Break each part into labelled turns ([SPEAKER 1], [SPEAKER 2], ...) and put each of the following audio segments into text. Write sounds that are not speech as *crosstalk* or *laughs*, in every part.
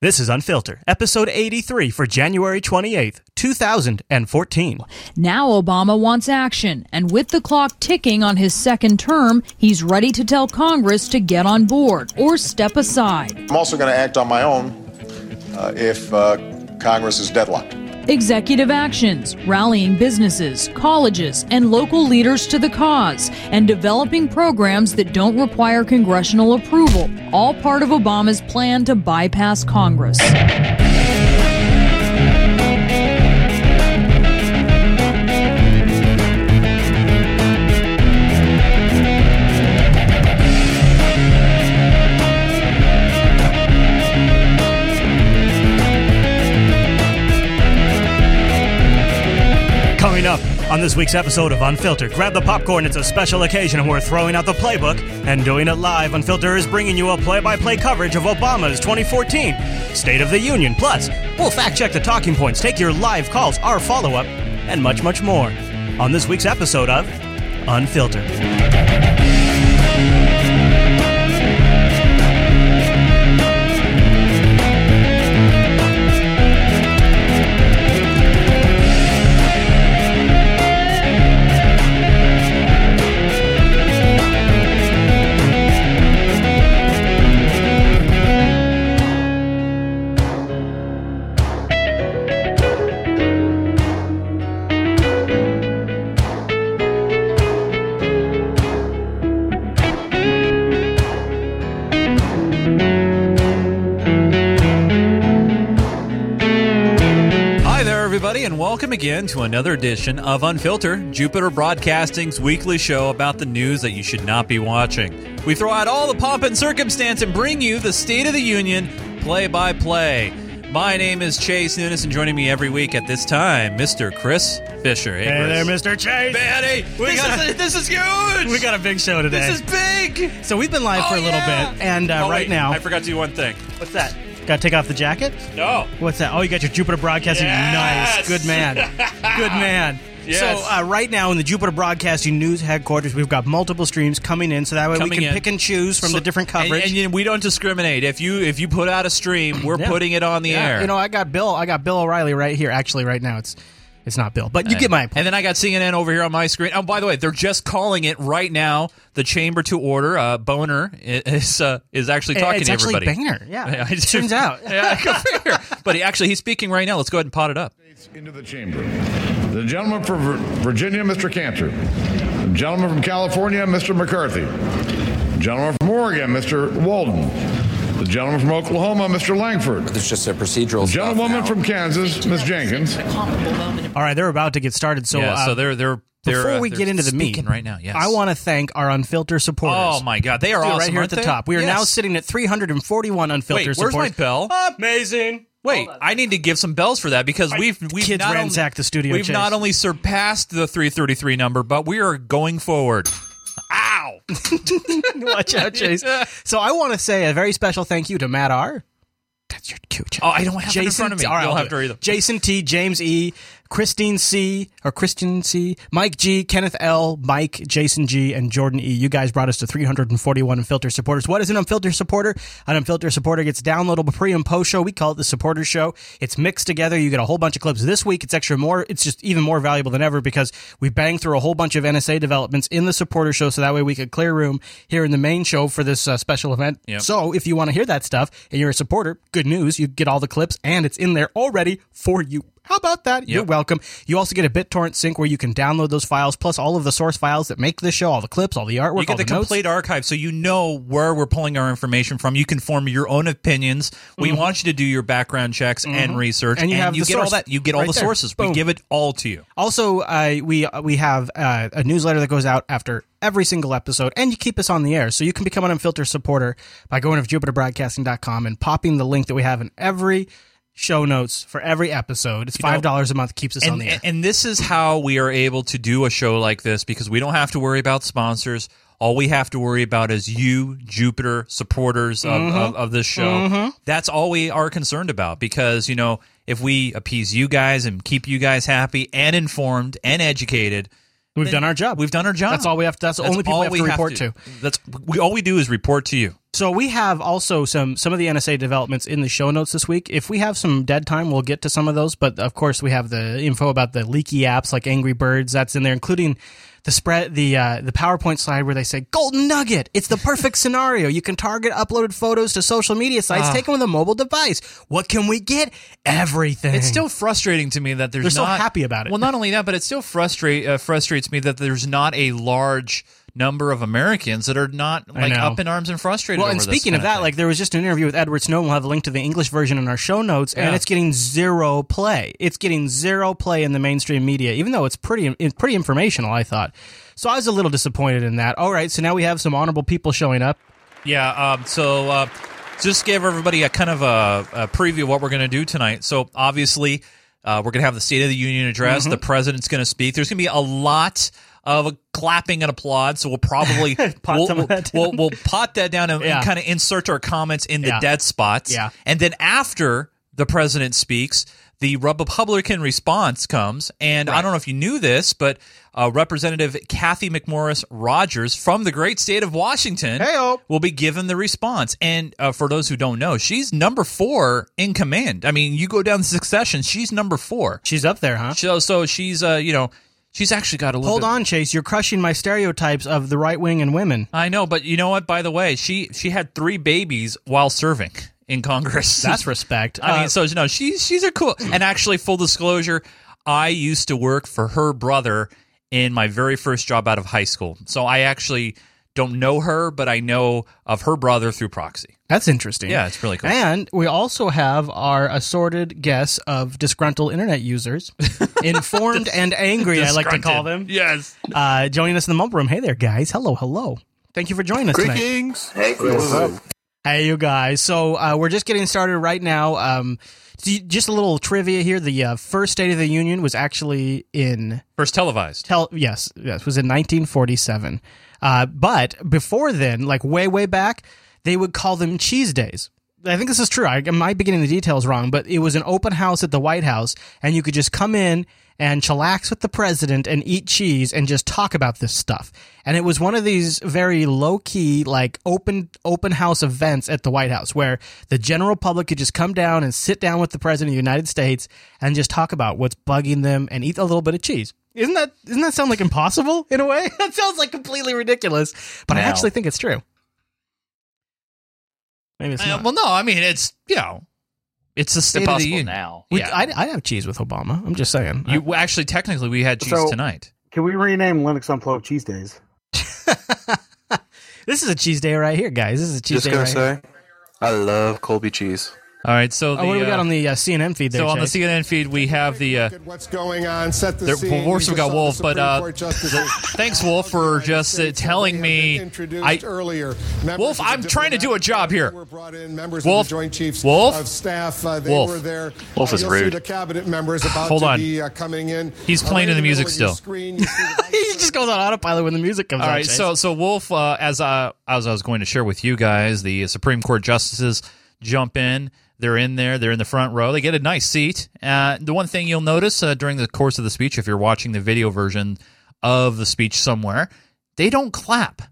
[SPEAKER 1] This is Unfiltered, episode 83 for January 28th, 2014.
[SPEAKER 2] Now Obama wants action, and with the clock ticking on his second term, he's ready to tell Congress to get on board or step aside.
[SPEAKER 3] I'm also going to act on my own uh, if uh, Congress is deadlocked.
[SPEAKER 2] Executive actions, rallying businesses, colleges, and local leaders to the cause, and developing programs that don't require congressional approval, all part of Obama's plan to bypass Congress.
[SPEAKER 1] On this week's episode of Unfiltered, grab the popcorn. It's a special occasion we're throwing out the playbook and doing it live. Unfiltered is bringing you a play by play coverage of Obama's 2014 State of the Union. Plus, we'll fact check the talking points, take your live calls, our follow up, and much, much more on this week's episode of Unfiltered.
[SPEAKER 4] Welcome again to another edition of Unfiltered, Jupiter Broadcasting's weekly show about the news that you should not be watching. We throw out all the pomp and circumstance and bring you the State of the Union play by play. My name is Chase Nunes, and joining me every week at this time, Mr. Chris Fisher.
[SPEAKER 1] Hey there, Mr. Chase.
[SPEAKER 4] Betty, this,
[SPEAKER 1] got
[SPEAKER 4] is, this is huge.
[SPEAKER 1] We got a big show today.
[SPEAKER 4] this is big.
[SPEAKER 1] so we've been live for
[SPEAKER 4] Oh,
[SPEAKER 1] a little
[SPEAKER 4] yeah.
[SPEAKER 1] bit, and uh,
[SPEAKER 4] Oh,
[SPEAKER 1] right
[SPEAKER 4] wait,
[SPEAKER 1] now,
[SPEAKER 4] I forgot to do one thing.
[SPEAKER 1] what's that? Got to take off the jacket?
[SPEAKER 4] No.
[SPEAKER 1] What's that? Oh, you got your Jupiter Broadcasting.
[SPEAKER 4] Yes!
[SPEAKER 1] Nice. Good man. Good man.
[SPEAKER 4] Yes.
[SPEAKER 1] So, uh, right now in the Jupiter Broadcasting News headquarters, we've got multiple streams coming in, so that way we can
[SPEAKER 4] in.
[SPEAKER 1] pick and choose from
[SPEAKER 4] So-
[SPEAKER 1] the different coverage.
[SPEAKER 4] And, you know, we don't discriminate. If you if you put out a stream, we're
[SPEAKER 1] Yeah.
[SPEAKER 4] putting it on the
[SPEAKER 1] Yeah,
[SPEAKER 4] air.
[SPEAKER 1] You know, I got Bill. I got Bill O'Reilly right here. Actually, right now it's it's not Bill, but you get my point.
[SPEAKER 4] And then I got CNN over here on my screen. Oh, by the way, they're just calling it right now. The chamber to order. Uh, Boner is uh, is actually talking
[SPEAKER 1] it's
[SPEAKER 4] to
[SPEAKER 1] actually
[SPEAKER 4] everybody.
[SPEAKER 1] Boehner. Yeah, *laughs*
[SPEAKER 4] Yeah, I
[SPEAKER 1] it turns out. *laughs*
[SPEAKER 4] yeah, go figure. But he actually he's speaking right now. Let's go ahead and pot it up.
[SPEAKER 5] into the chamber. The gentleman from Virginia, Mr. Cantor. The gentleman from California, Mr. McCarthy. The gentleman from Oregon, Mr. Walden. The gentleman from Oklahoma, Mr. Lankford.
[SPEAKER 6] It's just a procedural
[SPEAKER 5] The
[SPEAKER 6] stuff
[SPEAKER 5] gentlewoman
[SPEAKER 6] now.
[SPEAKER 5] from Kansas, Ms. Jenkins.
[SPEAKER 1] All right, they're about to get started. So,
[SPEAKER 4] yeah,
[SPEAKER 1] uh,
[SPEAKER 4] so they're they're they're
[SPEAKER 1] before
[SPEAKER 4] uh,
[SPEAKER 1] we get into the meat,
[SPEAKER 4] right now. Yes,
[SPEAKER 1] I want to thank our unfiltered supporters.
[SPEAKER 4] Oh my God, they are
[SPEAKER 1] Do
[SPEAKER 4] awesome
[SPEAKER 1] right here at the
[SPEAKER 4] they?
[SPEAKER 1] top. We are now sitting at 341 unfiltered
[SPEAKER 4] Wait, where's my
[SPEAKER 1] supporters.
[SPEAKER 4] bell?
[SPEAKER 1] Amazing.
[SPEAKER 4] Wait, I need to give some bells for that because we've we've
[SPEAKER 1] kids
[SPEAKER 4] not
[SPEAKER 1] ransacked the studio,
[SPEAKER 4] We've
[SPEAKER 1] Chase.
[SPEAKER 4] not only surpassed the 333 number, but we are going forward. Ow! *laughs*
[SPEAKER 1] Watch out, Chase. So I want to say a very special thank you to Matt R. That's your cue. Chase.
[SPEAKER 4] Oh, I don't have it in
[SPEAKER 1] Jason
[SPEAKER 4] front of me.
[SPEAKER 1] All right,
[SPEAKER 4] You'll
[SPEAKER 1] I'll
[SPEAKER 4] have to read them.
[SPEAKER 1] Jason T, James E, Christine C, or Christian C, Mike G, Kenneth L, Mike, Jason G, and Jordan E. You guys brought us to 341 Unfiltered supporters. What is an Unfiltered supporter? An Unfiltered supporter gets downloadable pre and post show. We call it the supporter show. It's mixed together. You get a whole bunch of clips. This week, it's extra more. It's just even more valuable than ever because we banged through a whole bunch of NSA developments in the supporter show, so that way we could clear room here in the main show for this uh, special event.
[SPEAKER 4] Yep.
[SPEAKER 1] So if you want to hear that stuff and you're a supporter, good news. You get all the clips and it's in there already for you. How about that? You're welcome. You also get a BitTorrent sync where you can download those files, plus all of the source files that make this show, all the clips, all the artwork,
[SPEAKER 4] You get
[SPEAKER 1] all
[SPEAKER 4] the,
[SPEAKER 1] the,
[SPEAKER 4] complete archive, so you know where we're pulling our information from. You can form your own opinions. We want you to do your background checks and research,
[SPEAKER 1] Mm-hmm. And you have the
[SPEAKER 4] get all
[SPEAKER 1] source
[SPEAKER 4] that. You get all
[SPEAKER 1] right
[SPEAKER 4] the
[SPEAKER 1] there.
[SPEAKER 4] sources. We give it all to you.
[SPEAKER 1] Also, uh, we we have uh, a newsletter that goes out after every single episode, and you keep us on the air. So you can become an Unfiltered supporter by going to jupiterbroadcasting.com and popping the link that we have in every show notes for every episode. It's five dollars a month, keeps us on the air.
[SPEAKER 4] and this is how we are able to do a show like this because we don't have to worry about sponsors. All we have to worry about is you, Jupiter supporters of,
[SPEAKER 1] Mm-hmm.
[SPEAKER 4] of, of this show. That's all we are concerned about because, you know, if we appease you guys and keep you guys happy and informed and educated,
[SPEAKER 1] We've done our job.
[SPEAKER 4] we've done our job.
[SPEAKER 1] That's all we have. To, That's the
[SPEAKER 4] That's
[SPEAKER 1] only people we have to report to.
[SPEAKER 4] That's we all we do is report to you.
[SPEAKER 1] So we have also some some of the NSA developments in the show notes this week. If we have some dead time, we'll get to some of those. But of course, we have the info about the leaky apps like Angry Birds that's in there, including the spread the uh, the PowerPoint slide where they say golden nugget. It's the perfect *laughs* scenario. You can target uploaded photos to social media sites taken with a mobile device. What can we get? Everything.
[SPEAKER 4] It's still frustrating to me that there's
[SPEAKER 1] They're so happy about it.
[SPEAKER 4] Well, not only that, but it still frustrate uh, frustrates me that there's not a large number of Americans that are not like up in arms and frustrated.
[SPEAKER 1] Well,
[SPEAKER 4] over
[SPEAKER 1] and
[SPEAKER 4] this
[SPEAKER 1] speaking of
[SPEAKER 4] kind
[SPEAKER 1] that,
[SPEAKER 4] thing.
[SPEAKER 1] like there was just an interview with Edward Snowden. We'll have a link to the English version in our show notes, and it's getting zero play. It's getting zero play in the mainstream media, even though it's pretty it's pretty informational. I thought, so I was a little disappointed in that. All right, so now we have some honorable people showing up.
[SPEAKER 4] Yeah. Um, so uh, just give everybody a kind of a, a preview of what we're going to do tonight. So obviously, uh, we're going to have the State of the Union address.
[SPEAKER 1] Mm-hmm.
[SPEAKER 4] The president's going to speak. There's going to be a lot of clapping and applaud. So we'll probably *laughs*
[SPEAKER 1] Pot
[SPEAKER 4] we'll,
[SPEAKER 1] that
[SPEAKER 4] we'll, we'll pot that down and,
[SPEAKER 1] Yeah.
[SPEAKER 4] kind of insert our comments in the
[SPEAKER 1] Yeah.
[SPEAKER 4] dead spots.
[SPEAKER 1] Yeah.
[SPEAKER 4] And then after the president speaks, the Republican response comes. And I don't know if you knew this, but uh, Representative Cathy McMorris Rodgers from the great state of Washington
[SPEAKER 1] Hey-o.
[SPEAKER 4] will be given the response. And uh, for those who don't know, she's number four in command. I mean, you go down the succession, she's number four.
[SPEAKER 1] She's up there, huh?
[SPEAKER 4] So, so she's, uh, you know, she's actually got a little
[SPEAKER 1] Hold
[SPEAKER 4] bit-
[SPEAKER 1] on, Chase. You're crushing my stereotypes of the right wing and women.
[SPEAKER 4] I know, but you know what? By the way, she she had three babies while serving in Congress. *laughs*
[SPEAKER 1] That's respect. *laughs*
[SPEAKER 4] I
[SPEAKER 1] Uh,
[SPEAKER 4] mean, so no, she's she's a cool. And actually, full disclosure, I used to work for her brother in my very first job out of high school. So I actually don't know her, but I know of her brother through proxy.
[SPEAKER 1] That's interesting.
[SPEAKER 4] Yeah, it's really cool.
[SPEAKER 1] And we also have our assorted guests of disgruntled internet users, *laughs* informed and angry, I like to call them,
[SPEAKER 4] Yes.
[SPEAKER 1] uh, joining us in the mumble room. Hey there, guys. Hello, hello. Thank you for joining us tonight.
[SPEAKER 6] Greetings. Hey, what's up?
[SPEAKER 1] Hey, you guys. So uh, we're just getting started right now. Um, just a little trivia here. The uh, first State of the Union was actually in
[SPEAKER 4] First televised.
[SPEAKER 1] Tel- yes, yes, was in 1947. Uh, but before then, like way, way back, they would call them cheese days. I think this is true. I, I might be getting the details wrong, but it was an open house at the White House, and you could just come in and chillax with the president and eat cheese and just talk about this stuff. And it was one of these very low key, like open open house events at the White House where the general public could just come down and sit down with the president of the United States and just talk about what's bugging them and eat a little bit of cheese. Isn't that doesn't that sound like impossible in a way? *laughs* that sounds like completely ridiculous, but I actually think it's true. Maybe it's
[SPEAKER 4] Uh,
[SPEAKER 1] not.
[SPEAKER 4] well, no, I mean it's you know, it's the state of the
[SPEAKER 6] Impossible
[SPEAKER 4] union.
[SPEAKER 6] now.
[SPEAKER 1] We-
[SPEAKER 4] yeah.
[SPEAKER 1] I'd, I'd have cheese with Obama. I'm just saying.
[SPEAKER 4] You well, actually, technically, we had cheese
[SPEAKER 7] So-
[SPEAKER 4] tonight.
[SPEAKER 7] Can we rename Linux Unplugged Cheese Days? *laughs*
[SPEAKER 1] this is a cheese day right here, guys. This is a cheese
[SPEAKER 6] Just
[SPEAKER 1] day
[SPEAKER 6] gonna
[SPEAKER 1] right here.
[SPEAKER 6] say, I love Colby cheese.
[SPEAKER 4] All right, so the,
[SPEAKER 1] Oh, what do we got
[SPEAKER 4] uh,
[SPEAKER 1] on the uh, CNN feed there?
[SPEAKER 4] so on the CNN feed we have the. Uh,
[SPEAKER 8] Look at what's going on. Set the
[SPEAKER 4] there-
[SPEAKER 8] scene.
[SPEAKER 4] well, first
[SPEAKER 8] You
[SPEAKER 4] we got Wolf, but, uh, *laughs* thanks, Wolf, for just, uh, telling me- I-
[SPEAKER 8] earlier.
[SPEAKER 4] Wolf, I'm trying to do a job here.
[SPEAKER 8] were brought in, members
[SPEAKER 4] Wolf,
[SPEAKER 8] of the Joint Chiefs
[SPEAKER 4] Wolf,
[SPEAKER 8] of Staff. Uh, they
[SPEAKER 4] Wolf.
[SPEAKER 8] were there.
[SPEAKER 6] Wolf
[SPEAKER 8] Uh,
[SPEAKER 6] is
[SPEAKER 8] you'll
[SPEAKER 6] rude.
[SPEAKER 8] the cabinet members about
[SPEAKER 4] Hold
[SPEAKER 8] to
[SPEAKER 4] on.
[SPEAKER 8] be uh, coming in.
[SPEAKER 4] He's
[SPEAKER 8] Uh,
[SPEAKER 4] playing
[SPEAKER 8] right
[SPEAKER 4] in the music still.
[SPEAKER 8] Screen, you see the vice
[SPEAKER 1] he just goes on autopilot when the music comes
[SPEAKER 4] all
[SPEAKER 1] on.
[SPEAKER 4] right,
[SPEAKER 1] Chase.
[SPEAKER 4] so so Wolf, uh, as uh, as I was going to share with you guys, the Supreme Court justices jump in. They're in there. They're in the front row. They get a nice seat. Uh, the one thing you'll notice uh, during the course of the speech, if you're watching the video version of the speech somewhere, they don't clap.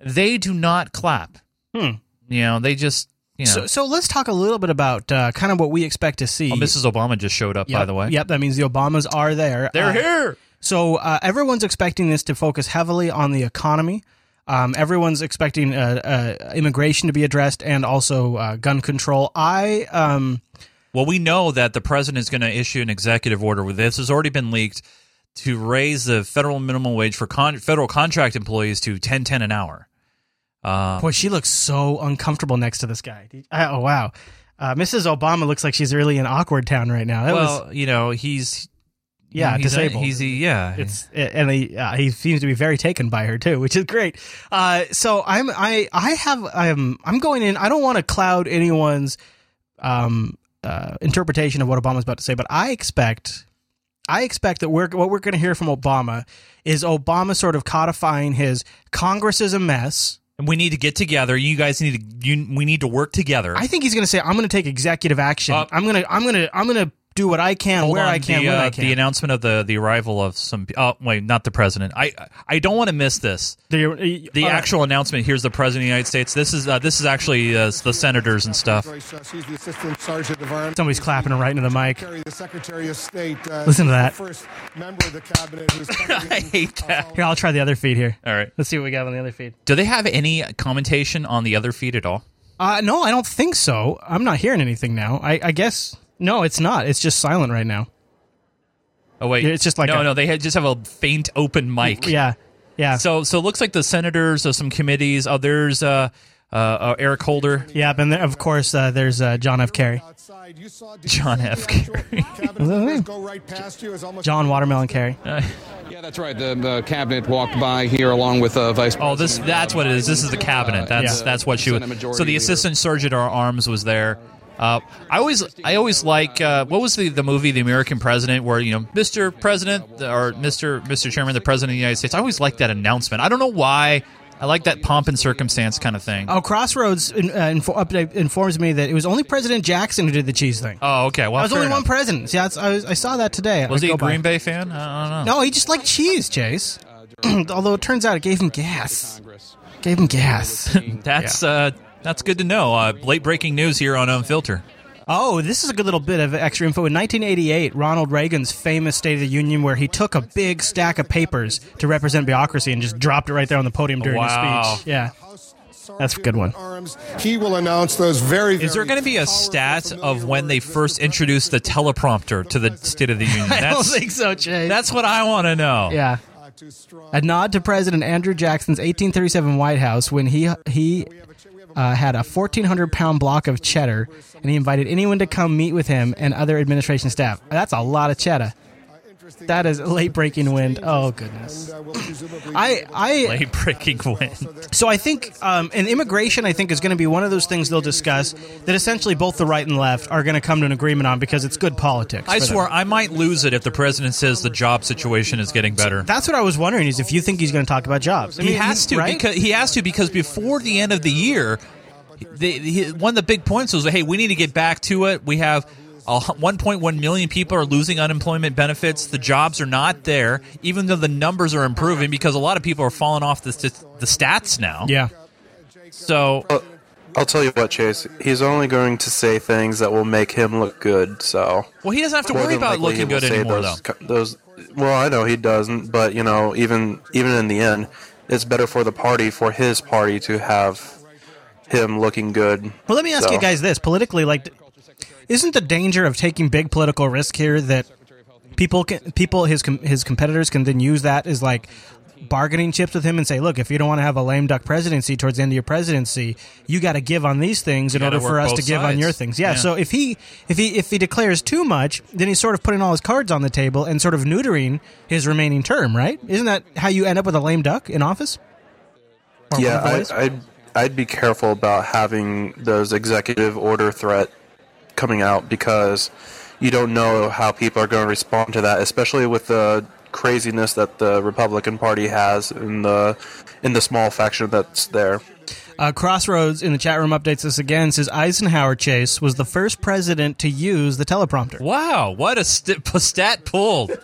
[SPEAKER 4] They do not clap.
[SPEAKER 1] Hmm.
[SPEAKER 4] You know, they just you know.
[SPEAKER 1] so, so let's talk a little bit about uh, kind of what we expect to see.
[SPEAKER 4] oh, Mrs. Obama just showed up,
[SPEAKER 1] Yep,
[SPEAKER 4] by the way.
[SPEAKER 1] Yep, that means the Obamas are there.
[SPEAKER 4] They're
[SPEAKER 1] Uh,
[SPEAKER 4] here.
[SPEAKER 1] So uh, everyone's expecting this to focus heavily on the economy. Um, everyone's expecting uh, uh, immigration to be addressed and also uh, gun control. I um,
[SPEAKER 4] Well, we know that the president is going to issue an executive order. With this has already been leaked to raise the federal minimum wage for con- federal contract employees to ten ten an hour. Uh,
[SPEAKER 1] boy, she looks so uncomfortable next to this guy. Oh wow, uh, Mrs. Obama looks like she's really in awkward town right now. That
[SPEAKER 4] well,
[SPEAKER 1] was
[SPEAKER 4] you know, he's
[SPEAKER 1] yeah,
[SPEAKER 4] he's
[SPEAKER 1] disabled.
[SPEAKER 4] He's yeah.
[SPEAKER 1] It's and he uh, he seems to be very taken by her too, which is great. Uh, so I'm I I have I'm I'm going in. I don't want to cloud anyone's um uh, interpretation of what Obama's about to say, but I expect I expect that we're what we're going to hear from Obama is Obama sort of codifying his Congress is a mess.
[SPEAKER 4] and we need to get together. You guys need to. You, we need to work together.
[SPEAKER 1] I think he's going to say I'm going to take executive action.
[SPEAKER 4] Uh,
[SPEAKER 1] I'm going to I'm going to I'm going to do what I can,
[SPEAKER 4] Hold
[SPEAKER 1] where
[SPEAKER 4] on,
[SPEAKER 1] I can,
[SPEAKER 4] the,
[SPEAKER 1] when
[SPEAKER 4] uh,
[SPEAKER 1] I can.
[SPEAKER 4] The announcement of the the arrival of some. Oh wait, not the president. I I don't want to miss this.
[SPEAKER 1] The,
[SPEAKER 4] The
[SPEAKER 1] uh,
[SPEAKER 4] actual announcement. Here's the president of the United States. This is uh, this is actually uh, the senators and stuff.
[SPEAKER 8] Joyce, uh, the assistant sergeant of arms.
[SPEAKER 1] Somebody's clapping right into the mic.
[SPEAKER 8] The Secretary of State. Uh,
[SPEAKER 1] Listen to that.
[SPEAKER 8] First member of the cabinet who's *laughs*
[SPEAKER 4] I
[SPEAKER 8] in,
[SPEAKER 4] hate
[SPEAKER 8] uh,
[SPEAKER 4] that.
[SPEAKER 1] Here, I'll try the other feed here.
[SPEAKER 4] All right.
[SPEAKER 1] Let's see what we got on the other feed.
[SPEAKER 4] Do they have any commentation on the other feed at all?
[SPEAKER 1] Uh, no, I don't think so. I'm not hearing anything now. I, I guess no, it's not. It's just silent right now.
[SPEAKER 4] Oh wait,
[SPEAKER 1] it's just like
[SPEAKER 4] no,
[SPEAKER 1] a-
[SPEAKER 4] no. They had, just have a faint open mic.
[SPEAKER 1] Yeah, yeah,
[SPEAKER 4] So so it looks like the senators of some committees. Oh, there's uh, uh, uh, Eric Holder.
[SPEAKER 1] yeah. And then, of course, uh, there's uh, John F. Kerry,
[SPEAKER 8] outside. You saw, did
[SPEAKER 4] John F. Kerry. *laughs*
[SPEAKER 8] go right past you?
[SPEAKER 1] John Watermelon *laughs* Kerry.
[SPEAKER 9] Yeah, that's right. The, the cabinet walked by here along with uh, Vice.
[SPEAKER 4] Oh, this that's what it is. This is the cabinet. That's
[SPEAKER 1] Yeah.
[SPEAKER 4] that's what she was. So the assistant surgeon at arms was there. Uh, I always I always like uh, what was the, the movie The American President where you know Mr. President or Mr. Mr. Chairman the President of the United States. I always like that announcement. I don't know why. I like that pomp and circumstance kind of thing.
[SPEAKER 1] Oh, Crossroads in, uh, info, informs me that it was only President Jackson who did the cheese thing.
[SPEAKER 4] Oh, okay. Well,
[SPEAKER 1] I was
[SPEAKER 4] fair
[SPEAKER 1] only one president. See, that's, I, was, I saw that today.
[SPEAKER 4] Was
[SPEAKER 1] I
[SPEAKER 4] he a
[SPEAKER 1] go by.
[SPEAKER 4] Green Bay fan? I don't know.
[SPEAKER 1] No, he just liked cheese, Chase. *clears throat* Although it turns out it gave him gas. Gave him gas. *laughs*
[SPEAKER 4] That's uh, that's good to know. Uh, late breaking news here on Unfilter.
[SPEAKER 1] Oh, this is a good little bit of extra info. In 1988, Ronald Reagan's famous State of the Union, where he took a big stack of papers to represent bureaucracy and just dropped it right there on the podium during
[SPEAKER 4] Wow.
[SPEAKER 1] his speech. Yeah. That's a good one.
[SPEAKER 8] He will announce those very.
[SPEAKER 4] Is there going to be a stat of when they first introduced the teleprompter to the State of the *laughs* Union?
[SPEAKER 1] I don't think so, Chase.
[SPEAKER 4] that's what I want to know.
[SPEAKER 1] yeah.
[SPEAKER 8] Too strong.
[SPEAKER 1] A nod to President Andrew Jackson's 1837 White House when he he uh, had a 1,400 pound block of cheddar, and he invited anyone to come meet with him and other administration staff. That's a lot of cheddar. That is a late breaking wind. Oh goodness.
[SPEAKER 8] And, uh, we'll presumably-
[SPEAKER 1] I I
[SPEAKER 4] Late breaking wind.
[SPEAKER 1] So I think, um, and immigration, I think, is going to be one of those things they'll discuss that essentially both the right and left are going to come to an agreement on because it's good politics.
[SPEAKER 4] I
[SPEAKER 1] for them.
[SPEAKER 4] swear I might lose it if the president says the job situation is getting better.
[SPEAKER 1] That's what I was wondering is if you think he's going to talk about jobs. I
[SPEAKER 4] he has to
[SPEAKER 1] right?
[SPEAKER 4] because he has to because before the end of the year, the, he, one of the big points was, hey, we need to get back to it. We have. A hu- 1.1 million people are losing unemployment benefits. The jobs are not there, even though the numbers are improving because a lot of people are falling off the, the stats now.
[SPEAKER 1] yeah.
[SPEAKER 4] So
[SPEAKER 6] I'll tell you what, Chase. He's only going to say things that will make him look good. So
[SPEAKER 4] Well, he doesn't have to worry about
[SPEAKER 6] likely
[SPEAKER 4] looking good
[SPEAKER 6] say
[SPEAKER 4] anymore,
[SPEAKER 6] those,
[SPEAKER 4] though.
[SPEAKER 6] Those. Well, I know he doesn't, but you know, even even in the end, it's better for the party, for his party, to have him looking good.
[SPEAKER 1] Well, let me ask
[SPEAKER 6] So-
[SPEAKER 1] you guys this: politically, like, isn't the danger of taking big political risk here that people can, people his his competitors can then use that as like bargaining chips with him and say, look, if you don't want to have a lame duck presidency towards the end of your presidency, you got to give on these things in order for us to
[SPEAKER 4] both
[SPEAKER 1] give on your things. Yeah,
[SPEAKER 4] Yeah.
[SPEAKER 1] So if he if he if he declares too much, then he's sort of putting all his cards on the table and sort of neutering his remaining term, right? Isn't that how you end up with a lame duck in office? Or
[SPEAKER 6] Yeah. I, I'd I'd be careful about having those executive order threat coming out because you don't know how people are going to respond to that, especially with the craziness that the Republican Party has in the in the small faction that's there.
[SPEAKER 1] Uh, Crossroads in the chat room updates this again. Says Eisenhower Chase was the first president to use the teleprompter.
[SPEAKER 4] Wow, what a st- *laughs* stat pulled. *laughs*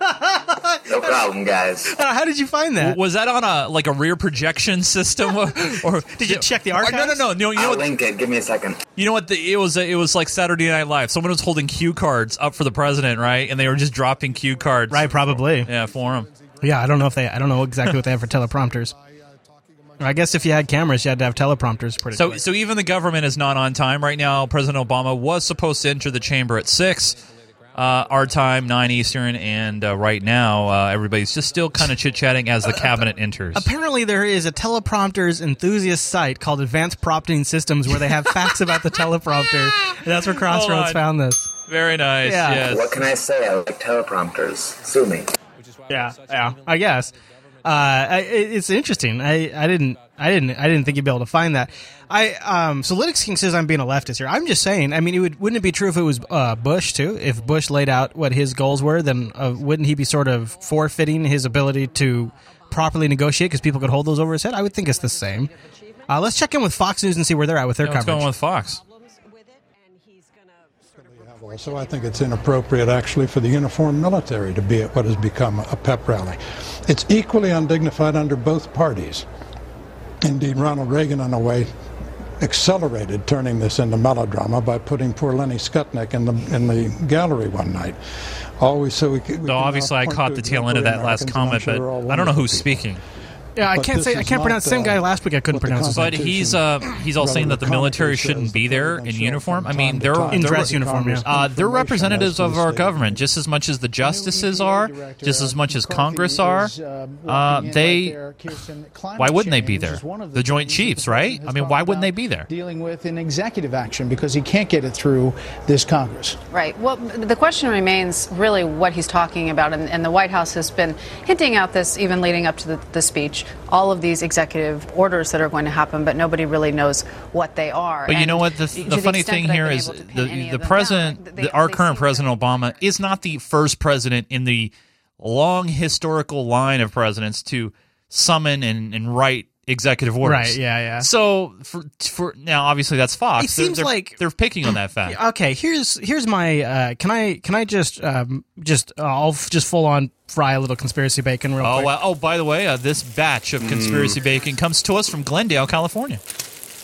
[SPEAKER 10] No problem, guys.
[SPEAKER 1] Uh, how did you find that?
[SPEAKER 4] Was that on a like a rear projection system, *laughs* or, or
[SPEAKER 1] Did you check the
[SPEAKER 4] or- No, no, no, no. You know
[SPEAKER 10] I'll
[SPEAKER 4] what?
[SPEAKER 10] link it. Give me a second.
[SPEAKER 4] You know what? The, it was it was like Saturday Night Live. Someone was holding cue cards up for the president, right? And they were just dropping cue cards,
[SPEAKER 1] Right, probably.
[SPEAKER 4] Yeah, for him.
[SPEAKER 1] Yeah, I don't know if they. I don't know exactly what they have for teleprompters. I guess if you had cameras, you had to have teleprompters. Pretty.
[SPEAKER 4] So,
[SPEAKER 1] quick.
[SPEAKER 4] so even the government is not on time right now. President Obama was supposed to enter the chamber at six, uh, our time, nine Eastern, and uh, right now uh, everybody's just still kind of chit chatting as the cabinet enters.
[SPEAKER 1] Apparently, there is a teleprompters enthusiast site called Advanced Prompting Systems where they have facts about the teleprompter. And that's where Crossroads found this.
[SPEAKER 4] Very nice.
[SPEAKER 1] Yeah.
[SPEAKER 4] Yes.
[SPEAKER 10] What can I say? I like teleprompters. Sue me.
[SPEAKER 1] Yeah, yeah, I guess. Uh, it's interesting. I, I didn't, I didn't, I didn't think you'd be able to find that. I, um, so Linux King says I'm being a leftist here. I'm just saying. I mean, it would, wouldn't it be true if it was uh, Bush too? If Bush laid out what his goals were, then uh, wouldn't he be sort of forfeiting his ability to properly negotiate because people could hold those over his head? I would think it's the same. Uh, let's check in with Fox News and see where they're at with their
[SPEAKER 4] What's
[SPEAKER 1] coverage.
[SPEAKER 4] going with Fox?
[SPEAKER 11] So I think it's inappropriate, actually, for the uniformed military to be at what has become a pep rally. It's equally undignified under both parties. Indeed, Ronald Reagan, in a way, accelerated turning this into melodrama by putting poor Lenny Skutnik in the in the gallery one night. Always so we. Could, we
[SPEAKER 4] Though
[SPEAKER 11] uh,
[SPEAKER 4] obviously I caught the tail end of that last
[SPEAKER 11] Americans,
[SPEAKER 4] comment,
[SPEAKER 11] sure
[SPEAKER 4] but I don't know who's
[SPEAKER 11] people.
[SPEAKER 4] speaking.
[SPEAKER 1] Yeah, I
[SPEAKER 11] But
[SPEAKER 1] can't
[SPEAKER 11] this
[SPEAKER 1] say I can't
[SPEAKER 11] not,
[SPEAKER 1] pronounce. Same
[SPEAKER 11] uh,
[SPEAKER 1] guy last week I couldn't pronounce his name.
[SPEAKER 4] But he's uh he's all saying that the military shouldn't be there in uniform. I mean, they're
[SPEAKER 1] In
[SPEAKER 4] they're-
[SPEAKER 1] dress uniform, yeah.
[SPEAKER 4] Uh, they're representatives of our government just as much as the justices are, just as much as Congress are. Uh, they why wouldn't they be there? The Joint Chiefs, right? I mean, why wouldn't they be there?
[SPEAKER 12] dealing with an executive action because he can't get it through this Congress.
[SPEAKER 13] Right. Well, the question remains really what he's talking about, and, and the White House has been hinting out this even leading up to the, the speech. All of these executive orders that are going to happen, but nobody really knows what they are.
[SPEAKER 4] But you know what? The, the
[SPEAKER 13] the
[SPEAKER 4] funny
[SPEAKER 13] extent
[SPEAKER 4] thing here is
[SPEAKER 13] able to pin any
[SPEAKER 4] the the president,
[SPEAKER 13] down, they-
[SPEAKER 4] the, our current President Obama, is not the first president in the long historical line of presidents to summon and, and write executive orders.
[SPEAKER 1] Right, yeah, yeah.
[SPEAKER 4] So for for now, obviously that's Fox.
[SPEAKER 1] It
[SPEAKER 4] They're-
[SPEAKER 1] seems
[SPEAKER 4] they're-
[SPEAKER 1] like-
[SPEAKER 4] they're picking on that fact.
[SPEAKER 1] Okay, here's here's my. Uh, can I can I just um, just uh, I'll f- just full on fry a little conspiracy bacon real
[SPEAKER 4] Oh,
[SPEAKER 1] quick.
[SPEAKER 4] wow. oh! By the way, uh, this batch of conspiracy bacon comes to us from Glendale, California.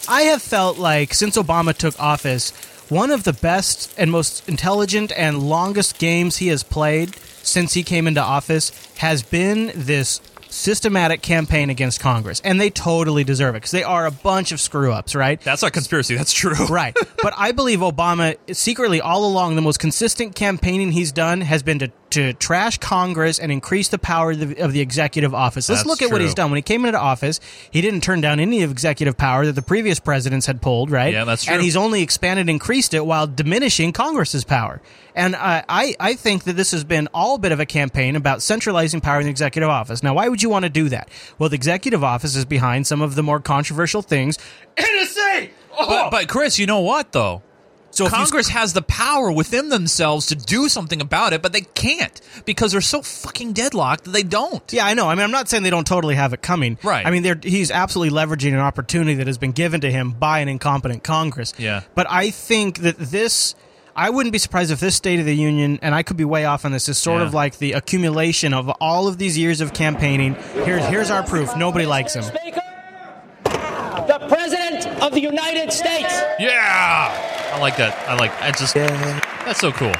[SPEAKER 1] I have felt like since Obama took office, one of the best and most intelligent and longest games he has played since he came into office has been this systematic campaign against Congress. And they totally deserve it because they are a bunch of screw ups, right?
[SPEAKER 4] That's not conspiracy. That's true. *laughs*
[SPEAKER 1] right. But I believe Obama, secretly all along, the most consistent campaigning he's done has been to, to trash Congress and increase the power of the, of the executive office. Let's
[SPEAKER 4] That's
[SPEAKER 1] look at what he's done. When he came into office, he didn't turn down any of executive power that the previous presidents had pulled, right?
[SPEAKER 4] Yeah, that's true.
[SPEAKER 1] And he's only expanded and increased it while diminishing Congress's power. And uh, I, I think that this has been all a bit of a campaign about centralizing power in the executive office. Now, why would you want to do that? Well, the executive office is behind some of the more controversial things. NSA!
[SPEAKER 4] But, but Chris, you know what though?
[SPEAKER 1] So if you-
[SPEAKER 4] Congress has the power within themselves to do something about it, but they can't because they're so fucking deadlocked that they don't.
[SPEAKER 1] Yeah, I know. I mean, I'm not saying they don't totally have it coming.
[SPEAKER 4] Right.
[SPEAKER 1] I mean, they're, he's absolutely leveraging an opportunity that has been given to him by an incompetent Congress.
[SPEAKER 4] Yeah.
[SPEAKER 1] But I think that this, I wouldn't be surprised if this State of the Union, and I could be way off on this, is sort
[SPEAKER 4] Yeah.
[SPEAKER 1] of like the accumulation of all of these years of campaigning. Here's here's our proof. Nobody likes him.
[SPEAKER 14] The President of the United States.
[SPEAKER 4] Yeah, I like that. I like. I just. That's so cool.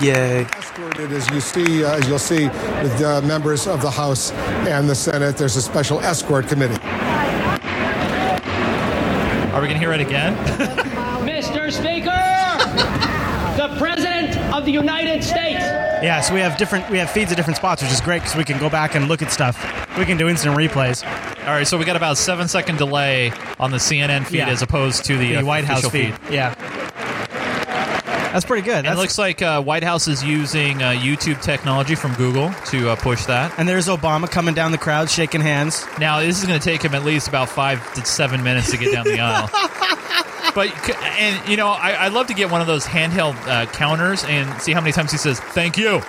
[SPEAKER 6] Yay.
[SPEAKER 8] Escorted, as you see, uh, as you'll see, with uh, members of the House and the Senate. There's a special escort committee.
[SPEAKER 4] Are we gonna hear it again? *laughs*
[SPEAKER 14] Mr. Speaker, the President of the United States.
[SPEAKER 1] Yeah, so we have different we have feeds at different spots, which is great because we can go back and look at stuff. We can do instant replays.
[SPEAKER 4] All right, so we got about a seven second delay on the CNN feed
[SPEAKER 1] Yeah.
[SPEAKER 4] as opposed to the,
[SPEAKER 1] The
[SPEAKER 4] uh,
[SPEAKER 1] White House
[SPEAKER 4] official
[SPEAKER 1] feed. Yeah. That's pretty good.
[SPEAKER 4] And it looks like uh, White House is using uh, YouTube technology from Google to uh, push that.
[SPEAKER 1] and there's Obama coming down the crowd, shaking hands.
[SPEAKER 4] Now this is going to take him at least about five to seven minutes to get down the aisle. *laughs* But and you know, I, I'd love to get one of those handheld uh, counters and see how many times he says "thank you,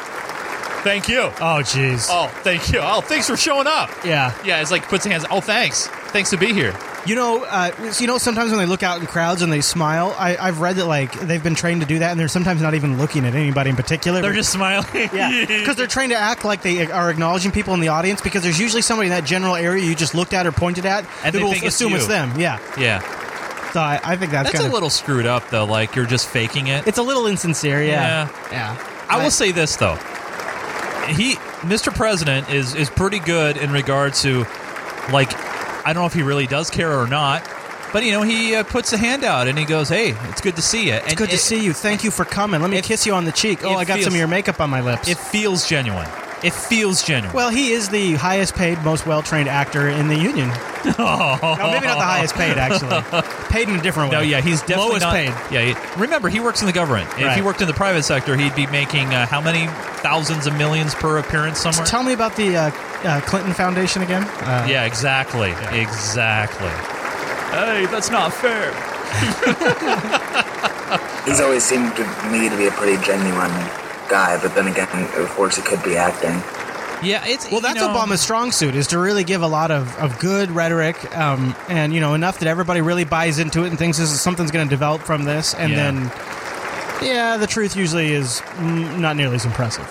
[SPEAKER 4] thank you."
[SPEAKER 1] Oh, jeez.
[SPEAKER 4] Oh, thank you. Oh, thanks for showing up.
[SPEAKER 1] Yeah.
[SPEAKER 4] Yeah, it's like puts his hands. Oh, thanks. Thanks to be here.
[SPEAKER 1] You know, uh, you know, sometimes when they look out in crowds and they smile, I, I've read that like they've been trained to do that, and they're sometimes not even looking at anybody in particular.
[SPEAKER 4] They're just smiling.
[SPEAKER 1] yeah, because they're trained to act like they are acknowledging people in the audience. Because there's usually somebody in that general area you just looked at or pointed at,
[SPEAKER 4] And
[SPEAKER 1] who
[SPEAKER 4] they
[SPEAKER 1] will
[SPEAKER 4] think it's
[SPEAKER 1] assume it's
[SPEAKER 4] you.
[SPEAKER 1] them. Yeah,
[SPEAKER 4] Yeah.
[SPEAKER 1] So I, I think that's,
[SPEAKER 4] That's
[SPEAKER 1] kind
[SPEAKER 4] a
[SPEAKER 1] of
[SPEAKER 4] little screwed up though. Like you're just faking it.
[SPEAKER 1] it's a little insincere. Yeah,
[SPEAKER 4] Yeah. I will say this though. He Mr. President is is pretty good in regard to like I don't know if he really does care or not, but you know, he uh, puts a hand out and he goes, "Hey, it's good to see you."
[SPEAKER 1] It's good to see you. Thank you for coming. Let me kiss you on the cheek. Oh,
[SPEAKER 4] it
[SPEAKER 1] I got
[SPEAKER 4] feels-
[SPEAKER 1] some of your makeup on my lips.
[SPEAKER 4] It feels genuine. It feels genuine.
[SPEAKER 1] well, he is the highest paid, most well trained actor in the union. *laughs* no, maybe not the highest paid, actually. *laughs* paid in a different way.
[SPEAKER 4] No, yeah, he's definitely
[SPEAKER 1] lowest
[SPEAKER 4] not,
[SPEAKER 1] paid.
[SPEAKER 4] Yeah, he, remember he works in the government. If he worked in the private sector, he'd be making uh, how many thousands of millions per appearance somewhere?
[SPEAKER 1] Tell me about the uh, uh, Clinton Foundation again. Uh,
[SPEAKER 4] yeah, exactly, exactly. Hey, that's not fair. *laughs*
[SPEAKER 10] He's always seemed to me to be a pretty genuine guy, but then again, of course, it could be acting.
[SPEAKER 4] Yeah, it's
[SPEAKER 1] Well, that's
[SPEAKER 4] know,
[SPEAKER 1] Obama's strong suit is to really give a lot of, of good rhetoric, um, and you know enough that everybody really buys into it and thinks this is something's going to develop from this, and
[SPEAKER 4] Yeah.
[SPEAKER 1] then Yeah, the truth usually is not nearly as impressive.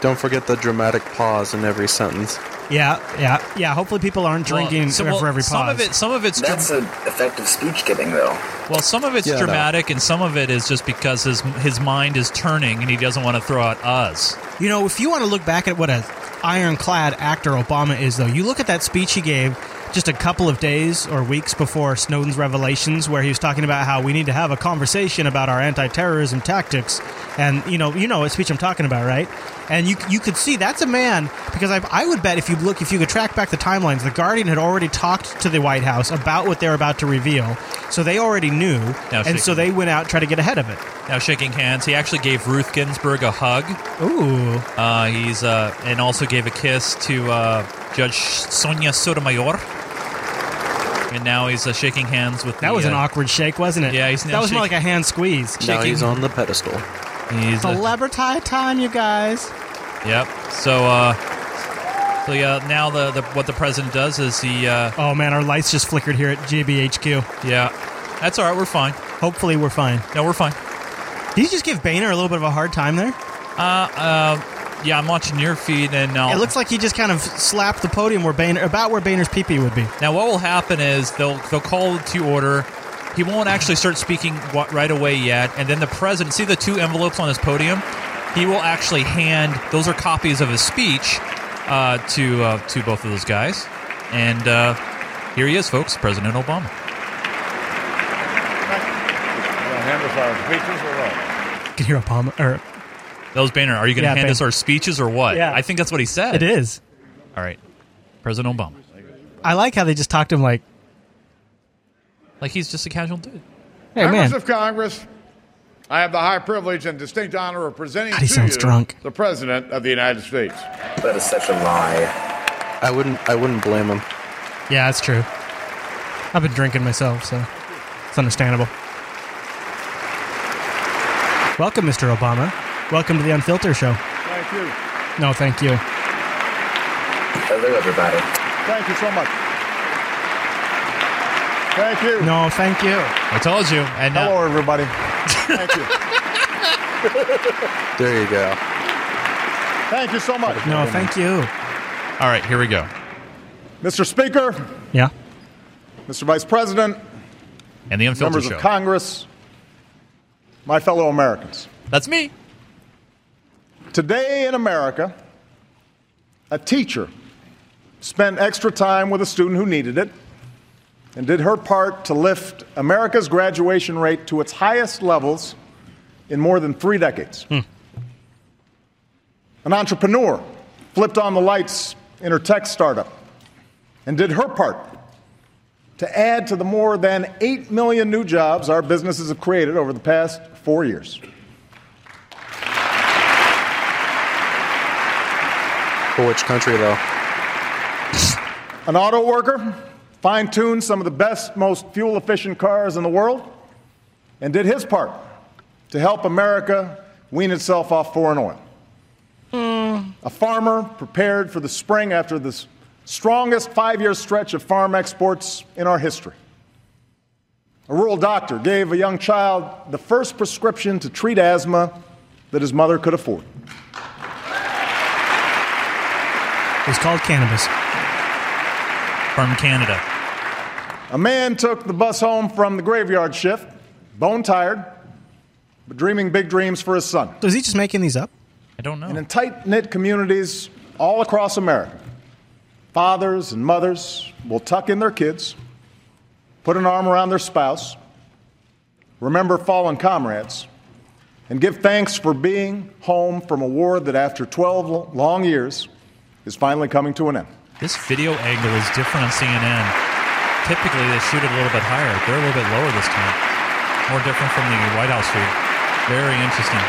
[SPEAKER 6] Don't forget the dramatic pause in every sentence.
[SPEAKER 1] Yeah, yeah, yeah. Hopefully, people aren't drinking
[SPEAKER 4] Well, so- well,
[SPEAKER 1] for every pause.
[SPEAKER 4] some of it, some of it's
[SPEAKER 10] That's
[SPEAKER 4] dram-
[SPEAKER 10] an effective speech giving, though.
[SPEAKER 4] well, some of it's
[SPEAKER 6] Yeah, no.
[SPEAKER 4] dramatic, and some of it is just because his his mind is turning and he doesn't want to throw out us.
[SPEAKER 1] You know, if you want to look back at what a ironclad actor Obama is, though, you look at that speech he gave just a couple of days or weeks before Snowden's revelations, where he was talking about how we need to have a conversation about our anti-terrorism tactics, and you know, you know what speech I'm talking about, right? And you you could see that's a man because I, I would bet if you look if you could track back the timelines, the Guardian had already talked to the White House about what they're about to reveal, so they already knew,
[SPEAKER 4] Now
[SPEAKER 1] and so they went out and tried to get ahead of it.
[SPEAKER 4] Now shaking hands, he actually gave Ruth Ginsburg a hug.
[SPEAKER 1] Ooh,
[SPEAKER 4] Uh, he's uh, and also gave a kiss to uh, Judge Sonia Sotomayor. And now he's uh, shaking hands with.
[SPEAKER 1] that
[SPEAKER 4] the,
[SPEAKER 1] was an
[SPEAKER 4] uh,
[SPEAKER 1] awkward shake, wasn't it?
[SPEAKER 4] Yeah, he's now
[SPEAKER 1] that was more like a hand squeeze.
[SPEAKER 6] Now he's on the pedestal.
[SPEAKER 4] He's uh,
[SPEAKER 1] Celebrity time, you guys.
[SPEAKER 4] Yep. So, uh, so yeah. Now the, the what the president does is he. Uh,
[SPEAKER 1] Oh man, our lights just flickered here at JBHQ.
[SPEAKER 4] yeah, that's all right. We're fine.
[SPEAKER 1] Hopefully, we're fine.
[SPEAKER 4] No, we're fine.
[SPEAKER 1] Did you just give Boehner a little bit of a hard time there?
[SPEAKER 4] Uh, uh, yeah. I'm watching your feed, and now
[SPEAKER 1] It looks like he just kind of slapped the podium where Boehner, about where Boehner's peepee would be.
[SPEAKER 4] Now, what will happen is they'll they'll call to order. He won't actually start speaking right away yet, and then the president see the two envelopes on his podium. He will actually hand those are copies of his speech uh, to uh, to both of those guys, and uh, here he is, folks, President Obama.
[SPEAKER 3] hand us our speeches or what?
[SPEAKER 1] You can hear Obama. Or
[SPEAKER 4] Those Boehner, are you going to
[SPEAKER 1] Yeah,
[SPEAKER 4] hand
[SPEAKER 1] Boehner.
[SPEAKER 4] us our speeches or what?
[SPEAKER 1] Yeah.
[SPEAKER 4] I think that's what he said.
[SPEAKER 1] it is.
[SPEAKER 4] All right, President Obama,
[SPEAKER 1] I like how they just talked to him like,
[SPEAKER 4] like he's just a casual dude.
[SPEAKER 1] "Hey
[SPEAKER 3] Members
[SPEAKER 1] man,
[SPEAKER 3] of Congress, I have the high privilege and distinct honor of presenting
[SPEAKER 1] God, he
[SPEAKER 3] to
[SPEAKER 1] sounds
[SPEAKER 3] you
[SPEAKER 1] drunk.
[SPEAKER 3] the President of the United States.
[SPEAKER 10] That is such a lie.
[SPEAKER 6] I wouldn't. I wouldn't blame him.
[SPEAKER 1] yeah, that's true." I've been drinking myself, so it's understandable. Welcome, Mr. Obama. Welcome to the Unfiltered Show.
[SPEAKER 3] Thank you.
[SPEAKER 1] No, thank you.
[SPEAKER 10] Hello, everybody.
[SPEAKER 3] Thank you so much. Thank you.
[SPEAKER 1] No, thank you.
[SPEAKER 4] I told you. And uh,
[SPEAKER 3] Hello, everybody. Thank you.
[SPEAKER 6] There you go.
[SPEAKER 3] Thank you so much.
[SPEAKER 1] No, thank you.
[SPEAKER 4] all right, here we go.
[SPEAKER 3] Mr. Speaker,
[SPEAKER 1] Yeah.
[SPEAKER 3] Mr. Vice President,
[SPEAKER 4] And the unfiltered
[SPEAKER 3] members
[SPEAKER 4] show.
[SPEAKER 3] of Congress, my fellow Americans.
[SPEAKER 4] That's me.
[SPEAKER 3] Today in America, a teacher spent extra time with a student who needed it and did her part to lift America's graduation rate to its highest levels in more than three decades. Hmm. An entrepreneur flipped on the lights in her tech startup and did her part to add to the more than 8 million new jobs our businesses have created over the past four years.
[SPEAKER 6] For which country, though?
[SPEAKER 3] An auto worker fine tuned some of the best, most fuel efficient cars in the world and did his part to help America wean itself off foreign oil. Hmm. A farmer prepared for the spring after the strongest five year stretch of farm exports in our history. A rural doctor gave a young child the first prescription to treat asthma that his mother could afford.
[SPEAKER 1] It's called cannabis.
[SPEAKER 4] From Canada.
[SPEAKER 3] A man took the bus home from the graveyard shift, bone tired, but dreaming big dreams for his son.
[SPEAKER 1] So is he just making these up?
[SPEAKER 4] I don't know.
[SPEAKER 3] And in tight knit communities all across America, fathers and mothers will tuck in their kids, put an arm around their spouse, remember fallen comrades, and give thanks for being home from a war that, after 12 long years, is finally coming to an end.
[SPEAKER 4] This video angle is different on CNN. Typically, they shoot it a little bit higher. They're a little bit lower this time. More different from the White House feed. Very interesting.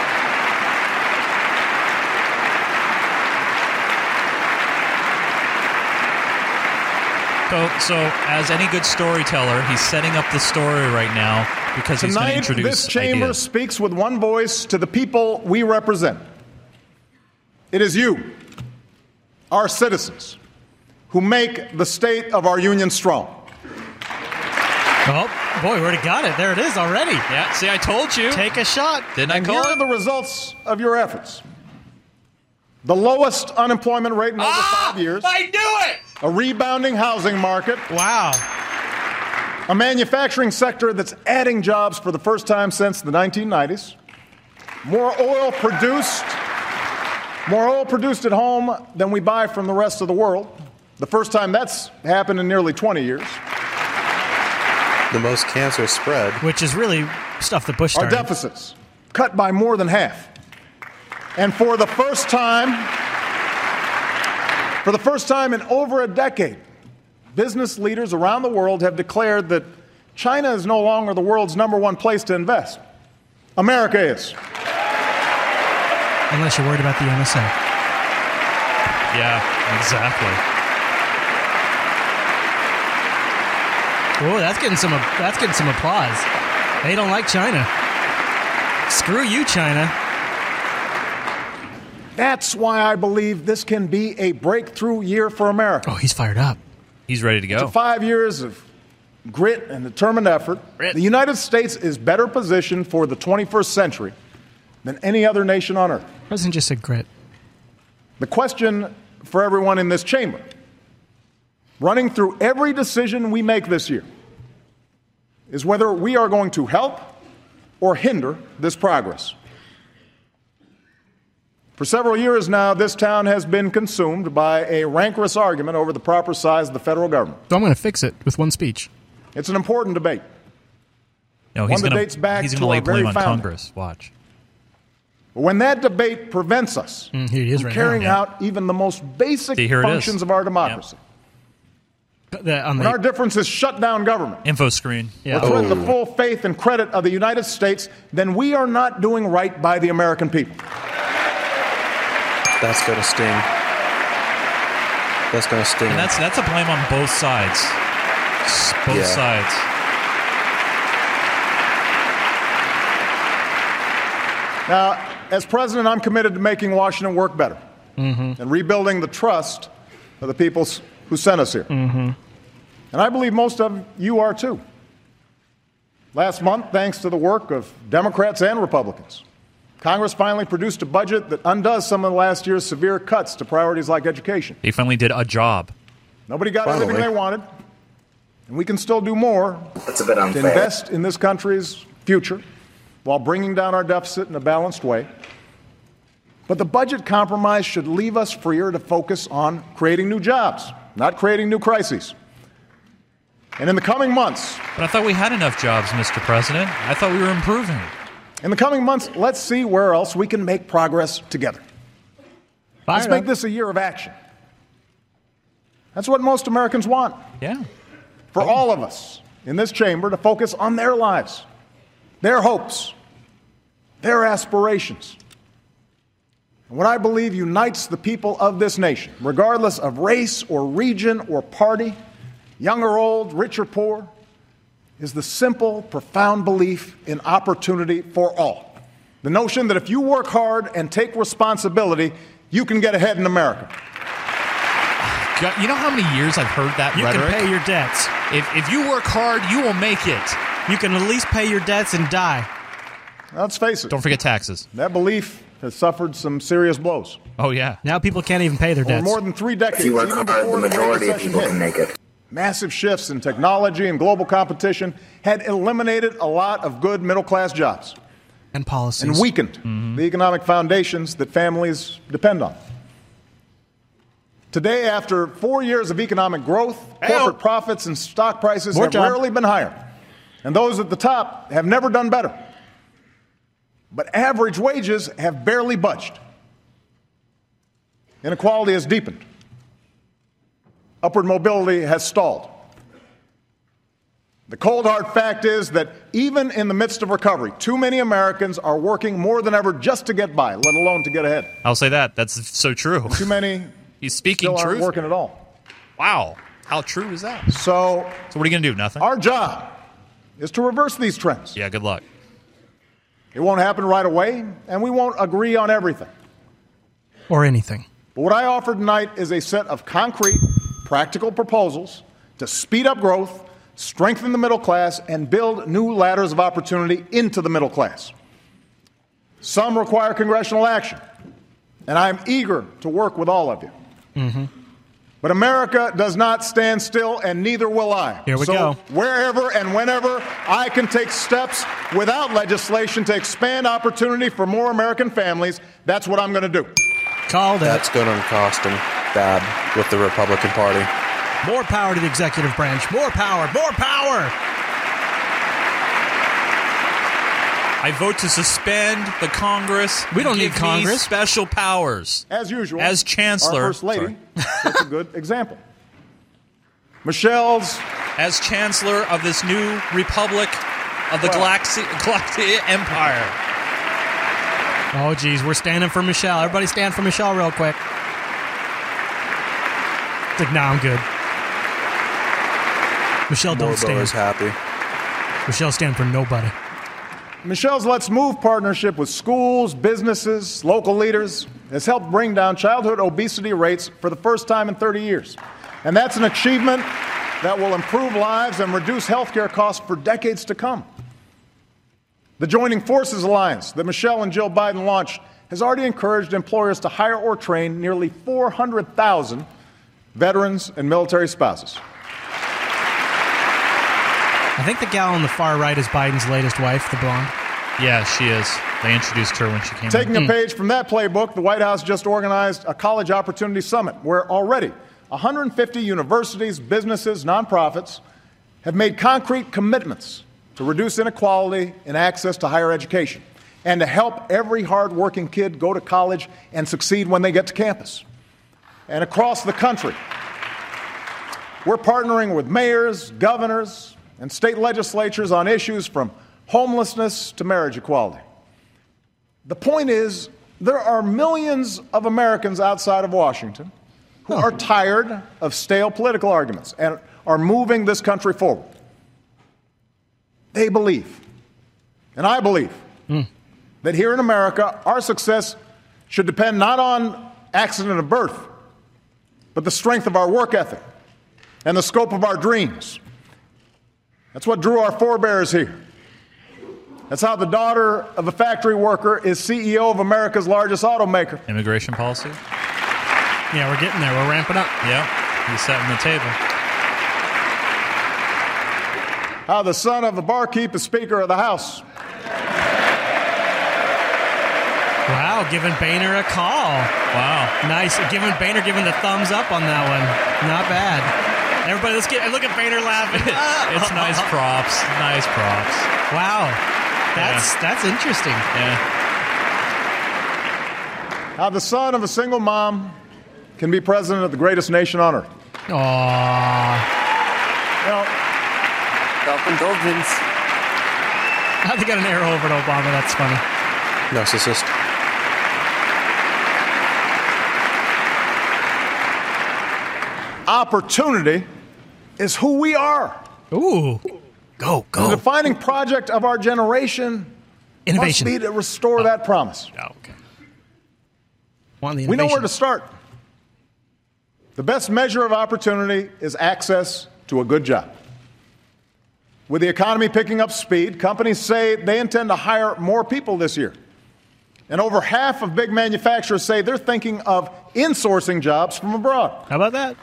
[SPEAKER 4] So, so as any good storyteller, he's setting up the story right now because he's going to
[SPEAKER 3] Tonight,
[SPEAKER 4] introduce
[SPEAKER 3] this chamber
[SPEAKER 4] ideas.
[SPEAKER 3] speaks with one voice to the people we represent. It is you, our citizens, who make the state of our union strong.
[SPEAKER 4] Oh,
[SPEAKER 1] Boy, we already got it. There it is already.
[SPEAKER 4] Yeah, see, I told you.
[SPEAKER 1] Take a shot.
[SPEAKER 4] Didn't I
[SPEAKER 3] And
[SPEAKER 4] call
[SPEAKER 3] here
[SPEAKER 4] it?
[SPEAKER 3] are the results of your efforts. The lowest unemployment rate in over
[SPEAKER 4] Ah,
[SPEAKER 3] five years.
[SPEAKER 4] I knew it!
[SPEAKER 3] A rebounding housing market.
[SPEAKER 1] Wow.
[SPEAKER 3] A manufacturing sector that's adding jobs for the first time since the 1990s. More oil produced. More oil produced at home than we buy from the rest of the world. The first time that's happened in nearly 20 years.
[SPEAKER 6] The most cancer spread.
[SPEAKER 1] Which is really stuff that Bush started.
[SPEAKER 3] Our
[SPEAKER 1] started.
[SPEAKER 3] deficits cut by more than half. And for the first time, for the first time in over a decade, business leaders around the world have declared that China is no longer the world's number one place to invest. America is.
[SPEAKER 1] Unless you're worried about the NSA.
[SPEAKER 4] Yeah, exactly.
[SPEAKER 1] Oh, that's getting some that's getting some applause. They don't like China. Screw you, China.
[SPEAKER 3] That's why I believe this can be a breakthrough year for America.
[SPEAKER 1] Oh, he's fired up.
[SPEAKER 4] He's ready to go.
[SPEAKER 3] After five years of grit and determined effort, the United States is better positioned for the 21st century than any other nation on earth.
[SPEAKER 1] President just said grit.
[SPEAKER 3] The question for everyone in this chamber, running through every decision we make this year, is whether we are going to help or hinder this progress. For several years now, this town has been consumed by a rancorous argument over the proper size of the federal government.
[SPEAKER 1] So I'm going to fix it with one speech.
[SPEAKER 3] It's an important debate.
[SPEAKER 4] No, he's
[SPEAKER 3] that
[SPEAKER 4] going
[SPEAKER 3] dates back
[SPEAKER 4] he's
[SPEAKER 3] to
[SPEAKER 4] gonna lay
[SPEAKER 3] very
[SPEAKER 4] blame on
[SPEAKER 3] founding.
[SPEAKER 4] Congress. Watch.
[SPEAKER 3] But when that debate prevents us
[SPEAKER 1] Mm, here he is
[SPEAKER 3] from
[SPEAKER 1] right
[SPEAKER 3] carrying
[SPEAKER 1] now.
[SPEAKER 3] out even the most basic
[SPEAKER 4] See, here it is.
[SPEAKER 3] functions of our democracy,
[SPEAKER 1] The-
[SPEAKER 3] when
[SPEAKER 1] the-
[SPEAKER 3] our differences shut down government,
[SPEAKER 4] Info screen.
[SPEAKER 1] Yeah.
[SPEAKER 3] to win the full faith and credit of the United States, then we are not doing right by the American people.
[SPEAKER 6] That's going to sting. That's going to sting.
[SPEAKER 4] And that's that's a blame on both sides. Both
[SPEAKER 6] Yeah.
[SPEAKER 4] sides.
[SPEAKER 3] Now, as president, I'm committed to making Washington work better mm-hmm. and rebuilding the trust of the people who sent us here. Mm-hmm. And I believe most of you are too. Last month, thanks to the work of Democrats and Republicans, Congress finally produced a budget that undoes some of last year's severe cuts to priorities like education.
[SPEAKER 4] They finally did a job.
[SPEAKER 3] Nobody got
[SPEAKER 6] Finally.
[SPEAKER 3] everything they wanted, and we can still do more
[SPEAKER 10] That's a bit
[SPEAKER 3] to invest in this country's future while bringing down our deficit in a balanced way. But the budget compromise should leave us freer to focus on creating new jobs, not creating new crises. And in the coming months,
[SPEAKER 4] But I thought we had enough jobs, Mr. President. I thought we were improving.
[SPEAKER 3] in the coming months, let's see where else we can make progress together. Let's
[SPEAKER 1] Fired
[SPEAKER 3] make this a year of action. That's what most Americans want.
[SPEAKER 4] Yeah.
[SPEAKER 3] for oh. all of us in this chamber to focus on their lives, their hopes, their aspirations. And what I believe unites the people of this nation, regardless of race or region or party, young or old, rich or poor, is the simple, profound belief in opportunity for all. The notion that if you work hard and take responsibility, you can get ahead in America.
[SPEAKER 4] You know how many years I've heard that
[SPEAKER 1] You
[SPEAKER 4] rhetoric?
[SPEAKER 1] can pay your debts.
[SPEAKER 4] if, if you work hard, you will make it.
[SPEAKER 1] You can at least pay your debts and die.
[SPEAKER 3] Let's face it,
[SPEAKER 4] Don't forget taxes.
[SPEAKER 3] that belief has suffered some serious blows.
[SPEAKER 4] Oh, yeah.
[SPEAKER 1] Now people can't even pay their debts.
[SPEAKER 3] For more than three decades,
[SPEAKER 10] If you work
[SPEAKER 3] even
[SPEAKER 10] hard, the
[SPEAKER 3] Great
[SPEAKER 10] majority of people
[SPEAKER 3] hit,
[SPEAKER 10] can make it.
[SPEAKER 3] Massive shifts in technology and global competition had eliminated a lot of good middle class jobs
[SPEAKER 1] and policies.
[SPEAKER 3] and weakened mm-hmm. the economic foundations that families depend on. Today, after four years of economic growth, corporate profits and stock prices
[SPEAKER 1] More
[SPEAKER 3] have
[SPEAKER 1] job.
[SPEAKER 3] rarely been higher, and those at the top have never done better. But average wages have barely budged. Inequality has deepened. Upward mobility has stalled. The cold hard fact is that even in the midst of recovery, too many Americans are working more than ever just to get by, let alone to get ahead.
[SPEAKER 4] I'll say that. That's so true.
[SPEAKER 3] Too many *laughs*
[SPEAKER 4] He's speaking
[SPEAKER 3] still aren't working at all.
[SPEAKER 4] Wow. How true is that?
[SPEAKER 3] So,
[SPEAKER 4] So what are you going to do? Nothing?
[SPEAKER 3] our job is to reverse these trends.
[SPEAKER 4] Yeah, good luck.
[SPEAKER 3] It won't happen right away, and we won't agree on everything.
[SPEAKER 1] or anything.
[SPEAKER 3] But what I offer tonight is a set of concrete, practical proposals to speed up growth, strengthen the middle class, and build new ladders of opportunity into the middle class. Some require congressional action, and I'm eager to work with all of you.
[SPEAKER 1] Mm-hmm.
[SPEAKER 3] But America does not stand still, and neither will I.
[SPEAKER 1] Here we
[SPEAKER 3] so
[SPEAKER 1] go.
[SPEAKER 3] Wherever and whenever I can take steps without legislation to expand opportunity for more American families, that's what I'm going to do.
[SPEAKER 1] Called it.
[SPEAKER 6] That's going to cost him bad with the Republican Party.
[SPEAKER 1] More power to the executive branch. More power. More power.
[SPEAKER 4] I vote to suspend the Congress.
[SPEAKER 1] We don't
[SPEAKER 4] Give
[SPEAKER 1] need
[SPEAKER 4] me
[SPEAKER 1] Congress.
[SPEAKER 4] special powers.
[SPEAKER 3] As usual,
[SPEAKER 4] As Chancellor.
[SPEAKER 3] our First Lady,
[SPEAKER 4] Sorry.
[SPEAKER 3] That's a good example. Michelle's
[SPEAKER 4] As Chancellor of this new Republic of the
[SPEAKER 3] Well-
[SPEAKER 4] Galaxy, Galaxy Empire.
[SPEAKER 1] Oh, geez, we're standing for Michelle. Everybody stand for Michelle real quick. It's like, nah, I'm good. Michelle, don't
[SPEAKER 6] Morbo is
[SPEAKER 1] stand.
[SPEAKER 6] happy.
[SPEAKER 1] Michelle, stand for nobody.
[SPEAKER 3] Michelle's Let's Move partnership with schools, businesses, local leaders has helped bring down childhood obesity rates for the first time in 30 years. And that's an achievement that will improve lives and reduce healthcare costs for decades to come. The Joining Forces Alliance that Michelle and Jill Biden launched has already encouraged employers to hire or train nearly 400,000 veterans and military spouses.
[SPEAKER 1] I think the gal on the far right is Biden's latest wife, the blonde.
[SPEAKER 4] Yeah, she is. They introduced her when she came
[SPEAKER 3] Taking
[SPEAKER 4] in.
[SPEAKER 3] a page from that playbook, the White House just organized a college opportunity summit where already 150 universities, businesses, nonprofits have made concrete commitments to reduce inequality in access to higher education and to help every hardworking kid go to college and succeed when they get to campus. And across the country, we're partnering with mayors, governors, and state legislatures on issues from homelessness to marriage equality. The point is, there are millions of Americans outside of Washington who are oh. tired of stale political arguments and are moving this country forward. They believe, and I believe, hmm. that here in America, our success should depend not on accident of birth, but the strength of our work ethic and the scope of our dreams. That's what drew our forebears here. That's how the daughter of a factory worker is CEO of America's largest automaker.
[SPEAKER 4] Immigration policy?
[SPEAKER 1] Yeah, we're getting there. We're ramping up.
[SPEAKER 4] Yeah, he's setting the table.
[SPEAKER 3] How the son of a barkeep is Speaker of the House.
[SPEAKER 1] Wow, giving Boehner a call.
[SPEAKER 4] Wow.
[SPEAKER 1] Nice. Giving Boehner giving the thumbs up on that one. Not bad. Everybody, let's get look at Boehner laughing. *laughs*
[SPEAKER 4] It's nice props. Nice props.
[SPEAKER 1] Wow. That's that's interesting.
[SPEAKER 4] Yeah.
[SPEAKER 3] How the son of a single mom can be president of the greatest nation on earth.
[SPEAKER 1] Aww.
[SPEAKER 3] Well,
[SPEAKER 6] Self-indulgence.
[SPEAKER 1] How'd they get an arrow over to Obama? That's funny.
[SPEAKER 6] Narcissist.
[SPEAKER 3] opportunity is who we are.
[SPEAKER 1] Ooh. Go, go.
[SPEAKER 3] The defining project of our generation
[SPEAKER 1] Innovation.
[SPEAKER 3] must be to restore oh. that promise.
[SPEAKER 1] Oh, okay. Want the
[SPEAKER 3] We know where to start. The best measure of opportunity is access to a good job. With the economy picking up speed, companies say they intend to hire more people this year. And over half of big manufacturers say they're thinking of insourcing jobs from abroad.
[SPEAKER 1] How about that?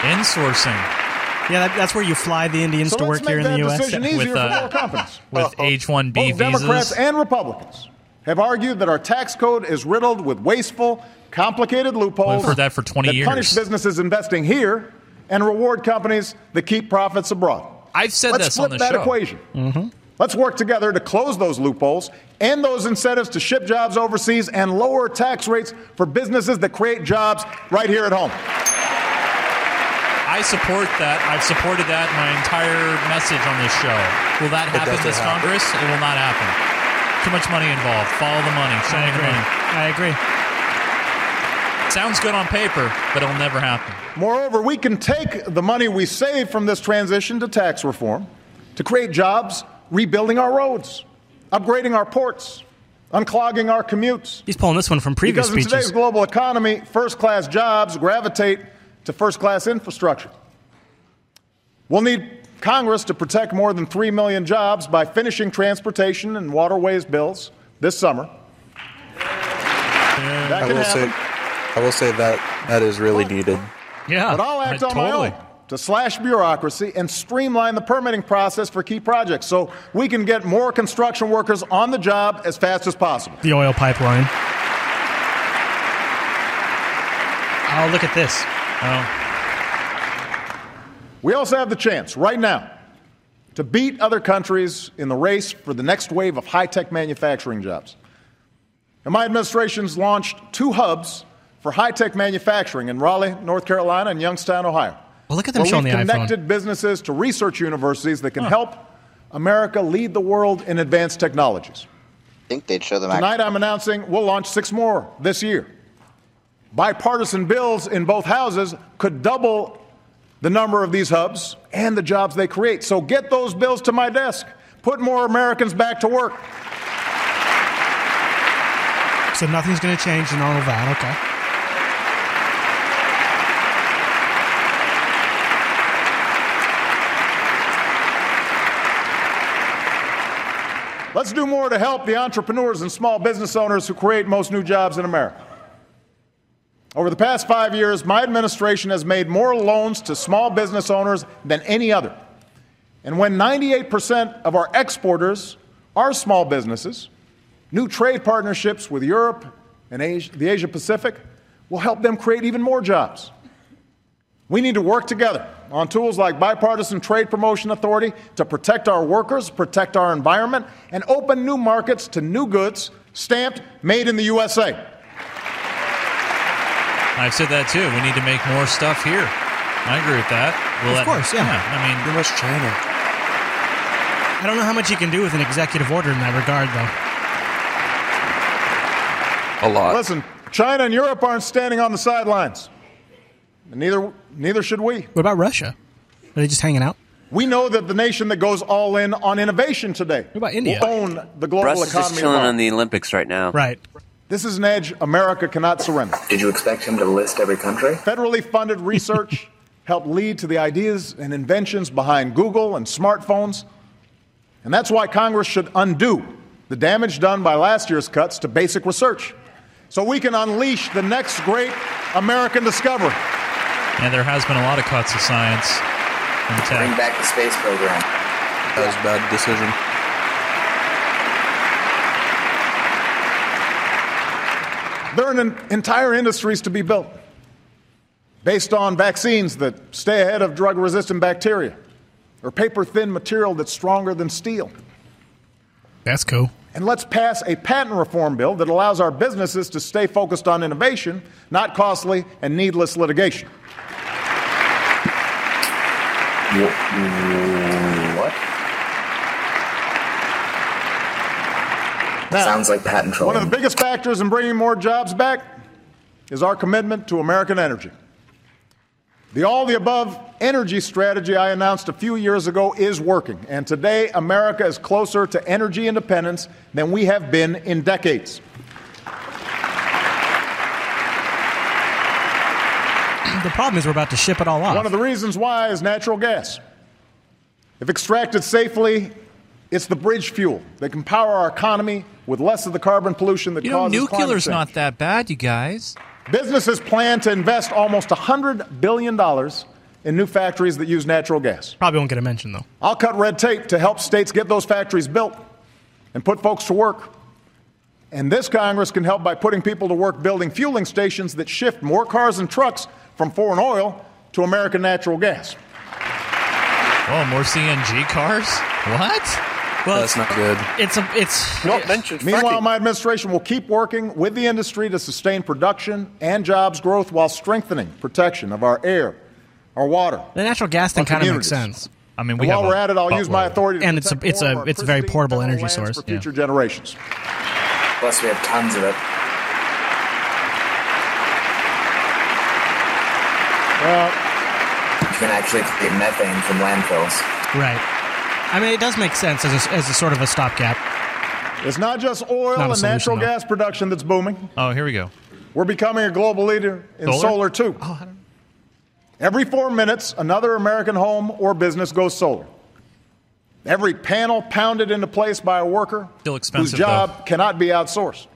[SPEAKER 4] Insourcing.
[SPEAKER 1] Yeah, that, that's where you fly the Indians
[SPEAKER 3] So
[SPEAKER 1] to work here in the U.S.
[SPEAKER 4] With,
[SPEAKER 3] for
[SPEAKER 4] uh. With H-1B
[SPEAKER 3] Both Democrats and Republicans have argued that our tax code is riddled with wasteful, complicated loopholes
[SPEAKER 4] We've heard that for 20
[SPEAKER 3] that
[SPEAKER 4] years.
[SPEAKER 3] punish businesses investing here and reward companies that keep profits abroad.
[SPEAKER 4] I've said
[SPEAKER 3] Let's
[SPEAKER 4] this
[SPEAKER 3] flip
[SPEAKER 4] on the
[SPEAKER 3] that
[SPEAKER 4] show.
[SPEAKER 3] equation.
[SPEAKER 1] Mm-hmm.
[SPEAKER 3] Let's work together to close those loopholes and those incentives to ship jobs overseas and lower tax rates for businesses that create jobs right here at home.
[SPEAKER 4] I support that. I've supported that my entire message on this show. Will that happen
[SPEAKER 6] doesn't
[SPEAKER 4] this
[SPEAKER 6] happen.
[SPEAKER 4] Congress? It will not happen. Too much money involved. Follow the money. Show
[SPEAKER 1] I
[SPEAKER 4] me the
[SPEAKER 1] agree.
[SPEAKER 4] money.
[SPEAKER 1] I agree.
[SPEAKER 4] Sounds good on paper, but it'll never happen.
[SPEAKER 3] Moreover, we can take the money we save from this transition to tax reform to create jobs rebuilding our roads, upgrading our ports, unclogging our commutes.
[SPEAKER 1] He's pulling this one from previous
[SPEAKER 3] Because in today's global economy, first class jobs gravitate to first class infrastructure. We'll need Congress to protect more than 3 million jobs by finishing transportation and waterways bills this summer. That
[SPEAKER 6] I will
[SPEAKER 3] happen.
[SPEAKER 6] say, I will say that that is really needed.
[SPEAKER 4] Yeah,
[SPEAKER 3] But I'll act
[SPEAKER 4] I-
[SPEAKER 3] on my own to slash bureaucracy and streamline the permitting process for key projects so we can get more construction workers on the job as fast as possible.
[SPEAKER 1] The oil pipeline. Oh, look at this.
[SPEAKER 4] Oh.
[SPEAKER 3] We also have the chance right now to beat other countries in the race for the next wave of high tech manufacturing jobs. And my administration's launched two hubs for high tech manufacturing in Raleigh, North Carolina, and Youngstown, Ohio.
[SPEAKER 1] Well, look at them
[SPEAKER 3] where
[SPEAKER 1] showing
[SPEAKER 3] we've
[SPEAKER 1] the iPhone.
[SPEAKER 3] connected businesses to research universities that can help America lead the world in advanced technologies.
[SPEAKER 15] I think they'd show them.
[SPEAKER 3] Tonight, I'm announcing we'll launch six more this year. Bipartisan bills in both houses could double the number of these hubs and the jobs they create. So get those bills to my desk. Put more Americans back to work.
[SPEAKER 1] So nothing's going to change in all of that. Okay.
[SPEAKER 3] Let's do more to help the entrepreneurs and small business owners who create most new jobs in America. Over the past five years, my administration has made more loans to small business owners than any other. And when 98% of our exporters are small businesses, new trade partnerships with Europe and Asia, the Asia Pacific will help them create even more jobs. We need to work together on tools like Bipartisan Trade Promotion Authority to protect our workers, protect our environment, and open new markets to new goods stamped made in the USA.
[SPEAKER 4] I've said that too. We need to make more stuff here. I agree with that. We'll
[SPEAKER 1] Of course, yeah.
[SPEAKER 4] I mean,
[SPEAKER 6] Too much China.
[SPEAKER 1] I don't know how much you can do with an executive order in that regard, though.
[SPEAKER 6] A lot.
[SPEAKER 3] Listen, China and Europe aren't standing on the sidelines. Neither, neither should we.
[SPEAKER 1] What about Russia? Are they just hanging out?
[SPEAKER 3] We know that the nation that goes all in on innovation today
[SPEAKER 1] What about India?
[SPEAKER 3] will own the global
[SPEAKER 16] Russ is
[SPEAKER 3] economy.
[SPEAKER 16] just chilling
[SPEAKER 3] tomorrow.
[SPEAKER 16] on the Olympics right now.
[SPEAKER 1] Right.
[SPEAKER 3] This is an edge America cannot surrender.
[SPEAKER 10] Did you expect him to list every country?
[SPEAKER 3] Federally funded research helped lead to the ideas and inventions behind Google and smartphones. And that's why Congress should undo the damage done by last year's cuts to basic research so we can unleash the next great American discovery.
[SPEAKER 4] and there has been a lot of cuts to science and
[SPEAKER 10] Bring
[SPEAKER 4] tech.
[SPEAKER 10] back the space program.
[SPEAKER 6] That was a bad decision.
[SPEAKER 3] There are an entire industries to be built based on vaccines that stay ahead of drug resistant bacteria or paper thin material that's stronger than steel.
[SPEAKER 1] That's cool.
[SPEAKER 3] And let's pass a patent reform bill that allows our businesses to stay focused on innovation, not costly and needless litigation.
[SPEAKER 10] What?
[SPEAKER 3] Now,
[SPEAKER 10] Sounds like patent trolling.
[SPEAKER 3] One of the biggest factors in bringing more jobs back is our commitment to American energy. The all the above energy strategy I announced a few years ago is working, and today America is closer to energy independence than we have been in decades.
[SPEAKER 1] The problem is we're about to ship it all off.
[SPEAKER 3] One of the reasons why is natural gas. If extracted safely, it's the bridge fuel that can power our economy with less of the carbon pollution that
[SPEAKER 4] You know,
[SPEAKER 3] causes climate
[SPEAKER 4] nuclear's not that bad, you guys.
[SPEAKER 3] Businesses plan to invest almost $100 billion in new factories that use natural gas.
[SPEAKER 1] Probably won't get a mention, though.
[SPEAKER 3] I'll cut red tape to help states get those factories built and put folks to work. And this Congress can help by putting people to work building fueling stations that shift more cars and trucks from foreign oil to American natural gas.
[SPEAKER 4] Oh, more CNG cars? What?
[SPEAKER 1] Well,
[SPEAKER 6] That's not good.
[SPEAKER 1] It's a it's
[SPEAKER 15] Not mentioned
[SPEAKER 3] Meanwhile,
[SPEAKER 15] fracking.
[SPEAKER 3] my administration will keep working with the industry to sustain production and jobs growth while strengthening protection of our air, our water.
[SPEAKER 1] the natural gas thing kind of makes sense.
[SPEAKER 4] I mean,
[SPEAKER 3] And
[SPEAKER 4] we
[SPEAKER 3] while
[SPEAKER 4] have
[SPEAKER 3] we're at it, I'll use my authority to
[SPEAKER 1] And it's a- it's a- it's a very portable energy source,
[SPEAKER 3] for
[SPEAKER 1] yeah.
[SPEAKER 3] future generations.
[SPEAKER 10] Plus, we have tons of it.
[SPEAKER 3] Well,
[SPEAKER 10] You can actually create methane from landfills.
[SPEAKER 1] Right. I mean, it does make sense as a, as a sort of a stopgap.
[SPEAKER 3] it's not just oil
[SPEAKER 1] Not a
[SPEAKER 3] and natural
[SPEAKER 1] solution, though.
[SPEAKER 3] gas production that's booming.
[SPEAKER 4] Oh, here we go.
[SPEAKER 3] We're becoming a global leader in
[SPEAKER 4] Solar?
[SPEAKER 3] solar, too.
[SPEAKER 1] Oh, I don't
[SPEAKER 3] Every four minutes, another American home or business goes solar. Every panel pounded into place by a worker
[SPEAKER 4] Still
[SPEAKER 3] whose job cannot be outsourced.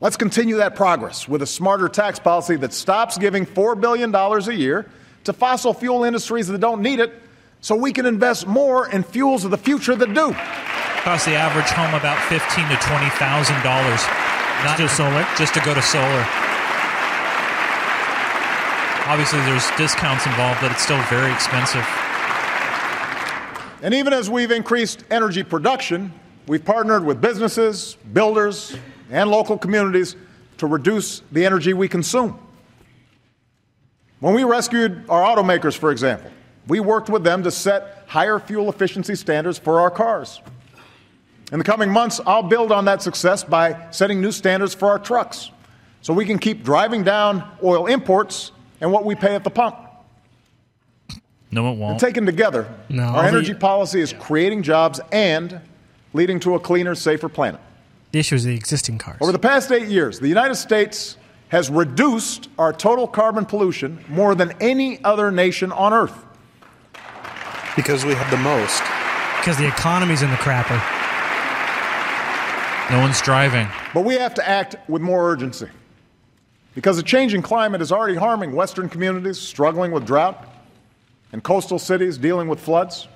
[SPEAKER 3] Let's continue that progress with a smarter tax policy that stops giving $4 billion a year to fossil fuel industries that don't need it so we can invest more in fuels of the future that do.
[SPEAKER 4] Cost the average home about fifteen to twenty thousand dollars. Not
[SPEAKER 1] Just solar?
[SPEAKER 4] Just to go to solar. Obviously, there's discounts involved, but it's still very expensive.
[SPEAKER 3] And even as we've increased energy production, we've partnered with businesses, builders, and local communities to reduce the energy we consume. When we rescued our automakers, for example, we worked with them to set higher fuel efficiency standards for our cars. In the coming months, I'll build on that success by setting new standards for our trucks so we can keep driving down oil imports and what we pay at the pump.
[SPEAKER 4] No, it won't.
[SPEAKER 3] taken together,
[SPEAKER 1] No,
[SPEAKER 3] our
[SPEAKER 1] the-
[SPEAKER 3] energy policy is creating jobs and leading to a cleaner, safer planet.
[SPEAKER 1] The issue is the existing cars.
[SPEAKER 3] Over the past eight years, the United States has reduced our total carbon pollution more than any other nation on Earth.
[SPEAKER 6] Because we have the most.
[SPEAKER 1] Because the economy's in the crapper.
[SPEAKER 4] No one's driving.
[SPEAKER 3] But we have to act with more urgency. Because the changing climate is already harming Western communities struggling with drought and coastal cities dealing with floods.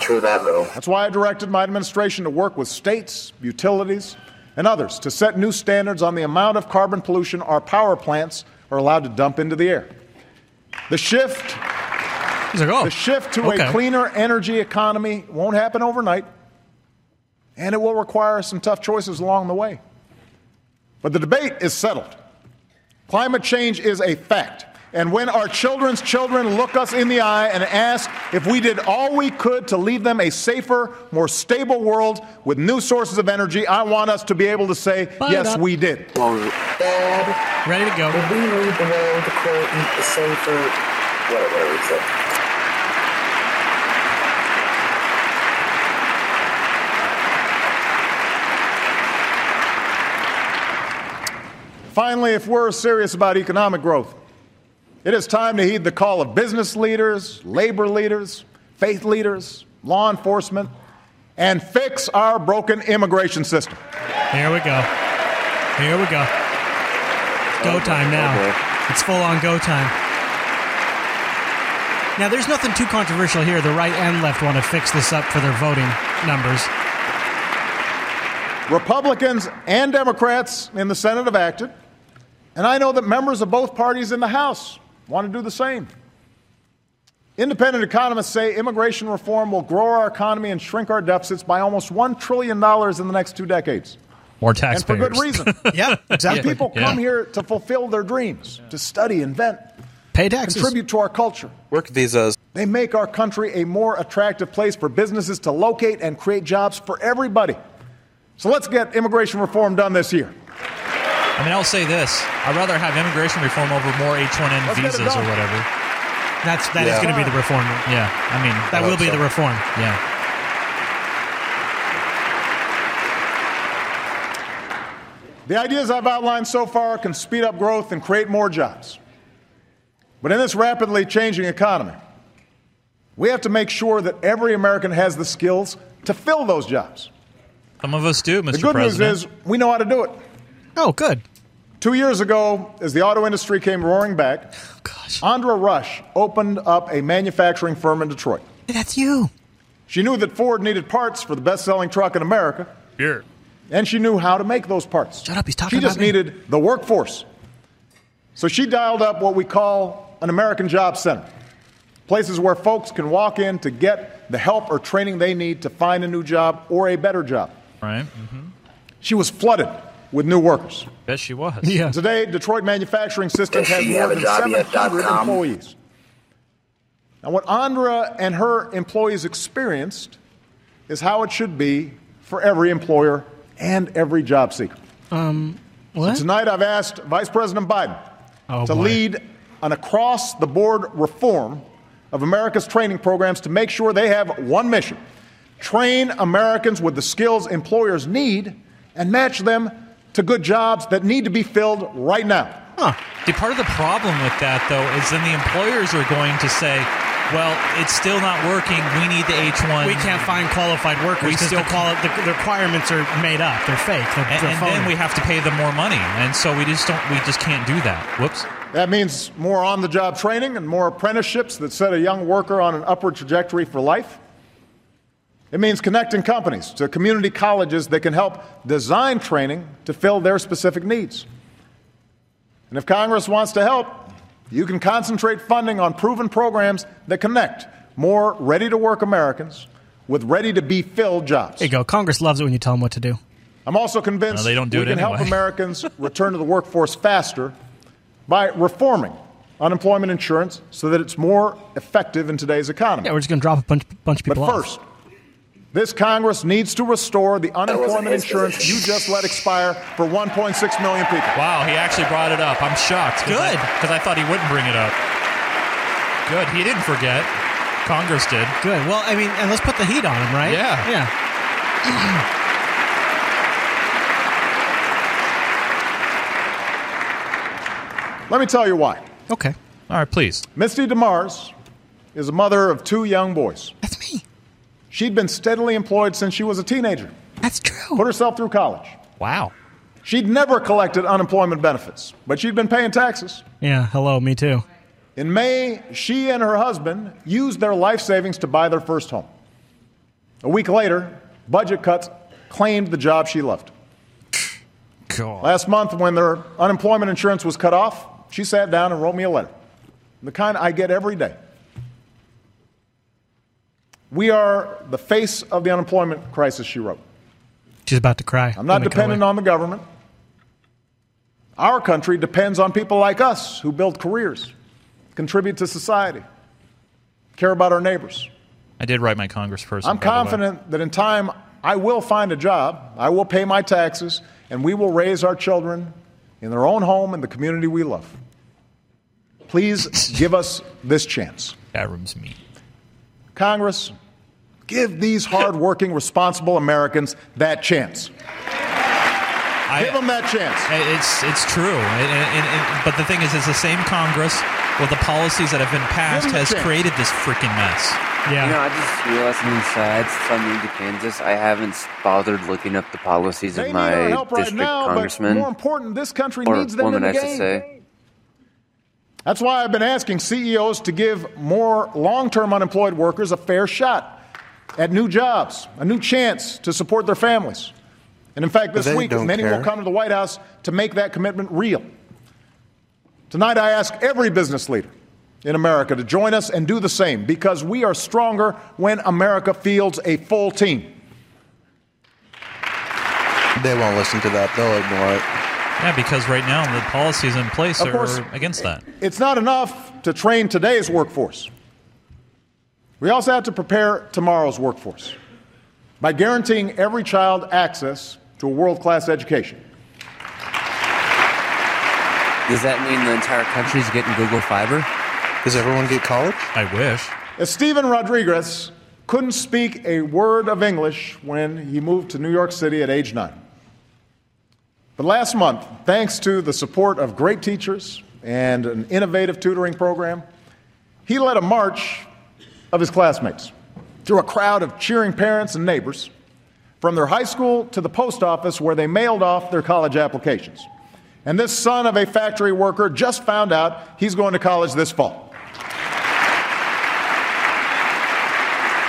[SPEAKER 10] True that, though.
[SPEAKER 3] That's why I directed my administration to work with states, utilities, and others to set new standards on the amount of carbon pollution our power plants are allowed to dump into the air. The shift,
[SPEAKER 1] He's like, oh,
[SPEAKER 3] the shift to
[SPEAKER 1] okay.
[SPEAKER 3] a cleaner energy economy won't happen overnight, and it will require some tough choices along the way. But the debate is settled. Climate change is a fact. And when our children's children look us in the eye and ask if we did all we could to leave them a safer, more stable world with new sources of energy, I want us to be able to say,
[SPEAKER 1] Fired
[SPEAKER 3] yes,
[SPEAKER 1] up.
[SPEAKER 3] we did.
[SPEAKER 10] Dad,
[SPEAKER 1] Ready to go.
[SPEAKER 10] did we lead the world to quote a safer, whatever we said.
[SPEAKER 3] Finally, if we're serious about economic growth, it is time to heed the call of business leaders, labor leaders, faith leaders, law enforcement, and fix our broken immigration system.
[SPEAKER 1] Here we go. Here we go. Go time now. It's full on go time. Now, there's nothing too controversial here. The right and left want to fix this up for their voting numbers.
[SPEAKER 3] Republicans and Democrats in the Senate have acted, and I know that members of both parties in the House want to do the same. Independent economists say immigration reform will grow our economy and shrink our deficits by almost $1 trillion in the next two decades.
[SPEAKER 4] More
[SPEAKER 3] And for good reason. *laughs*
[SPEAKER 1] Yeah,
[SPEAKER 3] Some
[SPEAKER 1] exactly.
[SPEAKER 3] people
[SPEAKER 4] Yeah.
[SPEAKER 3] come here to fulfill their dreams, to study, invent,
[SPEAKER 1] Pay taxes.
[SPEAKER 3] contribute to our culture.
[SPEAKER 6] Work visas.
[SPEAKER 3] They make our country a more attractive place for businesses to locate and create jobs for everybody. So let's get immigration reform done this year.
[SPEAKER 4] I mean, I'll say this: I'd rather have immigration reform over more H-1N
[SPEAKER 3] Let's get it
[SPEAKER 4] visas or
[SPEAKER 3] done.
[SPEAKER 4] whatever.
[SPEAKER 1] That's that is
[SPEAKER 6] Yeah.
[SPEAKER 1] going to be the reform.
[SPEAKER 4] Yeah, I mean,
[SPEAKER 1] That will be
[SPEAKER 6] so.
[SPEAKER 1] the reform.
[SPEAKER 4] yeah.
[SPEAKER 3] The ideas I've outlined so far can speed up growth and create more jobs. But in this rapidly changing economy, we have to make sure that every American has the skills to fill those jobs.
[SPEAKER 4] Some of us do, Mr.
[SPEAKER 3] The good
[SPEAKER 4] President.
[SPEAKER 3] news is we know how to do it.
[SPEAKER 1] Oh, good.
[SPEAKER 3] Two years ago, as the auto industry came roaring back,
[SPEAKER 1] Gosh,
[SPEAKER 3] Andra Rush opened up a manufacturing firm in Detroit.
[SPEAKER 1] that's you.
[SPEAKER 3] She knew that Ford needed parts for the best selling truck in America,
[SPEAKER 4] Here.
[SPEAKER 3] and she knew how to make those parts.
[SPEAKER 1] Shut up, he's talking
[SPEAKER 3] She just
[SPEAKER 1] about me.
[SPEAKER 3] needed the workforce. So she dialed up what we call an American Job Center places where folks can walk in to get the help or training they need to find a new job or a better job.
[SPEAKER 4] Right. Mm-hmm.
[SPEAKER 3] She was flooded with new workers.
[SPEAKER 4] Yes, she was. *laughs*
[SPEAKER 1] Yeah.
[SPEAKER 3] Today, Detroit Manufacturing Systems
[SPEAKER 10] Does
[SPEAKER 3] has more than
[SPEAKER 10] job
[SPEAKER 3] 700 employees. Now, what Andra and her employees experienced is how it should be for every employer and every job seeker.
[SPEAKER 1] Um, what?
[SPEAKER 3] Tonight, I've asked Vice President Biden
[SPEAKER 1] Oh,
[SPEAKER 3] to
[SPEAKER 1] boy.
[SPEAKER 3] lead an across the board reform of America's training programs to make sure they have one mission train Americans with the skills employers need and match them to good jobs that need to be filled right now.
[SPEAKER 4] The part of the problem with that, though, is then the employers are going to say, "Well, it's still not working. We need the H one.
[SPEAKER 1] We can't find qualified workers
[SPEAKER 4] We still
[SPEAKER 1] the, quali- the, the requirements are made up. They're fake. They're,
[SPEAKER 4] and,
[SPEAKER 1] they're
[SPEAKER 4] and then we have to pay them more money, and so we just don't. We just can't do that. Whoops.
[SPEAKER 3] That means more on the job training and more apprenticeships that set a young worker on an upward trajectory for life. It means connecting companies to community colleges that can help design training to fill their specific needs. And if Congress wants to help, you can concentrate funding on proven programs that connect more ready to work Americans with ready to be filled jobs.
[SPEAKER 1] There you go. Congress loves it when you tell them what to do.
[SPEAKER 3] I'm also convinced
[SPEAKER 1] No, they don't do
[SPEAKER 3] we
[SPEAKER 1] it
[SPEAKER 3] can help. *laughs* Americans return to the workforce faster by reforming unemployment insurance so that it's more effective in today's economy.
[SPEAKER 1] Yeah, we're just going to drop a bunch, bunch of
[SPEAKER 3] But
[SPEAKER 1] people off.
[SPEAKER 3] First, this Congress needs to restore the unemployment
[SPEAKER 4] his
[SPEAKER 3] insurance you just let expire for 1.6 million people.
[SPEAKER 4] Wow, he actually brought it up. I'm shocked.
[SPEAKER 1] Good.
[SPEAKER 4] Because I, thought he wouldn't bring it up. Good. He didn't forget. Congress did.
[SPEAKER 1] Good. Well, I mean, and let's put the heat on him, right?
[SPEAKER 4] Yeah.
[SPEAKER 1] Yeah. *clears throat*
[SPEAKER 3] Let me tell you why.
[SPEAKER 1] Okay.
[SPEAKER 4] All right, please.
[SPEAKER 3] Misty DeMars is a mother of two young boys.
[SPEAKER 1] That's me.
[SPEAKER 3] She'd been steadily employed since she was a teenager.
[SPEAKER 1] That's true.
[SPEAKER 3] Put herself through college.
[SPEAKER 4] Wow.
[SPEAKER 3] She'd never collected unemployment benefits, but she'd been paying taxes.
[SPEAKER 1] Yeah. Hello. Me too.
[SPEAKER 3] In May, she and her husband used their life savings to buy their first home. A week later, budget cuts claimed the job she loved.
[SPEAKER 4] God.
[SPEAKER 3] Last month, when their unemployment insurance was cut off, she sat down and wrote me a letter. The kind I get every day. We are the face of the unemployment crisis, she wrote.
[SPEAKER 1] She's about to cry.
[SPEAKER 3] I'm not
[SPEAKER 1] Let me cut
[SPEAKER 3] dependent on the government. Our country depends on people like us who build careers, contribute to society, care about our neighbors.
[SPEAKER 4] I did write my congressperson.
[SPEAKER 3] I'm
[SPEAKER 4] by the way.
[SPEAKER 3] confident that in time I will find a job, I will pay my taxes, and we will raise our children in their own home in the community we love. Please *laughs* give us this chance.
[SPEAKER 4] That room's me.
[SPEAKER 3] Congress, give these hardworking, responsible Americans that chance. give them that chance.
[SPEAKER 4] It's it's true, and, and, and, but the thing is, it's the same Congress with the policies that have been passed
[SPEAKER 3] Give 'em a
[SPEAKER 4] has
[SPEAKER 3] chance.
[SPEAKER 4] created this freaking mess.
[SPEAKER 15] You know, I just realized something sad. Since I moved to Kansas, I haven't bothered looking up the policies
[SPEAKER 3] They
[SPEAKER 15] of
[SPEAKER 3] need
[SPEAKER 15] my
[SPEAKER 3] our help right
[SPEAKER 15] district
[SPEAKER 3] now, but
[SPEAKER 15] congressman.
[SPEAKER 3] more important, this country
[SPEAKER 15] or
[SPEAKER 3] needs them
[SPEAKER 15] woman,
[SPEAKER 3] in
[SPEAKER 15] I
[SPEAKER 3] the
[SPEAKER 15] should say.
[SPEAKER 3] That's why I've been asking CEOs to give more long term unemployed workers a fair shot at new jobs, a new chance to support their families. And in fact, this week, many will come to the White House to make that commitment real. Tonight, I ask every business leader in America to join us and do the same because we are stronger when America fields a full team.
[SPEAKER 6] They won't listen to that. They'll ignore it.
[SPEAKER 4] Yeah, because right now the policies in place
[SPEAKER 3] Of
[SPEAKER 4] are
[SPEAKER 3] course.
[SPEAKER 4] against that.
[SPEAKER 3] It's not enough to train today's workforce. We also have to prepare tomorrow's workforce by guaranteeing every child access to a world class education.
[SPEAKER 15] Does that mean the entire country is getting Google Fiber?
[SPEAKER 6] Does everyone get college?
[SPEAKER 4] I wish.
[SPEAKER 3] Estiven Rodriguez couldn't speak a word of English when he moved to New York City at age nine. But last month, thanks to the support of great teachers and an innovative tutoring program, he led a march of his classmates through a crowd of cheering parents and neighbors from their high school to the post office where they mailed off their college applications. And this son of a factory worker just found out he's going to college this fall.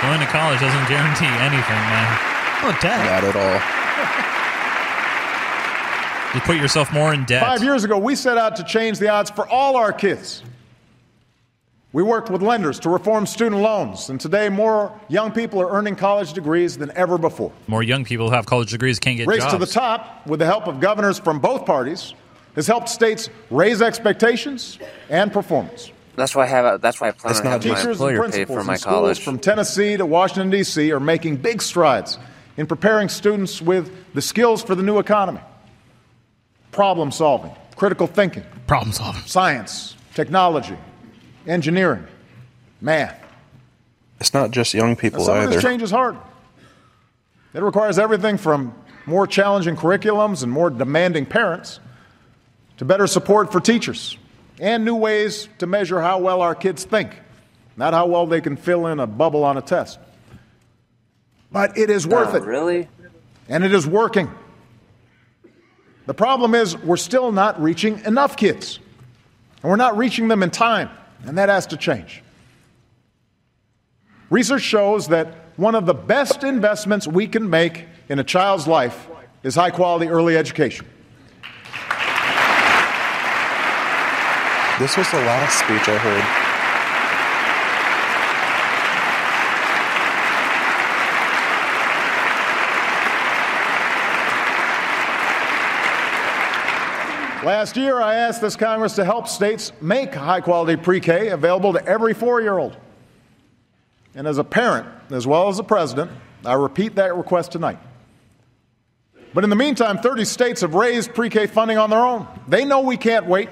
[SPEAKER 4] Going to college doesn't guarantee anything, man.
[SPEAKER 1] Oh, Dad.
[SPEAKER 6] Not at all. *laughs*
[SPEAKER 4] You put yourself more in debt.
[SPEAKER 3] Five years ago, we set out to change the odds for all our kids. We worked with lenders to reform student loans, and today more young people are earning college degrees than ever before.
[SPEAKER 4] More young people who have college degrees can't get
[SPEAKER 3] Race
[SPEAKER 4] jobs.
[SPEAKER 3] to the top, with the help of governors from both parties, has helped states raise expectations and performance.
[SPEAKER 15] That's why I have. That's why I plan
[SPEAKER 3] It's
[SPEAKER 15] on having my
[SPEAKER 3] teachers and
[SPEAKER 15] employer pay
[SPEAKER 3] principals
[SPEAKER 15] for my
[SPEAKER 3] schools
[SPEAKER 15] college.
[SPEAKER 3] from Tennessee to Washington D.C. are making big strides in preparing students with the skills for the new economy: problem solving, critical thinking,
[SPEAKER 1] problem solving,
[SPEAKER 3] science, technology, engineering, math.
[SPEAKER 6] It's not just young
[SPEAKER 3] And
[SPEAKER 6] people
[SPEAKER 3] some of
[SPEAKER 6] either.
[SPEAKER 3] this change is hard. It requires everything from more challenging curriculums and more demanding parents to better support for teachers, and new ways to measure how well our kids think, not how well they can fill in a bubble on a test. But it is worth
[SPEAKER 15] Oh,
[SPEAKER 3] it.
[SPEAKER 15] Really?
[SPEAKER 3] And it is working. The problem is, we're still not reaching enough kids. And we're not reaching them in time. And that has to change. Research shows that one of the best investments we can make in a child's life is high quality early education.
[SPEAKER 6] This was the last speech I heard.
[SPEAKER 3] Last year, I asked this Congress to help states make high quality pre K available to every four year old. And as a parent, as well as a president, I repeat that request tonight. But in the meantime, 30 states have raised pre K funding on their own. They know we can't wait.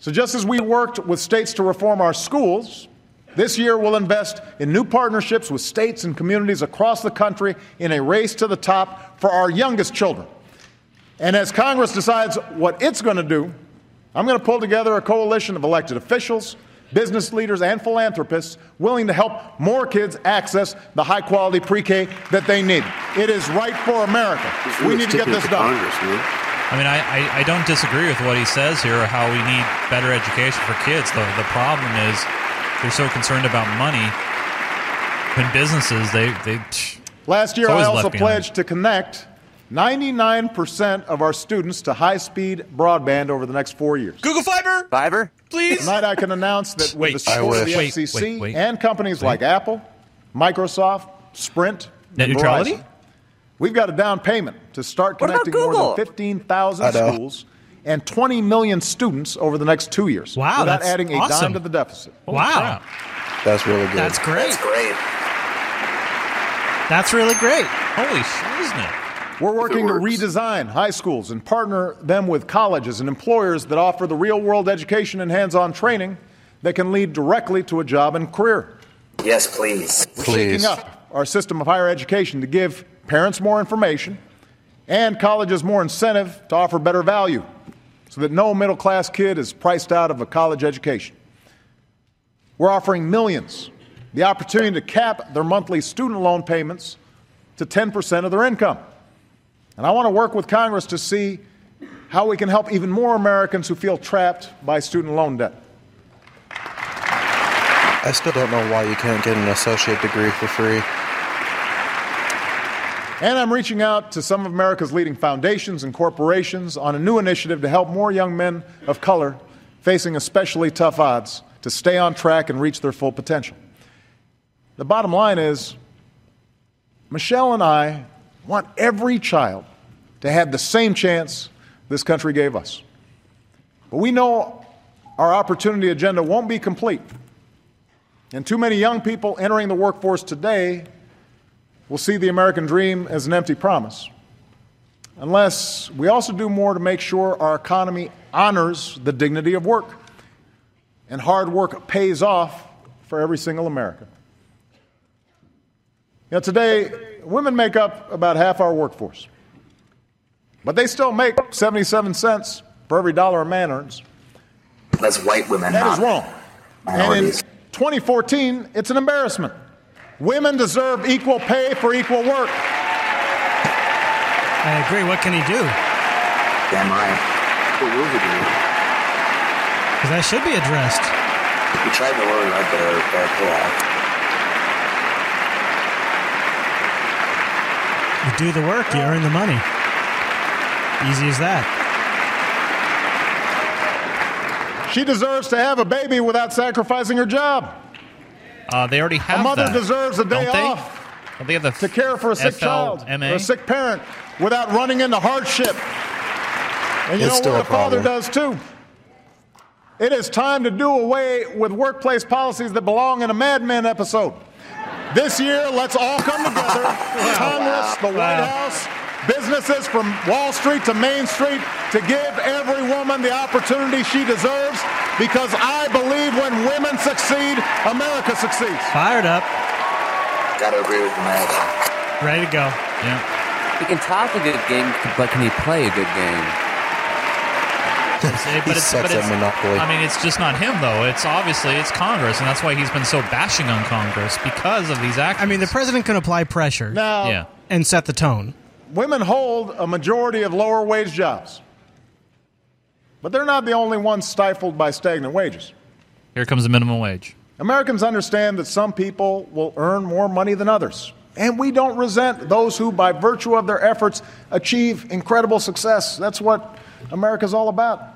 [SPEAKER 3] So just as we worked with states to reform our schools, this year we'll invest in new partnerships with states and communities across the country in a race to the top for our youngest children. And as Congress decides what it's going to do, I'm going to pull together a coalition of elected officials, business leaders, and philanthropists willing to help more kids access the high quality pre K that they need. It is right for America. We need to get this done.
[SPEAKER 4] I mean, I, I, I don't disagree with what he says here, how we need better education for kids. The, the problem is they're so concerned about money. When businesses, they. they
[SPEAKER 3] Last year, I also pledged to connect 99% of our students to high speed broadband over the next four years.
[SPEAKER 4] Google Fiber!
[SPEAKER 15] Fiber?
[SPEAKER 4] Please!
[SPEAKER 3] Tonight, I can announce that *laughs* with
[SPEAKER 4] Wait.
[SPEAKER 3] the support of the.
[SPEAKER 4] Wait,
[SPEAKER 3] FCC
[SPEAKER 4] wait, wait.
[SPEAKER 3] and companies like Apple, Microsoft, Sprint,
[SPEAKER 4] Net neutrality?
[SPEAKER 3] Verizon, we've got a down payment to start connecting more than 15,000 schools and 20 million students over the next two years
[SPEAKER 1] Wow,
[SPEAKER 3] without
[SPEAKER 1] that's
[SPEAKER 3] adding a
[SPEAKER 1] awesome.
[SPEAKER 3] dime to the deficit.
[SPEAKER 1] Wow.
[SPEAKER 6] That's really good.
[SPEAKER 1] That's great.
[SPEAKER 10] That's great.
[SPEAKER 1] That's really great.
[SPEAKER 4] Holy shiznit.
[SPEAKER 3] We're working to redesign high schools and partner them with colleges and employers that offer the real world education and hands on training that can lead directly to a job and career.
[SPEAKER 10] Yes, please.
[SPEAKER 3] We're
[SPEAKER 6] Please.
[SPEAKER 3] shaking up our system of higher education to give parents more information and colleges more incentive to offer better value so that no middle class kid is priced out of a college education. We're offering millions the opportunity to cap their monthly student loan payments to 10% of their income. And I want to work with Congress to see how we can help even more Americans who feel trapped by student loan debt.
[SPEAKER 6] I still don't know why you can't get an associate degree for free.
[SPEAKER 3] And I'm reaching out to some of America's leading foundations and corporations on a new initiative to help more young men of color facing especially tough odds to stay on track and reach their full potential. The bottom line is Michelle and I want every child to have the same chance this country gave us. But we know our opportunity agenda won't be complete. And too many young people entering the workforce today will see the American dream as an empty promise. Unless we also do more to make sure our economy honors the dignity of work and hard work pays off for every single American. Know, today, women make up about half our workforce, but they still make 77 cents for every dollar a man earns.
[SPEAKER 10] That's white women.
[SPEAKER 3] That
[SPEAKER 10] not
[SPEAKER 3] is wrong. And in 2014, it's an embarrassment. Women deserve equal pay for equal work.
[SPEAKER 1] I agree. What can he do?
[SPEAKER 10] Damn right. What will he do?
[SPEAKER 1] Because that should be addressed.
[SPEAKER 10] We tried to lower that their, their pay
[SPEAKER 1] You do the work, you earn the money. Easy as that.
[SPEAKER 3] She deserves to have a baby without sacrificing her job.
[SPEAKER 4] Uh, they already have
[SPEAKER 3] A mother
[SPEAKER 4] that.
[SPEAKER 3] deserves a day
[SPEAKER 4] they?
[SPEAKER 3] off
[SPEAKER 4] Don't they have the
[SPEAKER 3] to care for a sick child or a sick parent without running into hardship. And you
[SPEAKER 6] It's
[SPEAKER 3] know what?
[SPEAKER 6] a
[SPEAKER 3] A father does too. It is time to do away with workplace policies that belong in a Mad Men episode. This year, let's all come together *laughs* Congress, the White House, businesses from Wall Street to Main Street to give every woman the opportunity she deserves because I believe when women succeed, America succeeds.
[SPEAKER 1] Fired up.
[SPEAKER 10] Gotta agree with America.
[SPEAKER 1] Ready to go.
[SPEAKER 4] Yeah.
[SPEAKER 15] He can talk a good game, but can he play a good game?
[SPEAKER 4] It's- it-
[SPEAKER 6] He
[SPEAKER 4] but it's,
[SPEAKER 6] sucks
[SPEAKER 4] but
[SPEAKER 6] at
[SPEAKER 4] it's,
[SPEAKER 6] Monopoly.
[SPEAKER 4] I mean, it's just not him though. It's obviously it's Congress, and that's why he's been so bashing on Congress because of these actions.
[SPEAKER 1] I mean, the president can apply pressure
[SPEAKER 3] Now,
[SPEAKER 4] yeah.
[SPEAKER 1] and set the tone.
[SPEAKER 3] women hold a majority of lower wage jobs. But they're not the only ones stifled by stagnant wages.
[SPEAKER 4] Here comes the minimum wage.
[SPEAKER 3] Americans understand that some people will earn more money than others. And we don't resent those who, by virtue of their efforts, achieve incredible success. That's what America's all about.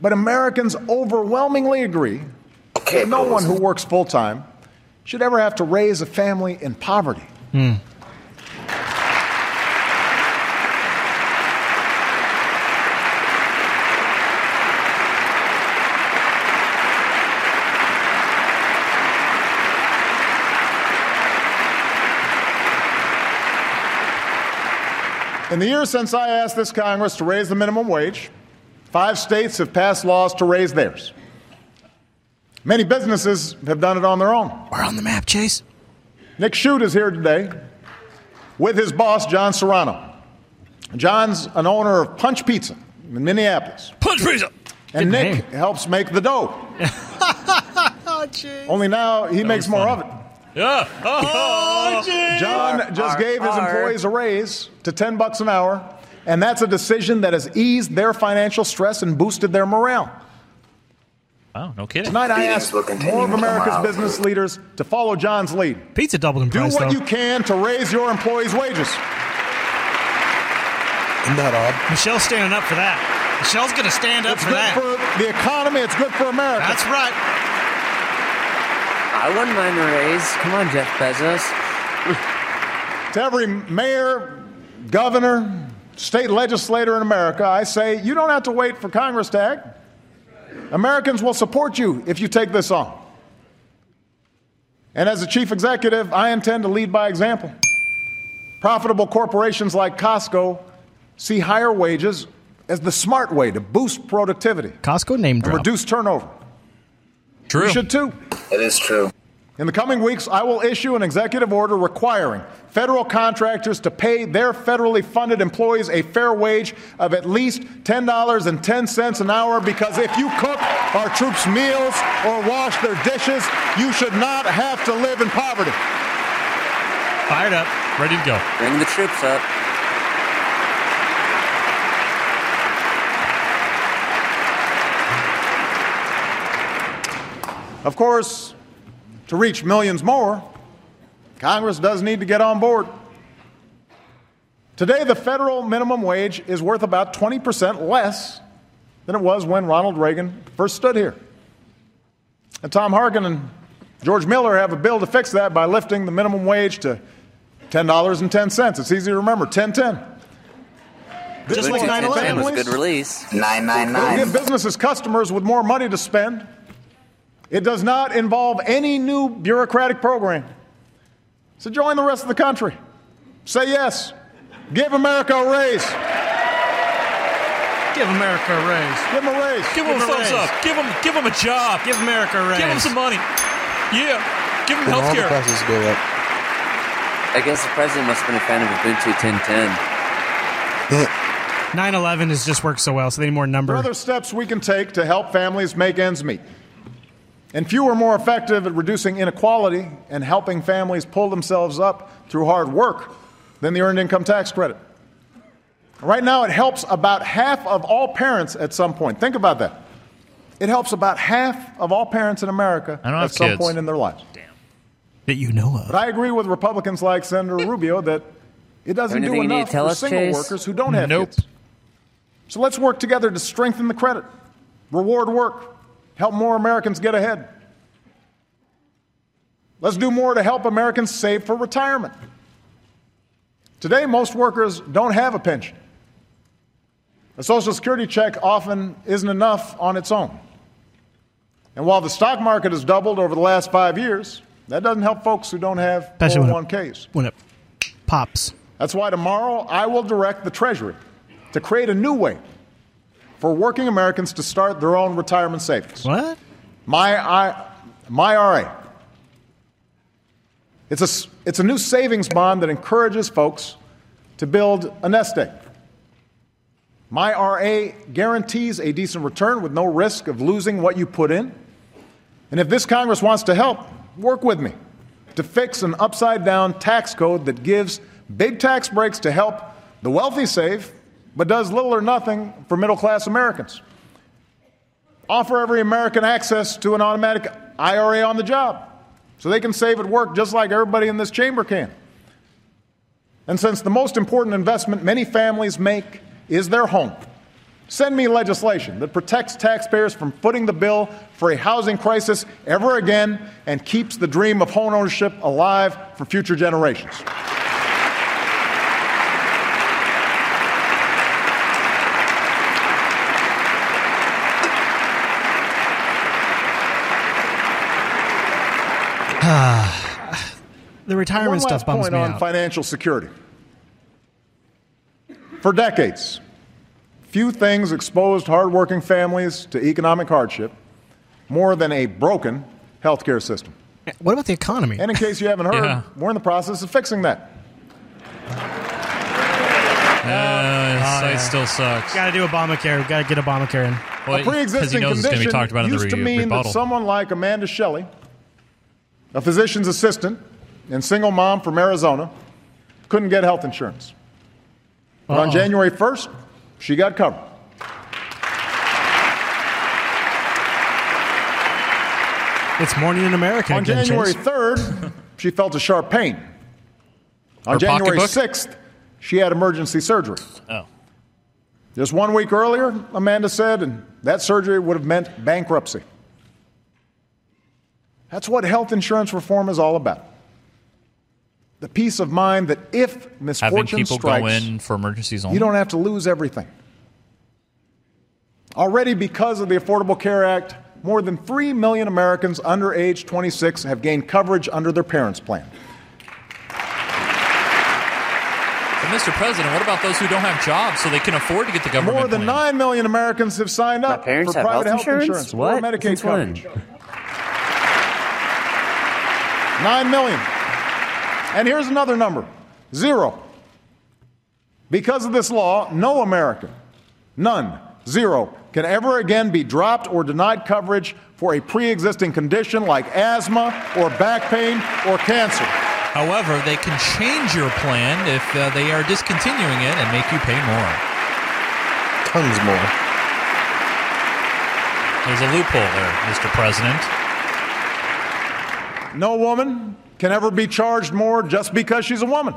[SPEAKER 3] But Americans overwhelmingly agree that no one who works full time should ever have to raise a family in poverty. Hmm. In the years since I asked this Congress to raise the minimum wage, five states have passed laws to raise theirs. Many businesses have done it on their own.
[SPEAKER 1] We're on the map, Chase.
[SPEAKER 3] Nick Chute is here today with his boss, John Soranno. John's an owner of Punch Pizza in Minneapolis.
[SPEAKER 4] Punch Pizza!
[SPEAKER 3] And
[SPEAKER 1] Good
[SPEAKER 3] Nick helps make the dough. *laughs*
[SPEAKER 1] Oh.
[SPEAKER 3] Only now he makes more of it.
[SPEAKER 4] Yeah. *laughs* Oh,
[SPEAKER 3] John just gave his employees a raise to 10 bucks an hour, and that's a decision that has eased their financial stress and boosted their morale.
[SPEAKER 4] Wow, no kidding.
[SPEAKER 3] Tonight I
[SPEAKER 10] Beatings
[SPEAKER 3] ask more of America's
[SPEAKER 10] tomorrow.
[SPEAKER 3] business leaders to follow John's lead.
[SPEAKER 1] Pizza doubled in price.
[SPEAKER 3] Do what
[SPEAKER 1] though.
[SPEAKER 3] you can to raise your employees' wages.
[SPEAKER 6] Isn't that odd?
[SPEAKER 1] Michelle's standing up for that. Michelle's going to stand up
[SPEAKER 3] It's
[SPEAKER 1] for
[SPEAKER 3] good
[SPEAKER 1] that.
[SPEAKER 3] for the economy, it's good for America.
[SPEAKER 1] That's right.
[SPEAKER 15] I wouldn't mind a raise. Come on, Jeff Bezos.
[SPEAKER 3] To every mayor, governor, state legislator in America, I say you don't have to wait for Congress to act. Americans will support you if you take this on. And as a chief executive, I intend to lead by example. Profitable corporations like Costco see higher wages as the smart way to boost productivity
[SPEAKER 1] Costco name
[SPEAKER 3] and
[SPEAKER 1] drop.
[SPEAKER 3] reduce turnover.
[SPEAKER 4] True.
[SPEAKER 3] You should too.
[SPEAKER 10] It is true.
[SPEAKER 3] In the coming weeks, I will issue an executive order requiring federal contractors to pay their federally funded employees a fair wage of at least $10.10 an hour because if you cook our troops' meals or wash their dishes, you should not have to live in poverty.
[SPEAKER 1] Fired up.
[SPEAKER 4] Ready to go.
[SPEAKER 15] Bring the troops up.
[SPEAKER 3] Of course, to reach millions more, Congress does need to get on board. Today, the federal minimum wage is worth about 20% less than it was when Ronald Reagan first stood here. And Tom Harkin and George Miller have a bill to fix that by lifting the minimum wage to $10.10. It's easy to remember 1010.
[SPEAKER 1] Just
[SPEAKER 3] This
[SPEAKER 1] like 9/11.
[SPEAKER 3] help
[SPEAKER 15] was a
[SPEAKER 3] families.
[SPEAKER 15] good release.
[SPEAKER 3] It'll
[SPEAKER 10] 999.
[SPEAKER 3] give businesses customers with more money to spend. It does not involve any new bureaucratic program. So join the rest of the country. Say yes. Give America a raise.
[SPEAKER 1] Give America a raise.
[SPEAKER 3] Give them a raise.
[SPEAKER 4] Give him a
[SPEAKER 1] Give him a
[SPEAKER 4] thumbs
[SPEAKER 1] raise.
[SPEAKER 4] up. Give him, give him a job.
[SPEAKER 1] Give America a raise.
[SPEAKER 4] Give him some money. Yeah. Give him
[SPEAKER 6] When all
[SPEAKER 4] health
[SPEAKER 6] the
[SPEAKER 4] care.
[SPEAKER 6] prices go up.
[SPEAKER 15] I guess the president must have been a fan of Ubuntu 1010.
[SPEAKER 1] 9/11 has just worked so well, so they need more
[SPEAKER 3] There are other steps we can take to help families make ends meet. And few are more effective at reducing inequality and helping families pull themselves up through hard work than the Earned Income Tax Credit. Right now, it helps about half of all parents at some point. Think about that. It helps about half of all parents in America at some
[SPEAKER 4] kids.
[SPEAKER 3] point in their lives.
[SPEAKER 1] that you know of.
[SPEAKER 3] But I agree with Republicans like Senator *laughs* Rubio that it doesn't do
[SPEAKER 15] Anything you need
[SPEAKER 3] enough
[SPEAKER 15] tell
[SPEAKER 3] for
[SPEAKER 15] us,
[SPEAKER 3] single
[SPEAKER 15] Chase?
[SPEAKER 3] workers who don't have
[SPEAKER 4] Nope.
[SPEAKER 3] kids. So let's work together to strengthen the credit, reward work, help more Americans get ahead. Let's do more to help Americans save for retirement. Today, most workers don't have a pension. A Social Security check often isn't enough on its own. And while the stock market has doubled over the last five years, that doesn't help folks who don't have
[SPEAKER 1] Especially when it-
[SPEAKER 3] 401ks.
[SPEAKER 1] When it pops.
[SPEAKER 3] That's why tomorrow I will direct the Treasury to create a new way for working Americans to start their own retirement savings.
[SPEAKER 1] What?
[SPEAKER 3] My, I, myRA. It's a, it's a new savings bond that encourages folks to build a nest egg. MyRA guarantees a decent return with no risk of losing what you put in. And if this Congress wants to help, work with me to fix an upside down tax code that gives big tax breaks to help the wealthy save, but does little or nothing for middle class Americans. Offer every American access to an automatic IRA on the job so they can save at work just like everybody in this chamber can. And since the most important investment many families make is their home, send me legislation that protects taxpayers from footing the bill for a housing crisis ever again and keeps the dream of home ownership alive for future generations.
[SPEAKER 1] The retirement
[SPEAKER 3] One
[SPEAKER 1] stuff
[SPEAKER 3] last
[SPEAKER 1] bums
[SPEAKER 3] point
[SPEAKER 1] me
[SPEAKER 3] on
[SPEAKER 1] out.
[SPEAKER 3] financial security. For decades, few things exposed hardworking families to economic hardship more than a broken healthcare system.
[SPEAKER 1] What about the economy?
[SPEAKER 3] And in case you haven't *laughs* heard,
[SPEAKER 1] Yeah.
[SPEAKER 3] we're in the process of fixing that.
[SPEAKER 4] Uh, site still sucks.
[SPEAKER 1] Got to do Obamacare. Got to get Obamacare in.
[SPEAKER 3] a pre-existing condition
[SPEAKER 4] talked about in the
[SPEAKER 3] used to mean
[SPEAKER 4] rebuttal.
[SPEAKER 3] that someone like Amanda Shelley, a physician's assistant and single mom from Arizona, couldn't get health insurance. But on
[SPEAKER 1] Uh-oh.
[SPEAKER 3] January 1st, she got covered.
[SPEAKER 1] It's morning in America.
[SPEAKER 3] On
[SPEAKER 1] again,
[SPEAKER 3] January
[SPEAKER 1] Chase.
[SPEAKER 3] 3rd, she felt a sharp pain. On
[SPEAKER 4] Her
[SPEAKER 3] January
[SPEAKER 4] pocketbook?
[SPEAKER 3] 6th, she had emergency surgery.
[SPEAKER 4] Oh.
[SPEAKER 3] Just one week earlier, Amanda said, and that surgery would have meant bankruptcy. That's what health insurance reform is all about. The peace of mind that if
[SPEAKER 4] Having
[SPEAKER 3] misfortune
[SPEAKER 4] people
[SPEAKER 3] strikes,
[SPEAKER 4] go in for emergencies only.
[SPEAKER 3] you don't have to lose everything. Already, because of the Affordable Care Act, more than 3 million Americans under age 26 have gained coverage under their parents' plan.
[SPEAKER 4] But Mr. President, what about those who don't have jobs so they can afford to get the government
[SPEAKER 3] More than
[SPEAKER 4] plan?
[SPEAKER 3] 9 million Americans have signed up for private
[SPEAKER 15] health
[SPEAKER 3] health
[SPEAKER 15] insurance?
[SPEAKER 3] insurance, or
[SPEAKER 15] What?
[SPEAKER 3] Medicaid
[SPEAKER 15] Since when?
[SPEAKER 3] coverage. 9 million. And here's another number zero. Because of this law, no American, none, zero, can ever again be dropped or denied coverage for a pre existing condition like asthma or back pain or cancer.
[SPEAKER 4] However, they can change your plan if uh, they are discontinuing it and make you pay more.
[SPEAKER 6] Tons more.
[SPEAKER 4] There's a loophole there, Mr. President.
[SPEAKER 3] No woman can ever be charged more just because she's a woman.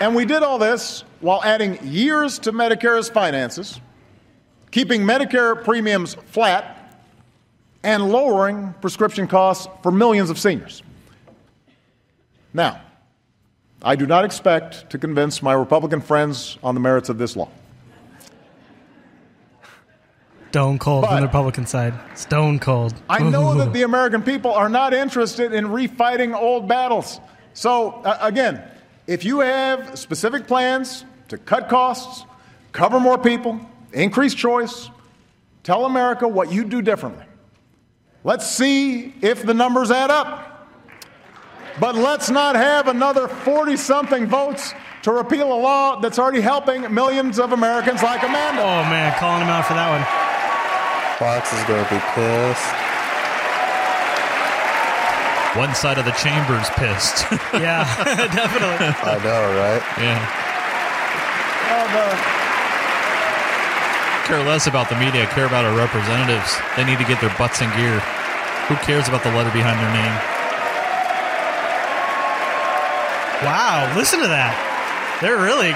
[SPEAKER 3] And we did all this while adding years to Medicare's finances, keeping Medicare premiums flat, and lowering prescription costs for millions of seniors. Now, I do not expect to convince my Republican friends on the merits of this law.
[SPEAKER 1] Stone cold from
[SPEAKER 3] But-
[SPEAKER 1] the Republican side. Stone cold.
[SPEAKER 3] I know that *laughs* the American people are not interested in refighting old battles. So, uh, again, if you have specific plans to cut costs, cover more people, increase choice, tell America what you do differently. Let's see if the numbers add up. But let's not have another 40 something votes to repeal a law that's already helping millions of Americans like Amanda.
[SPEAKER 1] Oh, man, calling him out for that one.
[SPEAKER 6] Fox is going to be pissed.
[SPEAKER 4] One side of the chamber's pissed. *laughs*
[SPEAKER 1] Yeah, *laughs* definitely.
[SPEAKER 6] I know, right?
[SPEAKER 4] Yeah.
[SPEAKER 3] uh,
[SPEAKER 4] Care less about the media, care about our representatives. They need to get their butts in gear. Who cares about the letter behind their name?
[SPEAKER 1] Wow, listen to that. They're really.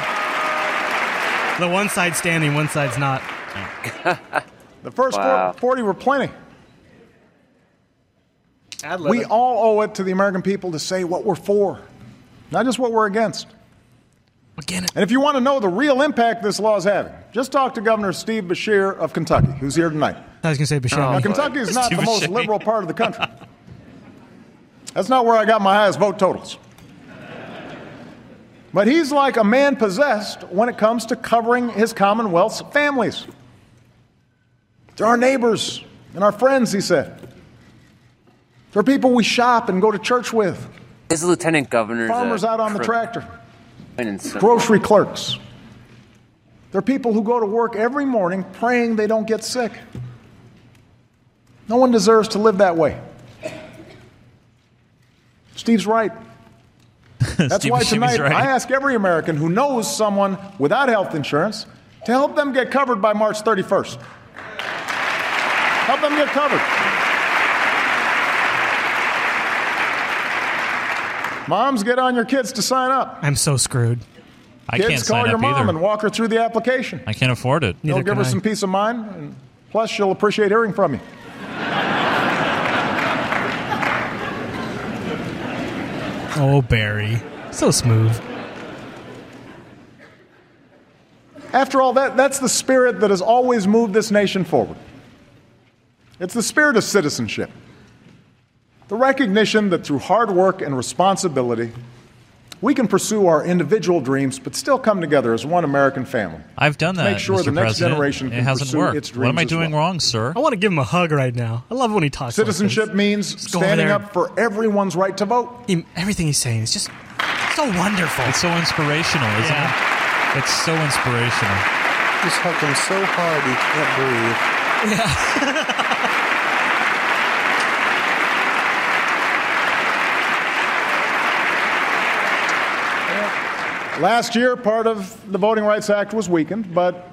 [SPEAKER 1] The one side standing, one side's not.
[SPEAKER 3] The first four-
[SPEAKER 15] Wow.
[SPEAKER 3] 40 were plenty. We all owe it to the American people to say what we're for, not just what we're against.
[SPEAKER 1] Again,
[SPEAKER 3] And if you want to know the real impact this law is having, just talk to Governor Steve Beshear of Kentucky, who's here tonight.
[SPEAKER 1] I was going to say Beshear.
[SPEAKER 3] Now, Kentucky is not *laughs*
[SPEAKER 4] Steve
[SPEAKER 3] the most
[SPEAKER 4] Beshear.
[SPEAKER 3] liberal part of the country. That's not where I got my highest vote totals. But he's like a man possessed when it comes to covering his Commonwealth's families. They're our neighbors and our friends, he said. They're people we shop and go to church with.
[SPEAKER 15] His lieutenant governor.
[SPEAKER 3] Uh, Farmers out on the tractor.
[SPEAKER 15] Grocery.
[SPEAKER 3] Uh, Grocery clerks. They're people who go to work every morning praying they don't get sick. No one deserves to live that way. Steve's right. *laughs* That's why tonight
[SPEAKER 4] right.
[SPEAKER 3] I ask every American who knows someone without health insurance to help them get covered by March 31st. Help them get covered. Moms, get on your kids to sign up.
[SPEAKER 1] I'm so screwed.
[SPEAKER 4] I
[SPEAKER 3] kids,
[SPEAKER 4] can't
[SPEAKER 3] call
[SPEAKER 4] sign
[SPEAKER 3] your
[SPEAKER 4] up
[SPEAKER 3] mom
[SPEAKER 4] either.
[SPEAKER 3] and walk her through the application.
[SPEAKER 4] I can't afford it.
[SPEAKER 3] It'll give her some peace of mind, and plus she'll appreciate hearing from you.
[SPEAKER 1] Oh, Barry. So smooth.
[SPEAKER 3] After all, that, that's the spirit that has always moved this nation forward. It's the spirit of citizenship. The recognition that through hard work and responsibility, we can pursue our individual dreams, but still come together as one American family.
[SPEAKER 4] I've done
[SPEAKER 3] To
[SPEAKER 4] that.
[SPEAKER 3] make sure
[SPEAKER 4] Mr.
[SPEAKER 3] the next
[SPEAKER 4] President.
[SPEAKER 3] generation
[SPEAKER 4] It
[SPEAKER 3] can
[SPEAKER 4] hasn't
[SPEAKER 3] pursue
[SPEAKER 4] worked.
[SPEAKER 3] its
[SPEAKER 4] What am I doing
[SPEAKER 3] well.
[SPEAKER 4] wrong, sir?
[SPEAKER 1] I want to give him a hug right now. I love when he talks. like.
[SPEAKER 3] Citizenship means
[SPEAKER 1] Just
[SPEAKER 3] standing up for everyone's right to vote.
[SPEAKER 1] He, everything he's saying is just so wonderful.
[SPEAKER 4] It's so inspirational, isn't
[SPEAKER 1] Yeah.
[SPEAKER 4] it? It's so inspirational.
[SPEAKER 6] Just hugged him so hard he can't breathe. *laughs*
[SPEAKER 3] Last year, part of the Voting Rights Act was weakened, but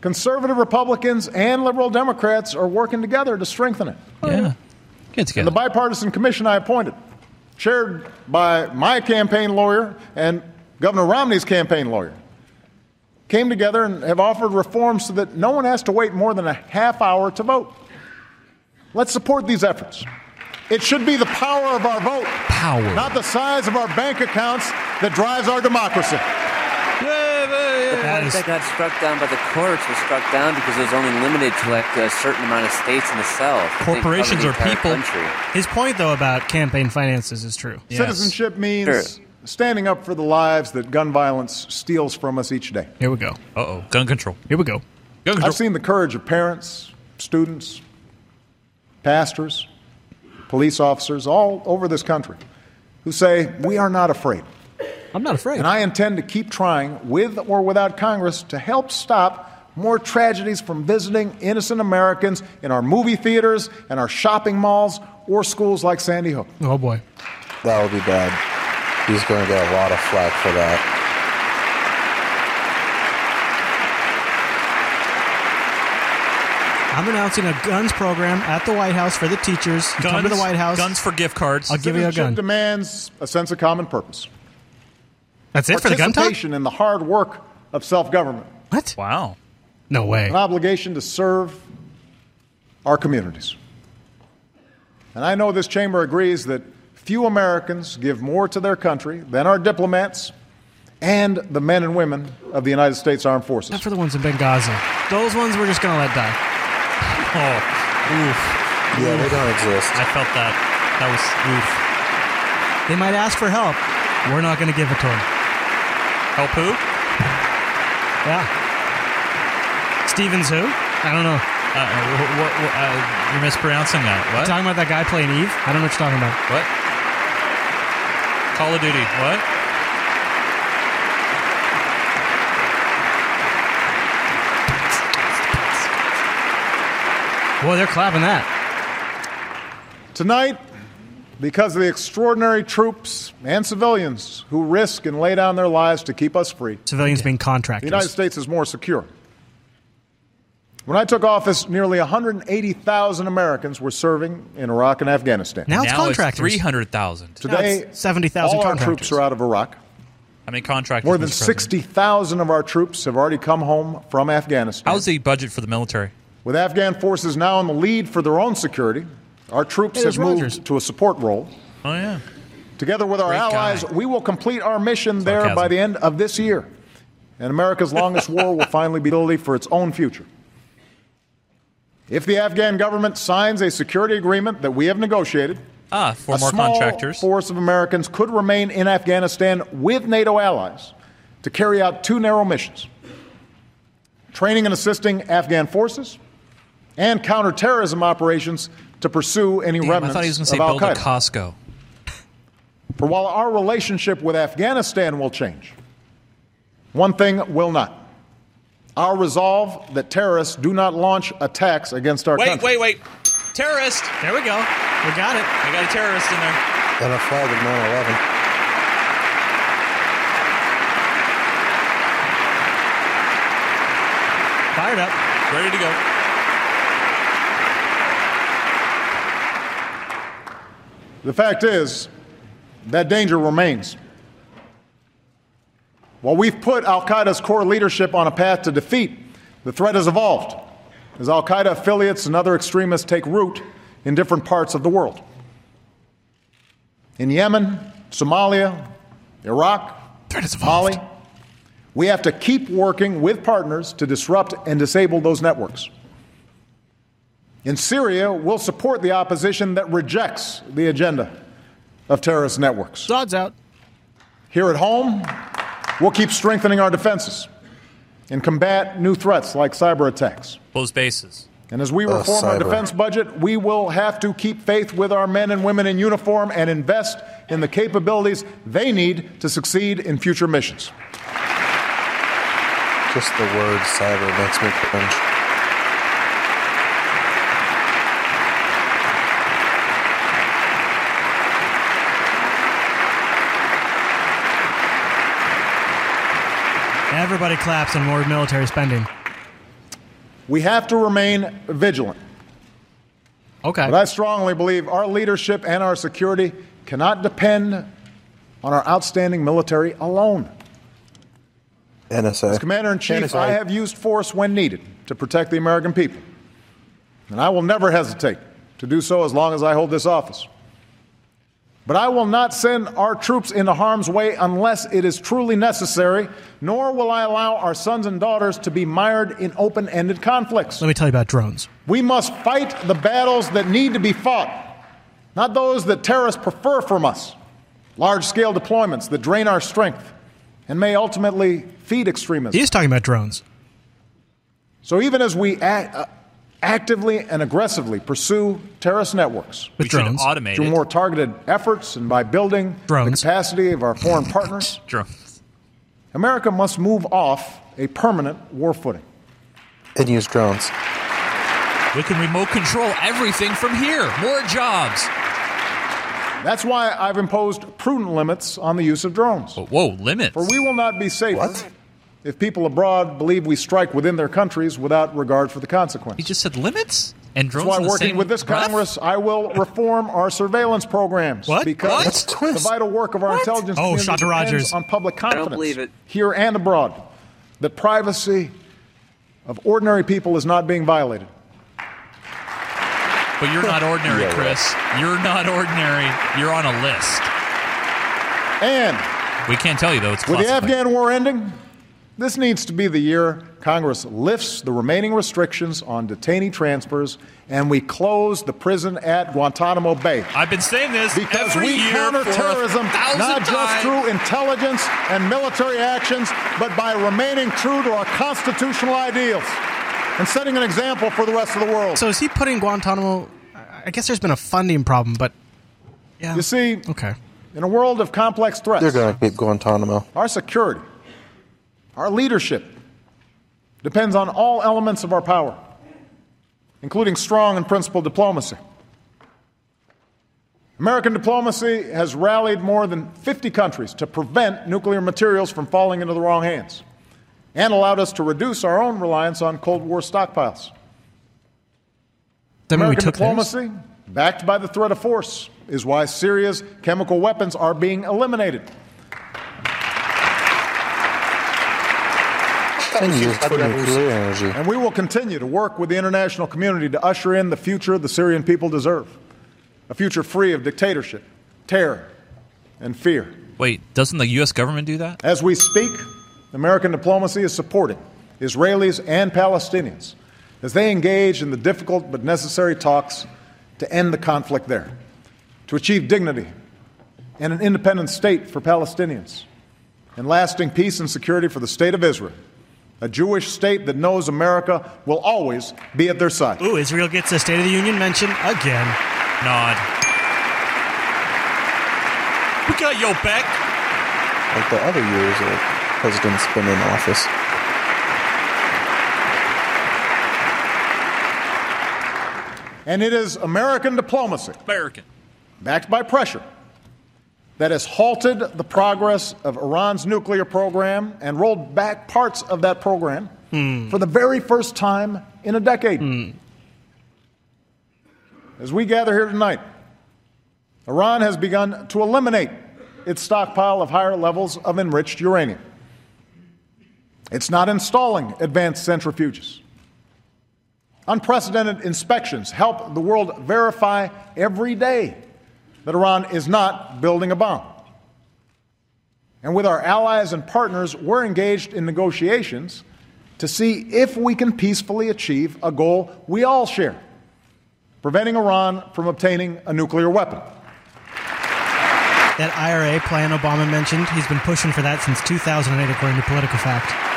[SPEAKER 3] conservative Republicans and liberal Democrats are working together to strengthen it.
[SPEAKER 4] Yeah.
[SPEAKER 3] And
[SPEAKER 4] together.
[SPEAKER 3] the bipartisan commission I appointed, chaired by my campaign lawyer and Governor Romney's campaign lawyer, came together and have offered reforms so that no one has to wait more than a half hour to vote. Let's support these efforts. It should be the power of our vote,
[SPEAKER 4] Power.
[SPEAKER 3] not the size of our bank accounts, that drives our democracy.
[SPEAKER 15] The part
[SPEAKER 1] is-
[SPEAKER 15] that got struck down by the courts was struck down because it was only limited to like a certain amount of states in the South. It didn't cover
[SPEAKER 4] Corporations
[SPEAKER 15] the
[SPEAKER 4] are people.
[SPEAKER 15] Country.
[SPEAKER 1] His point, though, about campaign finances is true.
[SPEAKER 4] Yes.
[SPEAKER 3] Citizenship means
[SPEAKER 15] Sure.
[SPEAKER 3] standing up for the lives that gun violence steals from us each day.
[SPEAKER 1] Here we go.
[SPEAKER 4] Uh oh. Gun control.
[SPEAKER 1] Here we go.
[SPEAKER 4] Gun control.
[SPEAKER 3] I've seen the courage of parents, students, pastors, police officers all over this country who say, We are not afraid.
[SPEAKER 1] I'm not afraid.
[SPEAKER 3] And I intend to keep trying, with or without Congress, to help stop more tragedies from visiting innocent Americans in our movie theaters and our shopping malls or schools like Sandy Hook.
[SPEAKER 1] oh boy.
[SPEAKER 6] That would be bad. He's going to get a lot of flack for that.
[SPEAKER 1] I'm announcing a guns program at the White House for the teachers. You come to the White House.
[SPEAKER 4] Guns for gift cards.
[SPEAKER 1] I'll give you a gun.
[SPEAKER 3] demands a sense of common purpose.
[SPEAKER 1] That's it for the gun talk?
[SPEAKER 3] Participation in the hard work of self government.
[SPEAKER 1] What?
[SPEAKER 4] Wow.
[SPEAKER 1] No way.
[SPEAKER 3] An obligation to serve our communities. And I know this chamber agrees that few Americans give more to their country than our diplomats and the men and women of the United States Armed Forces.
[SPEAKER 1] Not for the ones in Benghazi. Those ones we're just going to let die.
[SPEAKER 4] Oh. Oof.
[SPEAKER 6] Yeah, they don't exist.
[SPEAKER 4] I felt that. That was oof.
[SPEAKER 1] They might ask for help. We're not going to give it to them.
[SPEAKER 4] Help who?
[SPEAKER 1] Yeah. Stevens who? I don't know.
[SPEAKER 4] Uh, what, what, what, uh, you're mispronouncing that. What?
[SPEAKER 1] Talking about that guy playing Eve? I don't know what you're talking about.
[SPEAKER 4] What? Call of Duty. What?
[SPEAKER 1] Boy, they're clapping that.
[SPEAKER 3] Tonight, because of the extraordinary troops and civilians who risk and lay down their lives to keep us free,
[SPEAKER 1] Civilians being
[SPEAKER 3] contracted.
[SPEAKER 1] the.
[SPEAKER 3] United States is more secure. When I took office, nearly 180,000 Americans were serving in Iraq and Afghanistan.
[SPEAKER 1] now it's
[SPEAKER 4] now
[SPEAKER 1] contractors.
[SPEAKER 4] 300,000.
[SPEAKER 3] Today,
[SPEAKER 1] 70,000
[SPEAKER 3] all our troops are out of Iraq.
[SPEAKER 4] I mean, contractors?
[SPEAKER 3] More than 60,000 of our troops have already come home from Afghanistan.
[SPEAKER 4] How's the budget for the military?
[SPEAKER 3] With Afghan forces now in the lead for their own security, our troops
[SPEAKER 1] Hey,
[SPEAKER 3] have moved
[SPEAKER 1] Rogers.
[SPEAKER 3] to a support role.
[SPEAKER 4] Oh, yeah.
[SPEAKER 3] Together with our
[SPEAKER 4] Great
[SPEAKER 3] allies,
[SPEAKER 4] guy.
[SPEAKER 3] we will complete our mission there by the end of this year. And America's longest war will finally be ability for its own future. If the Afghan government signs a security agreement that we have negotiated,
[SPEAKER 4] Ah, four
[SPEAKER 3] a
[SPEAKER 4] more
[SPEAKER 3] small
[SPEAKER 4] contractors.
[SPEAKER 3] force of Americans could remain in Afghanistan with NATO allies to carry out two narrow missions training and assisting Afghan forces, and counterterrorism operations to pursue any
[SPEAKER 4] Damn, I
[SPEAKER 3] remnants
[SPEAKER 4] thought he was going to say
[SPEAKER 3] of Al
[SPEAKER 4] build a
[SPEAKER 3] Qaeda.
[SPEAKER 4] Costco.
[SPEAKER 3] For while our relationship with Afghanistan will change, one thing will not. Our resolve that terrorists do not launch attacks against our
[SPEAKER 4] Wait,
[SPEAKER 3] country.
[SPEAKER 4] wait, wait. Terrorist.
[SPEAKER 1] There we go. We got it.
[SPEAKER 4] I got a terrorist in there.
[SPEAKER 6] And a flag of 9/11.
[SPEAKER 1] Fired up.
[SPEAKER 4] Ready to go.
[SPEAKER 3] The fact is, that danger remains. While we've put Al Qaeda's core leadership on a path to defeat, the threat has evolved as Al Qaeda affiliates and other extremists take root in different parts of the world. In Yemen, Somalia, Iraq, Mali, we have to keep working with partners to disrupt and disable those networks. In Syria, we'll support the opposition that rejects the agenda of terrorist networks.
[SPEAKER 1] Odds out.
[SPEAKER 3] Here at home, we'll keep strengthening our defenses and combat new threats like cyber attacks.
[SPEAKER 4] Close bases.
[SPEAKER 3] And as we
[SPEAKER 6] Uh,
[SPEAKER 3] reform our defense budget, we will have to keep faith with our men and women in uniform and invest in the capabilities they need to succeed in future missions.
[SPEAKER 6] Just the word cyber makes me cringe.
[SPEAKER 1] Everybody claps on more military spending.
[SPEAKER 3] We have to remain vigilant.
[SPEAKER 1] Okay.
[SPEAKER 3] But I strongly believe our leadership and our security cannot depend on our outstanding military alone.
[SPEAKER 6] NSA.
[SPEAKER 3] As Commander in Chief,
[SPEAKER 6] NSA.
[SPEAKER 3] I have used force when needed to protect the American people. And I will never hesitate to do so as long as I hold this office. But I will not send our troops into harm's way unless it is truly necessary, nor will I allow our sons and daughters to be mired in open ended conflicts.
[SPEAKER 1] Let me tell you about drones.
[SPEAKER 3] We must fight the battles that need to be fought, not those that terrorists prefer from us. Large scale deployments that drain our strength and may ultimately feed extremism.
[SPEAKER 1] He's talking about drones.
[SPEAKER 3] So even as we act, uh, actively and aggressively pursue terrorist networks
[SPEAKER 1] With We should drones.
[SPEAKER 4] automate
[SPEAKER 3] through more targeted efforts and by building
[SPEAKER 1] Drones.
[SPEAKER 3] the capacity of our foreign partners, *laughs*
[SPEAKER 4] Drones.
[SPEAKER 3] America must move off a permanent war footing.
[SPEAKER 6] And use drones.
[SPEAKER 4] We can remote control everything from here. More jobs.
[SPEAKER 3] That's why I've imposed prudent limits on the use of drones.
[SPEAKER 4] Whoa, limits.
[SPEAKER 3] For we will not be safer if people abroad believe we strike within their countries without regard for the consequences.
[SPEAKER 4] He just said limits? And drones
[SPEAKER 3] That's why working
[SPEAKER 4] same
[SPEAKER 3] with this
[SPEAKER 4] breath?
[SPEAKER 3] Congress, I will reform our surveillance programs.
[SPEAKER 4] What?
[SPEAKER 3] Because
[SPEAKER 4] What?
[SPEAKER 3] the vital work of our intelligence
[SPEAKER 1] Oh,
[SPEAKER 3] community depends
[SPEAKER 1] Rogers.
[SPEAKER 3] on public
[SPEAKER 15] I don't
[SPEAKER 3] confidence
[SPEAKER 15] believe it.
[SPEAKER 3] here and abroad. That privacy of ordinary people is not being violated.
[SPEAKER 4] But you're not ordinary, Chris. You're not ordinary. You're on a list.
[SPEAKER 3] And
[SPEAKER 4] We can't tell you, though. It's
[SPEAKER 3] with the. Afghan war ending, this needs to be the year Congress lifts the remaining restrictions on detainee transfers and we close the prison at Guantanamo Bay.
[SPEAKER 4] I've been saying this
[SPEAKER 3] Because
[SPEAKER 4] every
[SPEAKER 3] we
[SPEAKER 4] year
[SPEAKER 3] counter
[SPEAKER 4] for a
[SPEAKER 3] terrorism
[SPEAKER 4] thousand
[SPEAKER 3] not just
[SPEAKER 4] times.
[SPEAKER 3] through intelligence and military actions, but by remaining true to our constitutional ideals and setting an example for the rest of the world.
[SPEAKER 1] So is he putting Guantanamo? I guess there's been a funding problem, but yeah.
[SPEAKER 3] You see,
[SPEAKER 1] Okay.
[SPEAKER 3] in a world of complex threats,
[SPEAKER 6] They're going to keep Guantanamo.
[SPEAKER 3] our security, our leadership depends on all elements of our power, including strong and principled diplomacy. American diplomacy has rallied more than 50 countries to prevent nuclear materials from falling into the wrong hands and allowed us to reduce our own reliance on Cold War stockpiles.
[SPEAKER 1] Then
[SPEAKER 3] American
[SPEAKER 1] theirs?
[SPEAKER 3] diplomacy, backed by the threat of force, is why Syria's chemical weapons are being eliminated.
[SPEAKER 6] And use nuclear.
[SPEAKER 3] And we will continue to work with the international community to usher in the future the Syrian people deserve a future free of dictatorship, terror, and fear.
[SPEAKER 4] Wait, doesn't the U.S. government do that?
[SPEAKER 3] As we speak, American diplomacy is supporting Israelis and Palestinians as they engage in the difficult but necessary talks to end the conflict there, to achieve dignity and an independent state for Palestinians, and lasting peace and security for the state of Israel, a Jewish state that knows America will always be at their side.
[SPEAKER 1] Ooh, Israel gets a State of the Union mention again.
[SPEAKER 4] Nod. We got your back.
[SPEAKER 6] Like the other years that presidents been in office.
[SPEAKER 3] And it is American diplomacy,
[SPEAKER 4] American,
[SPEAKER 3] backed by pressure, that has halted the progress of Iran's nuclear program and rolled back parts of that program hmm. for the very first time in a decade. Hmm. As we gather here tonight, Iran has begun to eliminate its stockpile of higher levels of enriched uranium. It's not installing advanced centrifuges. Unprecedented inspections help the world verify every day that Iran is not building a bomb. And with our allies and partners, we're engaged in negotiations to see if we can peacefully achieve a goal we all share preventing Iran from obtaining a nuclear weapon.
[SPEAKER 1] That myRA plan Obama mentioned, he's been pushing for that since 2008, according to PolitiFact.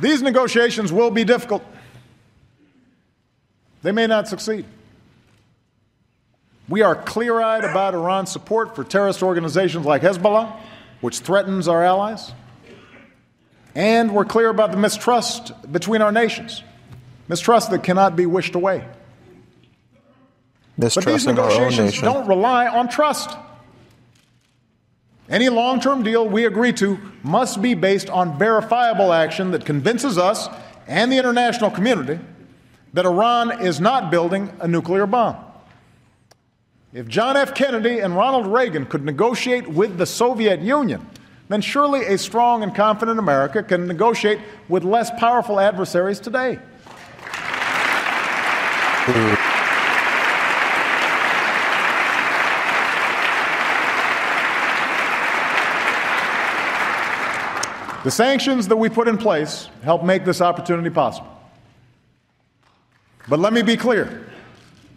[SPEAKER 3] These negotiations will be difficult. They may not succeed. We are clear eyed about Iran's support for terrorist organizations like Hezbollah, which threatens our allies. And we're clear about the mistrust between our nations, mistrust that cannot be wished away. But these
[SPEAKER 6] Mistrusting our own
[SPEAKER 3] negotiations don't rely on trust. Any long term deal we agree to must be based on verifiable action that convinces us and the international community that Iran is not building a nuclear bomb. If John F. Kennedy and Ronald Reagan could negotiate with the Soviet Union, then surely a strong and confident America can negotiate with less powerful adversaries today. The sanctions that we put in place help make this opportunity possible. But let me be clear.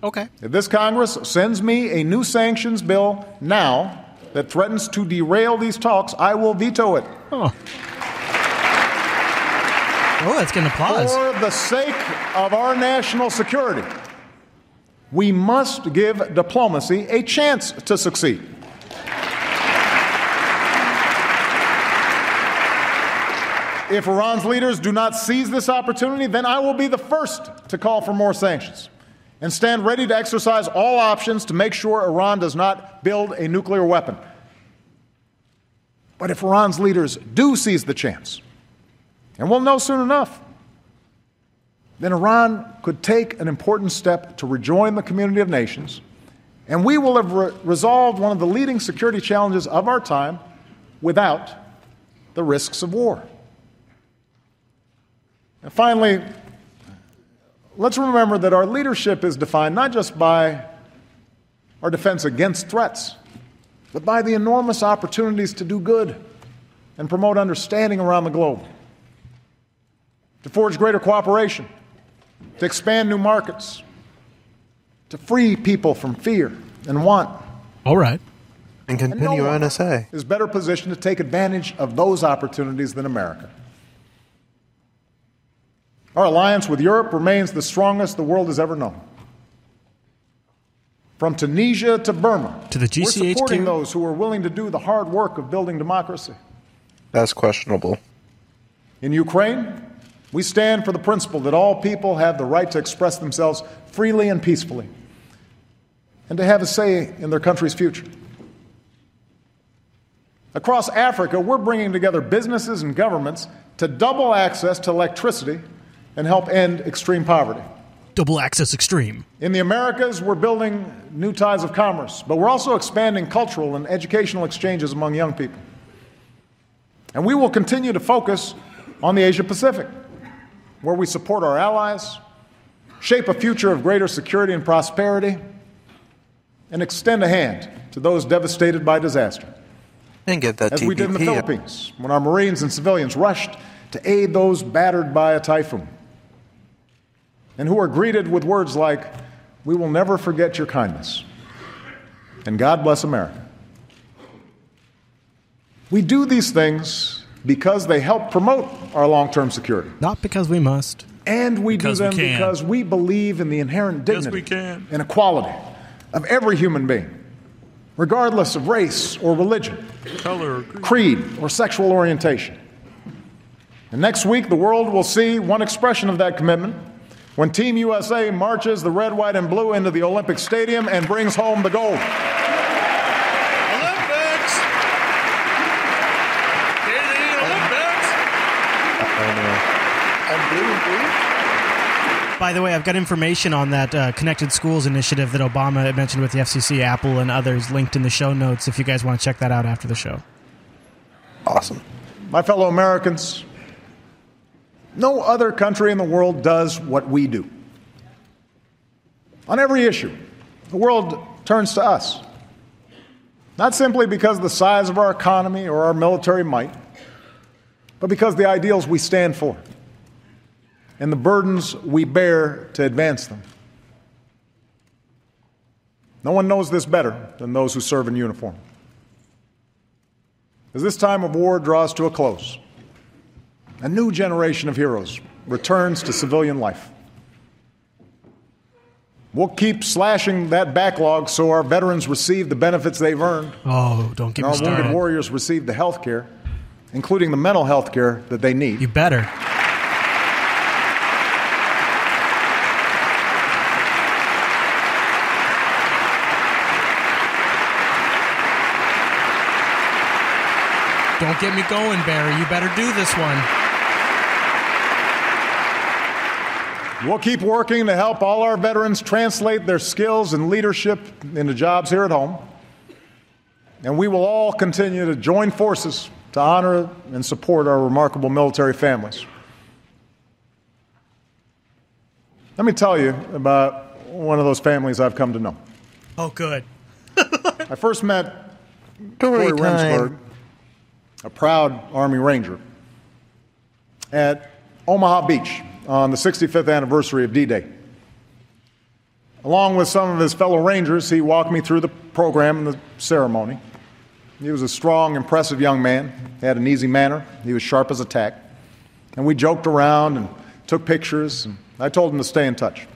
[SPEAKER 1] Okay.
[SPEAKER 3] If this Congress sends me a new sanctions bill now that threatens to derail these talks, I will veto it.
[SPEAKER 1] Oh. Oh, that's getting applause.
[SPEAKER 3] For the sake of our national security, we must give diplomacy a chance to succeed. If Iran's leaders do not seize this opportunity, then I will be the first to call for more sanctions and stand ready to exercise all options to make sure Iran does not build a nuclear weapon. But if Iran's leaders do seize the chance, and we'll know soon enough, then Iran could take an important step to rejoin the community of nations, and we will have re- resolved one of the leading security challenges of our time without the risks of war. And finally, let's remember that our leadership is defined not just by our defense against threats, but by the enormous opportunities to do good and promote understanding around the globe, to forge greater cooperation, to expand new markets, to free people from fear and want.
[SPEAKER 1] All right.
[SPEAKER 6] And
[SPEAKER 3] And no
[SPEAKER 6] continue
[SPEAKER 3] one
[SPEAKER 6] NSA.
[SPEAKER 3] is better positioned to take advantage of those opportunities than America. Our alliance with Europe remains the strongest the world has ever known. From Tunisia to Burma,
[SPEAKER 1] To the GCHQ.
[SPEAKER 3] we're supporting those who are willing to do the hard work of building democracy.
[SPEAKER 6] That's questionable.
[SPEAKER 3] In Ukraine, we stand for the principle that all people have the right to express themselves freely and peacefully, and to have a say in their country's future. Across Africa, we're bringing together businesses and governments to double access to electricity and help end extreme poverty.
[SPEAKER 1] Double access extreme.
[SPEAKER 3] In the Americas, we're building new ties of commerce, but we're also expanding cultural and educational exchanges among young people. And we will continue to focus on the Asia Pacific, where we support our allies, shape a future of greater security and prosperity, and extend a hand to those devastated by disaster.
[SPEAKER 6] And get that
[SPEAKER 3] As we did in the Philippines, when our Marines and civilians rushed to aid those battered by a typhoon, and who are greeted with words like, We will never forget your kindness. And God bless America. We do these things because they help promote our long term security.
[SPEAKER 1] Not because we must.
[SPEAKER 3] And we
[SPEAKER 1] Because
[SPEAKER 3] do them
[SPEAKER 1] can.
[SPEAKER 3] because we believe in the inherent dignity
[SPEAKER 4] we
[SPEAKER 3] and equality of every human being, regardless of race or religion,
[SPEAKER 4] color,
[SPEAKER 3] creed, or sexual orientation. And next week, the world will see one expression of that commitment when Team USA marches the red, white, and blue into the Olympic Stadium and brings home the gold.
[SPEAKER 4] Olympics! Olympics!
[SPEAKER 1] By the way, I've got information on that uh, Connected Schools initiative that Obama mentioned with the FCC, Apple, and others linked in the show notes if you guys want to check that out after the show.
[SPEAKER 3] Awesome. My fellow Americans, no other country in the world does what we do. On every issue, the world turns to us. Not simply because of the size of our economy or our military might, but because the ideals we stand for and the burdens we bear to advance them. No one knows this better than those who serve in uniform. As this time of war draws to a close, a new generation of heroes returns to civilian life. We'll keep slashing that backlog so our veterans receive the benefits they've earned.
[SPEAKER 1] Oh, don't get
[SPEAKER 3] and
[SPEAKER 1] me
[SPEAKER 3] our wounded warriors receive the health care, including the mental health care that they need.
[SPEAKER 1] You better. Don't get me going, Barry. You better do this one.
[SPEAKER 3] We'll keep working to help all our veterans translate their skills and leadership into jobs here at home. And we will all continue to join forces to honor and support our remarkable military families. Let me tell you about one of those families I've come to know.
[SPEAKER 1] Oh, good. *laughs*
[SPEAKER 3] I first met Cory
[SPEAKER 1] time.
[SPEAKER 3] Remsburg, a proud Army Ranger, at Omaha Beach on the 65th anniversary of D Day. Along with some of his fellow Rangers, he walked me through the program and the ceremony. He was a strong, impressive young man, he had an easy manner, he was sharp as a tack. And we joked around and took pictures, and I told him to stay in touch.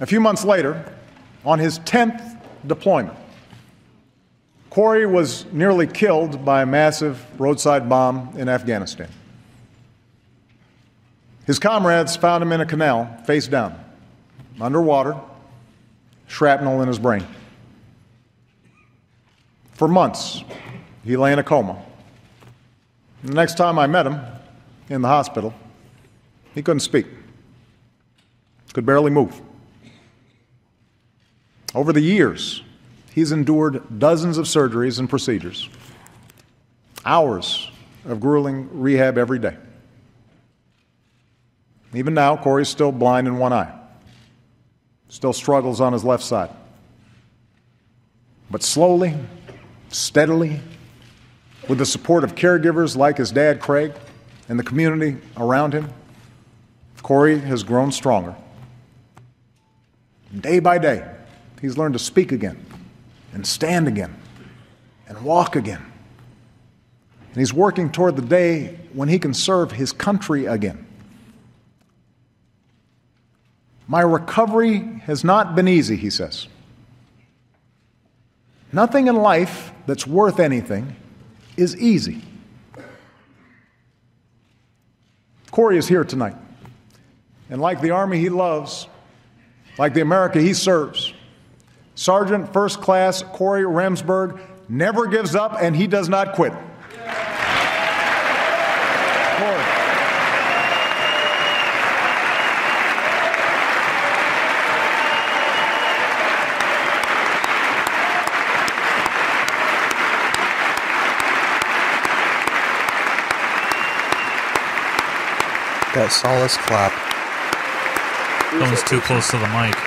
[SPEAKER 3] A few months later, on his 10th deployment, Cory was nearly killed by a massive roadside bomb in Afghanistan. His comrades found him in a canal, face down, underwater, shrapnel in his brain. For months, he lay in a coma. The next time I met him in the hospital, he couldn't speak, could barely move. Over the years, he's endured dozens of surgeries and procedures, hours of grueling rehab every day. Even now, Cory's still blind in one eye, still struggles on his left side. But slowly, steadily, with the support of caregivers like his dad, Craig, and the community around him, Cory has grown stronger. Day by day, he's learned to speak again, and stand again, and walk again. And he's working toward the day when he can serve his country again. My recovery has not been easy, he says. Nothing in life that's worth anything is easy. Cory is here tonight. And like the Army he loves, like the America he serves, Sergeant First Class Cory Remsburg never gives up and he does not quit.
[SPEAKER 6] That solace clap.
[SPEAKER 4] That was too close to the mic.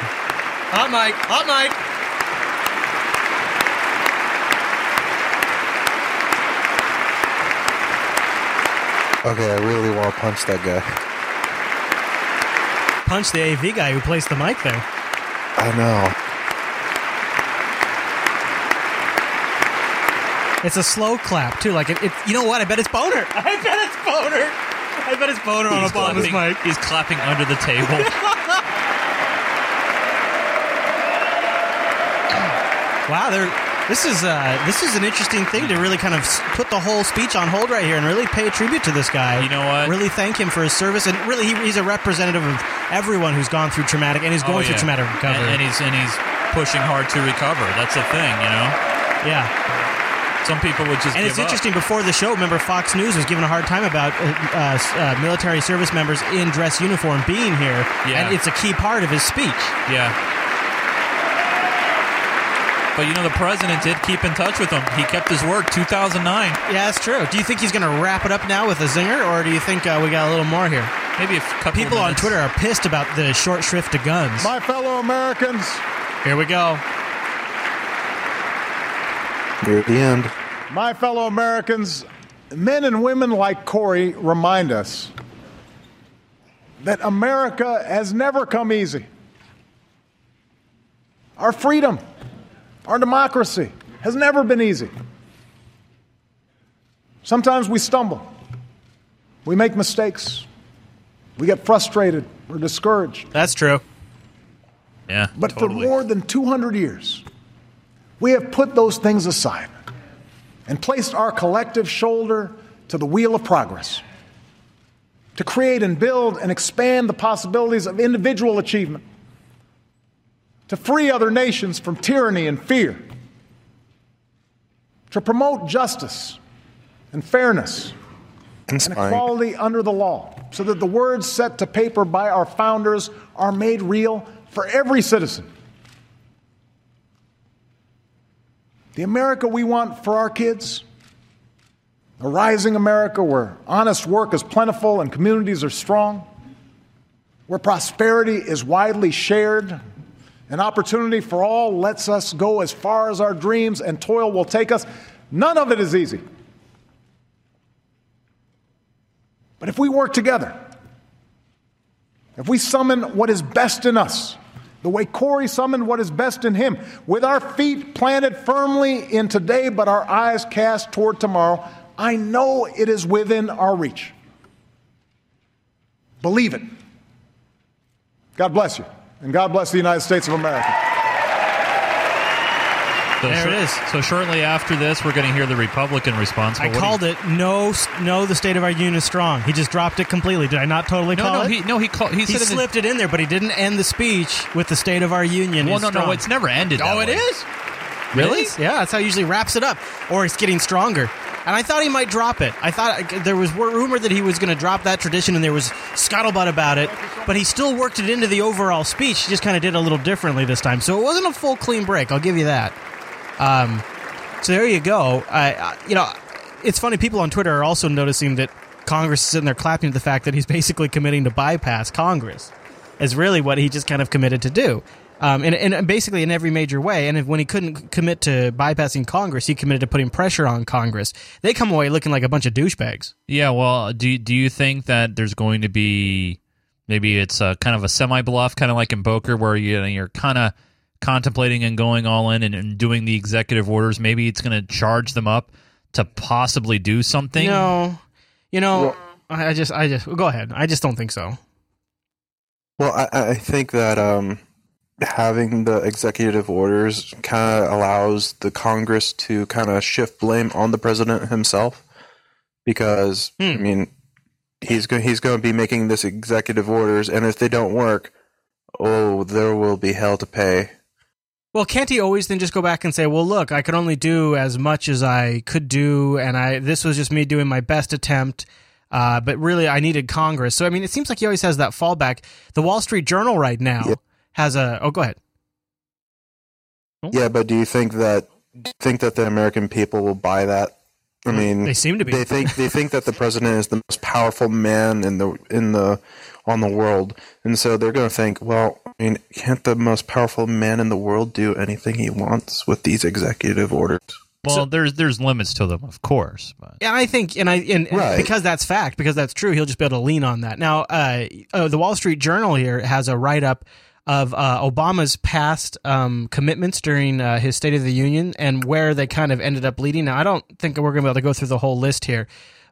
[SPEAKER 1] Hot mic, hot mic.
[SPEAKER 6] Okay, I really want to punch that guy.
[SPEAKER 1] Punch the AV guy who placed the mic there.
[SPEAKER 6] I know.
[SPEAKER 1] It's a slow clap too. Like it, it you know what? I bet it's Boehner. *laughs* I bet it's Boehner. I bet his Boehner on
[SPEAKER 4] He's
[SPEAKER 1] Obama's
[SPEAKER 4] clapping,
[SPEAKER 1] mic.
[SPEAKER 4] he's clapping under the table. *laughs*
[SPEAKER 1] Wow, there. This is uh, this is an interesting thing to really kind of put the whole speech on hold right here and really pay tribute to this guy. You
[SPEAKER 4] know what?
[SPEAKER 1] Really thank him for his service and really he, he's a representative of everyone who's gone through traumatic and is going
[SPEAKER 4] Oh,
[SPEAKER 1] through traumatic recovery.
[SPEAKER 4] And, and he's and he's pushing hard to recover. That's the thing, you know.
[SPEAKER 1] Yeah.
[SPEAKER 4] Some people would just
[SPEAKER 1] and
[SPEAKER 4] give
[SPEAKER 1] it's
[SPEAKER 4] up.
[SPEAKER 1] interesting. Before the show, remember Fox News was giving a hard time about uh, uh, uh, military service members in dress uniform being here,
[SPEAKER 4] Yeah.
[SPEAKER 1] and it's a key part of his speech.
[SPEAKER 4] Yeah. But you know, the president did keep in touch with him. He kept his word. 2009.
[SPEAKER 1] Yeah, that's true. Do you think he's going to wrap it up now with a zinger, or do you think uh, we got a little more here?
[SPEAKER 4] Maybe a couple.
[SPEAKER 1] People on. Twitter are pissed about the short shrift to guns.
[SPEAKER 3] My fellow Americans,
[SPEAKER 1] Here we go.
[SPEAKER 6] Near the end.
[SPEAKER 3] my fellow Americans, men and women like Cory remind us that America has never come easy. Our freedom, our democracy has never been easy. Sometimes we stumble, we make mistakes, we get frustrated or discouraged.
[SPEAKER 1] That's true.
[SPEAKER 4] Yeah.
[SPEAKER 3] But for more than 200 years, we have put those things aside and placed our collective shoulder to the wheel of progress to create and build and expand the possibilities of individual achievement, to free other nations from tyranny and fear, to promote justice and fairness and equality under the law, so that the words set to paper by our founders are made real for every citizen. The America we want for our kids, a rising America where honest work is plentiful and communities are strong, where prosperity is widely shared, an opportunity for all lets us go as far as our dreams and toil will take us. None of it is easy. But if we work together, if we summon what is best in us, the way Cory summoned what is best in him, with our feet planted firmly in today but our eyes cast toward tomorrow, I know it is within our reach. Believe it. God bless you, and God bless the United States of America.
[SPEAKER 4] So
[SPEAKER 1] There it is.
[SPEAKER 4] So shortly after this, we're going to hear the Republican response.
[SPEAKER 1] I called
[SPEAKER 4] you-
[SPEAKER 1] it. No, no, the State of our Union is strong. He just dropped it completely. Did I not totally
[SPEAKER 4] No,
[SPEAKER 1] call
[SPEAKER 4] no,
[SPEAKER 1] it?
[SPEAKER 4] he no he called. He,
[SPEAKER 1] He,
[SPEAKER 4] said in the-
[SPEAKER 1] slipped it in there, but he didn't end the speech with the State of our Union.
[SPEAKER 4] Well, no, no, it's never ended.
[SPEAKER 1] Oh, it
[SPEAKER 4] way.
[SPEAKER 1] is.
[SPEAKER 4] Really?
[SPEAKER 1] It is. Yeah, that's how he usually wraps it up, or it's getting stronger. And I thought he might drop it. I thought uh, there was rumor that he was going to drop that tradition, and there was scuttlebutt about it. But he still worked it into the overall speech. He just kind of did it a little differently this time, so it wasn't a full clean break. I'll give you that. Um, so there you go. You know, it's funny. People on Twitter are also noticing that Congress is sitting there clapping at the fact that he's *laughs* basically committing to bypass Congress. Is really what he just kind of committed to do. Um, and, and basically in every major way. And if, when he couldn't commit to bypassing Congress, he committed to putting pressure on Congress. They come away looking like a bunch of douchebags.
[SPEAKER 4] Yeah. Well, do do you think that there's going to be maybe it's a kind of a semi bluff, kind of like in Boker, where you you're kind of contemplating and going all in and, and doing the executive orders? Maybe it's going to charge them up to possibly do something.
[SPEAKER 1] No, you know, I I just, I just go ahead. I just don't think so.
[SPEAKER 6] Well, I, I think that um, having the executive orders kind of allows the Congress to kind of shift blame on the president himself, because I mean, he's going he's going to be making this executive orders, and if they don't work, oh, there will be hell to pay.
[SPEAKER 1] Well, can't he always then just go back and say, "Well, look, I could only do as much as I could do, and I this was just me doing my best attempt." Uh, but really, I needed Congress. So, I mean, it seems like he always has that fallback. The Wall Street Journal right now has a. Oh, go ahead.
[SPEAKER 6] Yeah, but do you think that do you think that the American people will buy that? I mean,
[SPEAKER 1] They seem to be.
[SPEAKER 6] They think they think that the president is the most powerful man in the in the on the world, and so they're going to think, well, I mean, can't the most powerful man in the world do anything he wants with these executive orders?
[SPEAKER 4] Well, there's there's limits to them, of course. But
[SPEAKER 1] Yeah, I think, and I, and, and
[SPEAKER 6] Right.
[SPEAKER 1] because that's fact, because that's true, he'll just be able to lean on that. Now, uh, uh, the Wall Street Journal here has a write up of uh, Obama's past um, commitments during uh, his State of the Union and where they kind of ended up leading. Now, I don't think we're going to be able to go through the whole list here,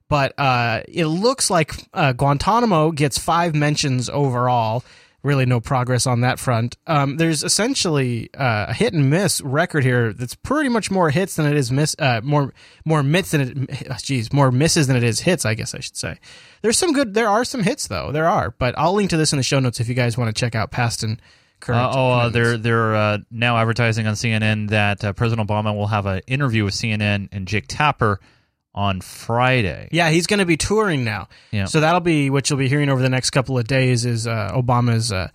[SPEAKER 1] but uh, it looks like uh, Guantanamo gets five mentions overall. Really, no progress on that front. Um, there's essentially uh, a hit and miss record here. That's pretty much more hits than it is miss. Uh, more more myths than it. Geez, more misses than it is hits. I guess I should say. There's some good. There are some hits though. There are, but I'll link to this in the show notes if you guys want to check out past and current.
[SPEAKER 4] Uh, oh, uh, they're they're uh, now advertising on CNN that uh, President Obama will have an interview with CNN and Jake Tapper on Friday.
[SPEAKER 1] Yeah, he's going to be touring now.
[SPEAKER 4] Yeah.
[SPEAKER 1] So that'll be what you'll be hearing over the next couple of days is uh, Obama's uh,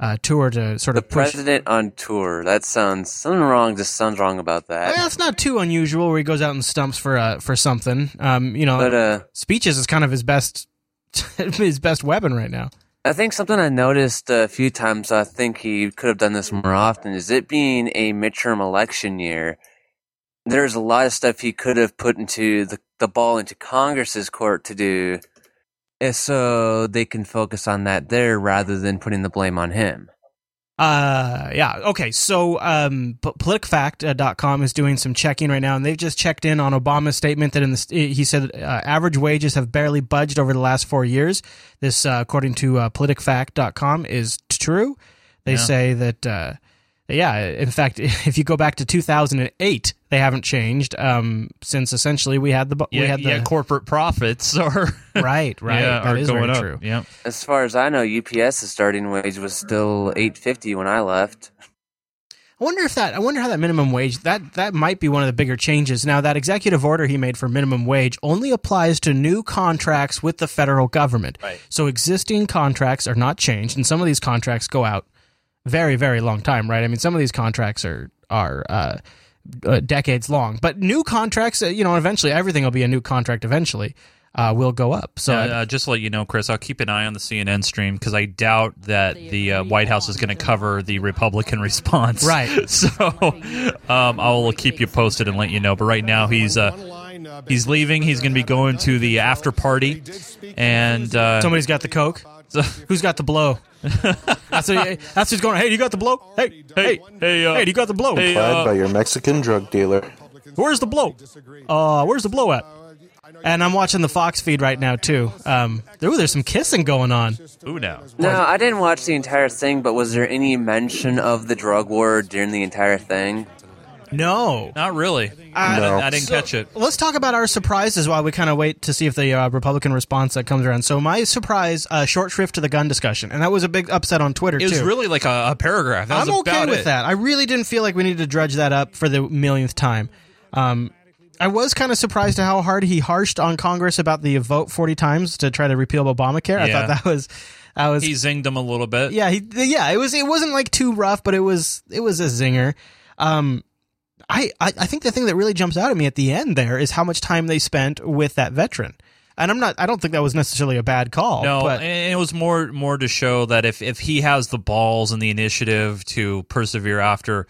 [SPEAKER 1] uh, tour to sort
[SPEAKER 15] The
[SPEAKER 1] of push.
[SPEAKER 15] president on tour. That sounds something wrong. Just sounds wrong about that.
[SPEAKER 1] Well, it's not too unusual where he goes out and stumps for uh, for something. Um, you know,
[SPEAKER 15] But, uh,
[SPEAKER 1] speeches is kind of his best *laughs* his best weapon right now.
[SPEAKER 15] I think something I noticed a few times. I think he could have done this more often. Is it being a midterm election year? There's a lot of stuff he could have put into the the ball into Congress's court to do, eh, so they can focus on that there rather than putting the blame on him.
[SPEAKER 1] Uh, yeah. Okay. So, um, P- PolitiFact.com is doing some checking right now, and they've just checked in on Obama's statement that in the he said uh, average wages have barely budged over the last four years. This, uh, according to uh, PolitiFact.com, is true. They
[SPEAKER 4] Yeah.
[SPEAKER 1] say that, uh, yeah. In fact, *laughs* if you go back to 2008, they haven't changed um, since essentially we had the
[SPEAKER 4] Yeah,
[SPEAKER 1] we had the
[SPEAKER 4] yeah, corporate profits are *laughs*
[SPEAKER 1] right, right.
[SPEAKER 4] Yeah,
[SPEAKER 1] That
[SPEAKER 4] are
[SPEAKER 1] is
[SPEAKER 4] going
[SPEAKER 1] very
[SPEAKER 4] up.
[SPEAKER 1] true.
[SPEAKER 4] Yeah.
[SPEAKER 15] As far as I know, UPS's starting wage was still eight fifty when I left.
[SPEAKER 1] I wonder if that. I wonder how that minimum wage that that might be one of the bigger changes. Now that executive order he made for minimum wage only applies to new contracts with the federal government.
[SPEAKER 4] Right.
[SPEAKER 1] So existing contracts are not changed, and some of these contracts go out very very long time. Right. I mean, some of these contracts are are. Uh, uh, decades long, but new contracts, uh, you know, eventually everything will be a new contract. Eventually, uh, will go up. So
[SPEAKER 4] uh, uh, just to let you know, Chris, I'll keep an eye on the CNN stream because I doubt that the uh, White House is going to cover the Republican *laughs* response.
[SPEAKER 1] Right. *laughs*
[SPEAKER 4] So um, I will keep you posted and let you know. But right now, he's uh, he's leaving. He's going to be going to the after party, and uh,
[SPEAKER 1] somebody's got the coke. Who's got the blow? that's, what, that's who's going. Hey, you got the blow? Hey, hey,
[SPEAKER 4] hey, uh,
[SPEAKER 1] hey, you got the blow?
[SPEAKER 6] Applied by your Mexican drug dealer.
[SPEAKER 1] Where's the blow? Uh, where's the blow at? And I'm watching the Fox feed right now too. Um, ooh, there's some kissing going on.
[SPEAKER 4] Ooh, now.
[SPEAKER 15] No, I didn't watch the entire thing, but was there any mention of the drug war during the entire thing?
[SPEAKER 1] No,
[SPEAKER 4] not really. I, didn't, I didn't catch it.
[SPEAKER 1] Let's talk about our surprises while we kind of wait to see if the uh, Republican response that comes around. So my surprise, uh, short shrift to the gun discussion, and that was a big upset on Twitter
[SPEAKER 4] It was
[SPEAKER 1] too.
[SPEAKER 4] really like a, a paragraph. That
[SPEAKER 1] I'm
[SPEAKER 4] was
[SPEAKER 1] okay
[SPEAKER 4] about
[SPEAKER 1] with
[SPEAKER 4] it.
[SPEAKER 1] that. I really didn't feel like we needed to drudge that up for the millionth time. Um, I was kind of surprised at how hard he harshed on Congress about the vote 40 times to try to repeal Obamacare. I thought that was, that was
[SPEAKER 4] He zinged him a little bit.
[SPEAKER 1] yeah, he, yeah, it was it wasn't like too rough, but it was it was a zinger. Um, I, I I think the thing that really jumps out at me at the end there is how much time they spent with that veteran, and I'm not I don't think that was necessarily a bad call.
[SPEAKER 4] No,
[SPEAKER 1] but
[SPEAKER 4] and it was more more to show that if if he has the balls and the initiative to persevere after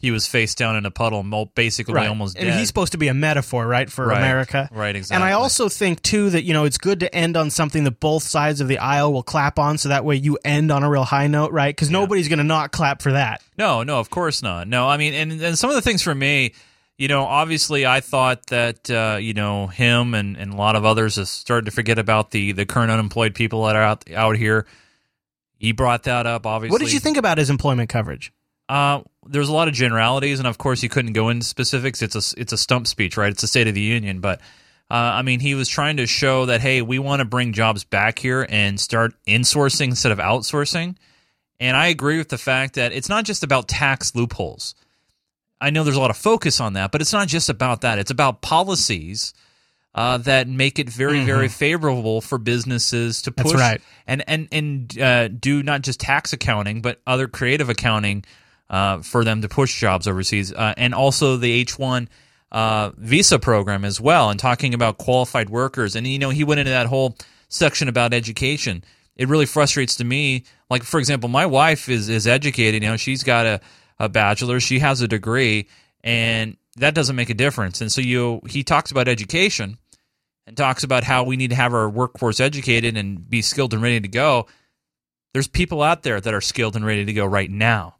[SPEAKER 4] he was face down in a puddle, basically
[SPEAKER 1] right.
[SPEAKER 4] almost dead.
[SPEAKER 1] and he's supposed to be a metaphor, right, for
[SPEAKER 4] Right.
[SPEAKER 1] America,
[SPEAKER 4] Right, exactly.
[SPEAKER 1] And I also think too that you know it's good to end on something that both sides of the aisle will clap on, so that way you end on a real high note, right? Because nobody's going to not clap for that.
[SPEAKER 4] No, no, of course not. No, I mean, and and some of the things for me, you know, obviously, I thought that uh, you know him and, and a lot of others have started to forget about the the current unemployed people that are out out here. He brought that up. Obviously,
[SPEAKER 1] What did you think about his employment coverage?
[SPEAKER 4] Uh, there's a lot of generalities, and of course, you couldn't go into specifics. It's a it's a stump speech, right? It's a State of the Union, but uh, I mean, he was trying to show that hey, we want to bring jobs back here and start insourcing instead of outsourcing. And I agree with the fact that it's not just about tax loopholes. I know there's a lot of focus on that, but it's not just about that. It's about policies uh, that make it very, very favorable for businesses to push
[SPEAKER 1] right.
[SPEAKER 4] and and and uh, do not just tax accounting, but other creative accounting uh, for them to push jobs overseas, uh, and also the H one uh, visa program as well. And talking about qualified workers, and you know, he went into that whole section about education. It really frustrates to me. Like for example, my wife is is educated. You know, she's got a a bachelor, she has a degree, and that doesn't make a difference. And so you he talks about education and talks about how we need to have our workforce educated and be skilled and ready to go. There's people out there that are skilled and ready to go right now,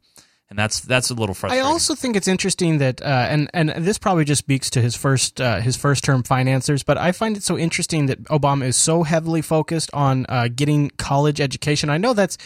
[SPEAKER 4] and that's that's a little frustrating.
[SPEAKER 1] I also think it's interesting that, uh, and and this probably just speaks to his first uh, his first term financiers, but I find it so interesting that Obama is so heavily focused on uh, getting college education. I know that's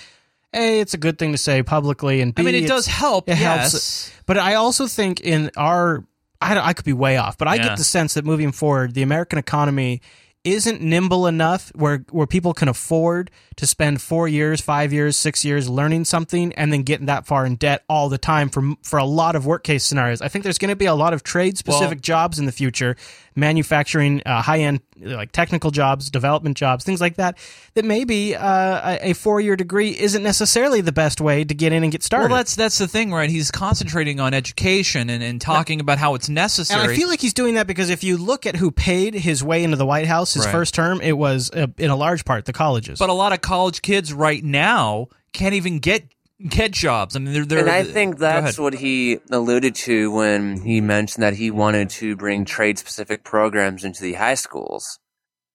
[SPEAKER 1] a it's a good thing to say publicly, and B,
[SPEAKER 4] I mean, it does help,
[SPEAKER 1] It
[SPEAKER 4] yes.
[SPEAKER 1] helps, but I also think in our I, I could be way off, but I
[SPEAKER 4] Yeah.
[SPEAKER 1] get the sense that moving forward, the American economy isn't nimble enough where where people can afford to spend four years, five years, six years learning something and then getting that far in debt all the time for for a lot of work case scenarios. I think there's going to be a lot of trade specific
[SPEAKER 4] Well-
[SPEAKER 1] jobs in the future, manufacturing, uh, high end like technical jobs, development jobs, things like that. That maybe uh, a, a four year degree isn't necessarily the best way to get in and get started.
[SPEAKER 4] Well, that's that's the thing, right? He's concentrating on education and, and talking about how it's necessary.
[SPEAKER 1] And I feel like he's doing that because if you look at who paid his way into the White House his
[SPEAKER 4] Right.
[SPEAKER 1] first term, it was uh, in a large part the colleges.
[SPEAKER 4] but a lot of college kids right now can't even get get jobs. I mean, they're, they're
[SPEAKER 15] and I think that's what he alluded to when he mentioned that he wanted to bring trade specific programs into the high schools,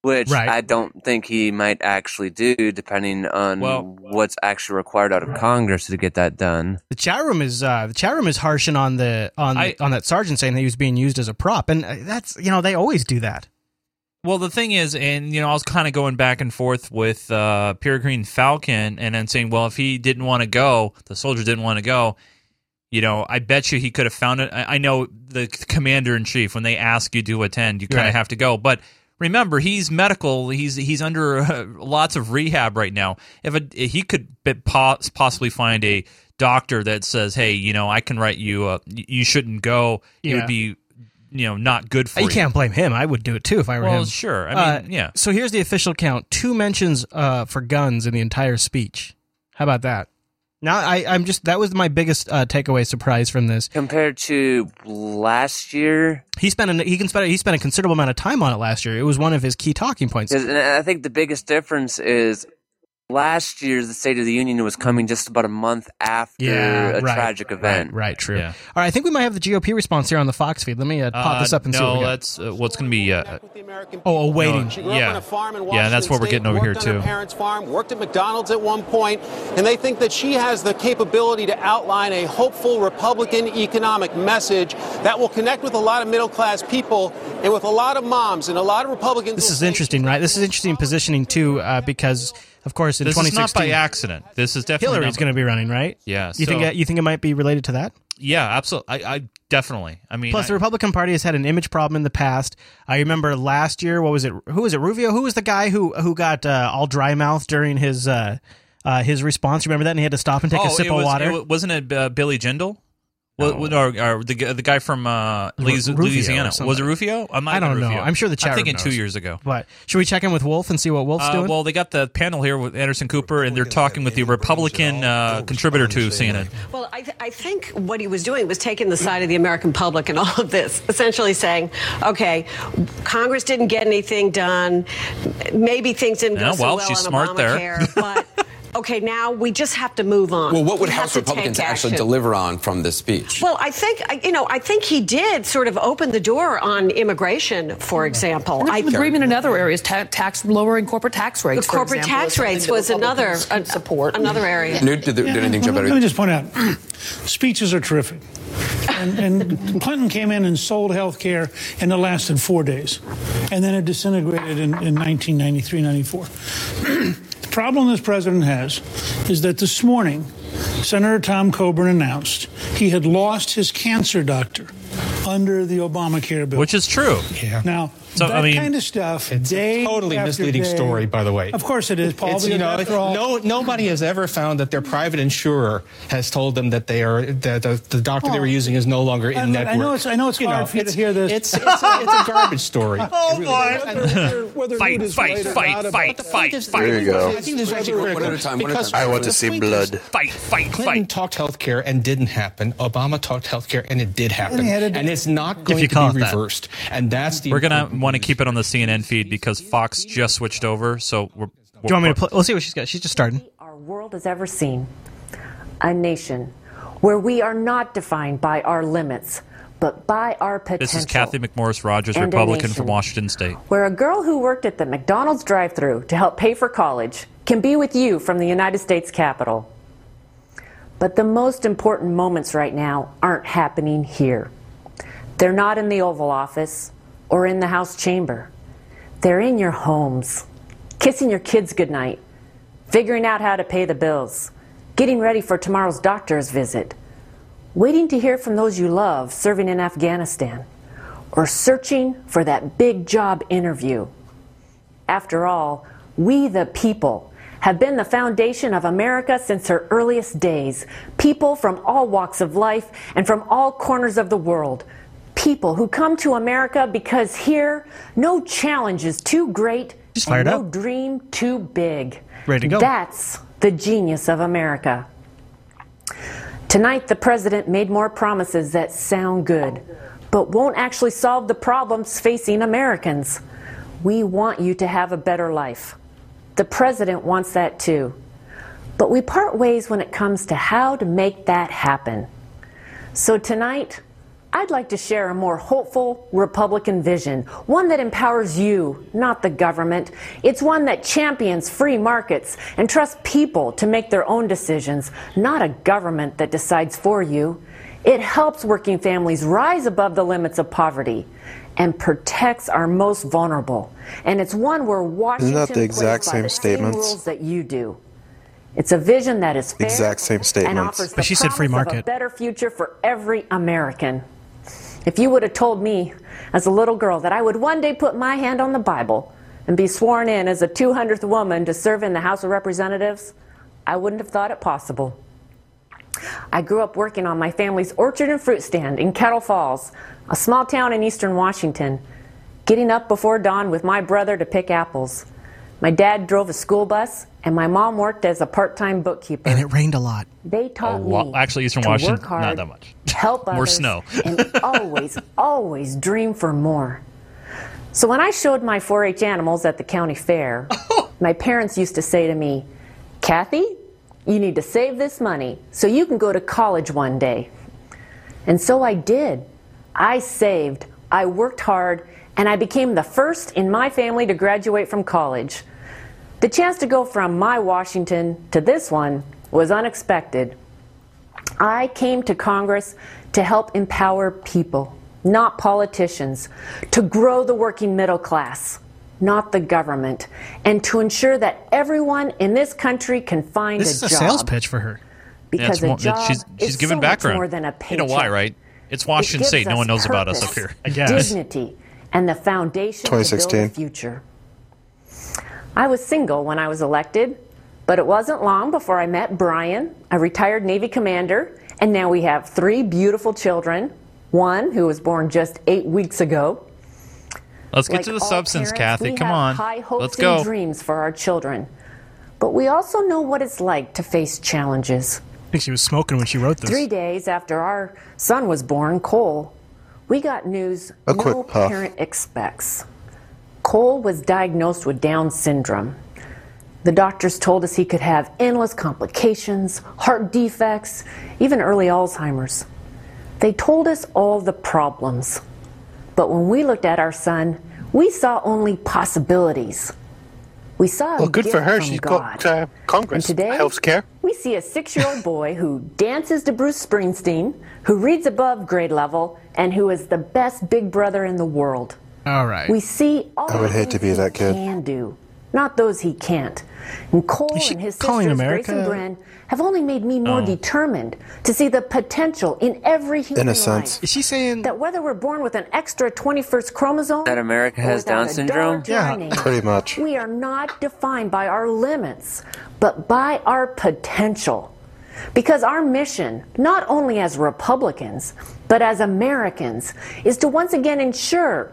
[SPEAKER 15] which
[SPEAKER 1] Right.
[SPEAKER 15] I don't think he might actually do, depending on
[SPEAKER 4] Well-
[SPEAKER 15] what's actually required out of Congress to get that done.
[SPEAKER 1] the chat room is uh, the chat room is harshing on the on
[SPEAKER 4] I-
[SPEAKER 1] on that sergeant saying that he was being used as a prop, and uh, that's you know they always do that.
[SPEAKER 4] Well, the thing is, and you know, I was kind of going back and forth with uh, Peregrine Falcon, and then saying, well, if he didn't want to go, the soldier didn't want to go. You know, I bet you he could have found it. I, I know the commander in chief when they ask you to attend, you kind of
[SPEAKER 1] Right.
[SPEAKER 4] have to go. But remember, he's medical. He's he's under uh, *laughs* lots of rehab right now. If a, he could pos- possibly find a doctor that says, hey, you know, I can write you. Uh, you shouldn't go. It would be, you know, not good for
[SPEAKER 1] You
[SPEAKER 4] you.
[SPEAKER 1] can't blame him. I would do it too if I were
[SPEAKER 4] Well,
[SPEAKER 1] him.
[SPEAKER 4] sure. I
[SPEAKER 1] Uh,
[SPEAKER 4] mean, yeah.
[SPEAKER 1] So here's the official count: two mentions uh, for guns in the entire speech. How about that? Now I, I'm just that was my biggest uh, takeaway surprise from this.
[SPEAKER 15] Compared to last year,
[SPEAKER 1] He spent an, he can spend he spent a considerable amount of time on it last year. It was one of his key talking points.
[SPEAKER 15] and I think the biggest difference is last year the State of the Union was coming just about a month after
[SPEAKER 1] Yeah,
[SPEAKER 15] a
[SPEAKER 1] right,
[SPEAKER 15] tragic event.
[SPEAKER 1] Right, right, true.
[SPEAKER 4] Yeah.
[SPEAKER 1] All right, I think we might have the GOP response here on the Fox feed. Let me uh, pop
[SPEAKER 4] Uh,
[SPEAKER 1] this up and
[SPEAKER 4] no,
[SPEAKER 1] see what we got.
[SPEAKER 4] that's uh, what's going to be. Uh,
[SPEAKER 1] Oh, oh, waiting.
[SPEAKER 4] no,
[SPEAKER 16] She grew up
[SPEAKER 4] yeah,
[SPEAKER 16] on a farm in
[SPEAKER 4] yeah,
[SPEAKER 16] Washington
[SPEAKER 4] that's what we're
[SPEAKER 16] State,
[SPEAKER 4] getting over here
[SPEAKER 16] worked on her
[SPEAKER 4] too.
[SPEAKER 16] parents' farm, worked at McDonald's at one point, and they think that she has the capability to outline a hopeful Republican economic message that will connect with a lot of middle class people and with a lot of moms and a lot of Republicans.
[SPEAKER 1] This is interesting, right? This is interesting positioning too, uh, because of course in
[SPEAKER 4] This is not by accident. This is definitely
[SPEAKER 1] Hillary's going to be running, right?
[SPEAKER 4] Yeah,
[SPEAKER 1] You think
[SPEAKER 4] so-
[SPEAKER 1] that, you think it might be related to that?
[SPEAKER 4] Yeah, absolutely. I, I definitely. I mean,
[SPEAKER 1] Plus,
[SPEAKER 4] I-
[SPEAKER 1] the Republican Party has had an image problem in the past. I remember last year, what was it? Who was it? Rubio? Who was the guy who who got uh, all dry mouth during his uh, uh, his response? Remember that? And he had to stop and take
[SPEAKER 4] oh,
[SPEAKER 1] a sip
[SPEAKER 4] it
[SPEAKER 1] of water.
[SPEAKER 4] It, wasn't it uh, Billy Jindal? Well, or, or the the guy from uh, Louis-
[SPEAKER 1] Rufio or
[SPEAKER 4] Louisiana was it Rufio? I, might
[SPEAKER 1] I don't know.
[SPEAKER 4] Rufio.
[SPEAKER 1] I'm sure the chat
[SPEAKER 4] I'm
[SPEAKER 1] room
[SPEAKER 4] thinking two years ago.
[SPEAKER 1] but should we check in with Wolf and see what Wolf's
[SPEAKER 4] Uh,
[SPEAKER 1] doing?
[SPEAKER 4] well, they got the panel here with Anderson Cooper, and they're talking with the Republican uh, contributor to CNN.
[SPEAKER 17] Well, I, th- I think what he was doing was taking the side of the American public in *laughs* all of this, essentially saying, okay, Congress didn't get anything done. Maybe things didn't
[SPEAKER 4] Yeah,
[SPEAKER 17] go so
[SPEAKER 4] well,
[SPEAKER 17] well
[SPEAKER 4] she's
[SPEAKER 17] on
[SPEAKER 4] smart there.
[SPEAKER 17] Obamacare, but *laughs* okay, now we just have to move on.
[SPEAKER 18] Well, what would
[SPEAKER 17] We
[SPEAKER 18] House Republicans actually deliver on from this speech?
[SPEAKER 17] Well, I think you know. I think he did sort of open the door on immigration, for example. I
[SPEAKER 19] agreement in other areas, ta- tax lowering corporate tax rates.
[SPEAKER 17] The
[SPEAKER 19] for
[SPEAKER 17] corporate
[SPEAKER 19] example,
[SPEAKER 17] tax rates
[SPEAKER 19] that
[SPEAKER 17] was another
[SPEAKER 19] support.
[SPEAKER 17] another area.
[SPEAKER 18] Newt, did, did anything jump
[SPEAKER 20] Let
[SPEAKER 18] out
[SPEAKER 20] me
[SPEAKER 18] at you?
[SPEAKER 20] just point out, speeches are terrific. And, and *laughs* Clinton came in and sold health care, and it lasted four days. And then it disintegrated in, in 1993, 94. *clears throat* the problem this president has is that this morning, Senator Tom Coburn announced he had lost his cancer doctor under the Obamacare bill.
[SPEAKER 4] Which is true.
[SPEAKER 20] Yeah. Now,
[SPEAKER 4] So,
[SPEAKER 20] that
[SPEAKER 4] I mean-
[SPEAKER 20] kind of stuff,
[SPEAKER 21] It's
[SPEAKER 20] day
[SPEAKER 21] a totally
[SPEAKER 20] after
[SPEAKER 21] misleading
[SPEAKER 20] day-
[SPEAKER 21] story, by the way.
[SPEAKER 20] Of course it is, Paul.
[SPEAKER 21] It's, you know,
[SPEAKER 20] after all,
[SPEAKER 21] no, nobody has ever found that their private insurer has told them that they are that the, the doctor they were
[SPEAKER 20] Oh.
[SPEAKER 21] using is no longer
[SPEAKER 20] I-
[SPEAKER 21] in network.
[SPEAKER 20] I know it's- I know it's hard for you to hear this.
[SPEAKER 21] It's, it's, a, it's a garbage story. *laughs*
[SPEAKER 4] Oh *laughs*
[SPEAKER 20] whether
[SPEAKER 4] Fight, fight, fight, fight, fight, fight.
[SPEAKER 6] There you go.
[SPEAKER 21] I think this is actually
[SPEAKER 18] One
[SPEAKER 21] critical
[SPEAKER 18] at a time, one at a
[SPEAKER 21] because
[SPEAKER 18] time.
[SPEAKER 6] I want to see blood.
[SPEAKER 4] Fight, fight, fight.
[SPEAKER 21] Clinton
[SPEAKER 4] fight.
[SPEAKER 21] talked healthcare and didn't happen. Obama talked healthcare and it did happen.
[SPEAKER 20] And he had a-
[SPEAKER 21] And it's not going
[SPEAKER 4] you
[SPEAKER 21] to
[SPEAKER 4] call
[SPEAKER 21] be
[SPEAKER 4] it that.
[SPEAKER 21] reversed. And that's the
[SPEAKER 4] We're gonna want to keep it on the CNN feed because Fox just switched over. So we're.
[SPEAKER 1] Do you want me to play? We'll see what she's got. She's just starting.
[SPEAKER 22] our world has ever seen. A nation where we are not defined by our limits, but by our potential.
[SPEAKER 4] This is Cathy McMorris
[SPEAKER 22] Rodgers,
[SPEAKER 4] Republican from Washington State.
[SPEAKER 22] Where a girl who worked at the McDonald's drive through to help pay for college can be with you from the United States Capitol. But the most important moments right now aren't happening here. They're not in the Oval Office or in the House chamber. They're in your homes, kissing your kids goodnight, figuring out how to pay the bills, getting ready for tomorrow's doctor's visit, waiting to hear from those you love serving in Afghanistan, or searching for that big job interview. After all, we the people have been the foundation of America since her earliest days. People from all walks of life and from all corners of the world. People who come to America because here no challenge is too great
[SPEAKER 1] Just
[SPEAKER 22] and no
[SPEAKER 1] up.
[SPEAKER 22] dream too big.
[SPEAKER 1] Ready to go.
[SPEAKER 22] That's the genius of America. Tonight, the president made more promises that sound good, but won't actually solve the problems facing Americans. We want you to have a better life. The president wants that too. But we part ways when it comes to how to make that happen. So tonight, I'd like to share a more hopeful Republican vision, one that empowers you, not the government. It's one that champions free markets and trusts people to make their own decisions, not a government that decides for you. It helps working families rise above the limits of poverty and protects our most vulnerable. And it's one where Washington
[SPEAKER 6] Isn't that the exact
[SPEAKER 22] plays by
[SPEAKER 6] same
[SPEAKER 22] the
[SPEAKER 6] statements?
[SPEAKER 22] rules that you do. It's a vision that is fair
[SPEAKER 6] Exact same
[SPEAKER 22] and offers
[SPEAKER 1] But
[SPEAKER 22] the
[SPEAKER 1] she said free
[SPEAKER 22] promise of
[SPEAKER 1] market.
[SPEAKER 22] a better future for every American. If you would have told me as a little girl that I would one day put my hand on the Bible and be sworn in as a 200th woman to serve in the House of Representatives, I wouldn't have thought it possible. I grew up working on my family's orchard and fruit stand in Kettle Falls, a small town in eastern Washington, getting up before dawn with my brother to pick apples. My dad drove a school bus, and my mom worked as a part time bookkeeper.
[SPEAKER 1] And it rained a lot.
[SPEAKER 22] They taught
[SPEAKER 4] A lot-
[SPEAKER 22] me
[SPEAKER 4] actually, Eastern
[SPEAKER 22] to
[SPEAKER 4] Washington,
[SPEAKER 22] work hard,
[SPEAKER 4] not that much.
[SPEAKER 22] help *laughs*
[SPEAKER 4] More
[SPEAKER 22] others,
[SPEAKER 4] snow.
[SPEAKER 22] and always, *laughs* always dream for more. So when I showed my 4-H animals at the county fair, *laughs* my parents used to say to me, "Cathy, you need to save this money so you can go to college one day." And so I did. I saved, I worked hard, and I became the first in my family to graduate from college. The chance to go from my Washington to this one was unexpected. I came to Congress to help empower people, not politicians, to grow the working middle class, not the government, and to ensure that everyone in this country can find
[SPEAKER 1] This is
[SPEAKER 22] a
[SPEAKER 1] a
[SPEAKER 22] job.
[SPEAKER 1] sales pitch for her.
[SPEAKER 22] Because
[SPEAKER 4] Yeah,
[SPEAKER 22] a
[SPEAKER 4] more-
[SPEAKER 22] job
[SPEAKER 4] she's she's
[SPEAKER 22] is
[SPEAKER 4] giving
[SPEAKER 22] so
[SPEAKER 4] background.
[SPEAKER 22] much more than a
[SPEAKER 4] you know why,
[SPEAKER 22] paycheck.
[SPEAKER 4] right? It's Washington
[SPEAKER 22] gives
[SPEAKER 4] State. No one knows about us up
[SPEAKER 22] purpose,
[SPEAKER 4] here.
[SPEAKER 22] Dignity and the foundation to build
[SPEAKER 6] 2016.
[SPEAKER 22] a future. I was single when I was elected, but it wasn't long before I met Brian, a retired Navy commander, and now we have three beautiful children. One who was born just eight weeks ago.
[SPEAKER 4] Let's get
[SPEAKER 22] Like
[SPEAKER 4] to the
[SPEAKER 22] all
[SPEAKER 4] substance,
[SPEAKER 22] parents,
[SPEAKER 4] Cathy.
[SPEAKER 22] we
[SPEAKER 4] Come
[SPEAKER 22] have
[SPEAKER 4] on.
[SPEAKER 22] High hopes
[SPEAKER 4] Let's
[SPEAKER 22] and
[SPEAKER 4] go.
[SPEAKER 22] dreams for our children, but we also know what it's like to face challenges.
[SPEAKER 1] I think she was smoking when she wrote this.
[SPEAKER 22] Three days after our son was born, Cole, we got news
[SPEAKER 6] A
[SPEAKER 22] no
[SPEAKER 6] quick
[SPEAKER 22] parent expects. Cole was diagnosed with Down syndrome. The doctors told us he could have endless complications, heart defects, even early Alzheimer's. They told us all the problems. But when we looked at our son, we saw only possibilities. We saw a
[SPEAKER 6] Well, good for her. She's
[SPEAKER 22] God.
[SPEAKER 6] got uh, Congress,
[SPEAKER 22] And today,
[SPEAKER 6] health care.
[SPEAKER 22] we see a six year old boy who dances to Bruce Springsteen, who reads above grade level, and who is the best big brother in the world.
[SPEAKER 1] All right.
[SPEAKER 22] We see all
[SPEAKER 6] I would hate to be
[SPEAKER 22] he
[SPEAKER 6] that kid.
[SPEAKER 22] can do, not those he can't. And Cole
[SPEAKER 1] Is she
[SPEAKER 22] and his
[SPEAKER 1] calling
[SPEAKER 22] sisters,
[SPEAKER 1] America-
[SPEAKER 22] Grace and Brynn, have only made me more
[SPEAKER 1] Oh.
[SPEAKER 22] determined to see the potential in every human
[SPEAKER 6] In a sense.
[SPEAKER 22] life.
[SPEAKER 1] Is she saying
[SPEAKER 22] That whether we're born with an extra 21st chromosome,
[SPEAKER 15] That America has
[SPEAKER 22] without
[SPEAKER 15] Down syndrome?
[SPEAKER 22] dollar to our
[SPEAKER 1] Yeah,
[SPEAKER 22] name,
[SPEAKER 6] Pretty much.
[SPEAKER 22] we are not defined by our limits, but by our potential. Because our mission, not only as Republicans, but as Americans, is to once again ensure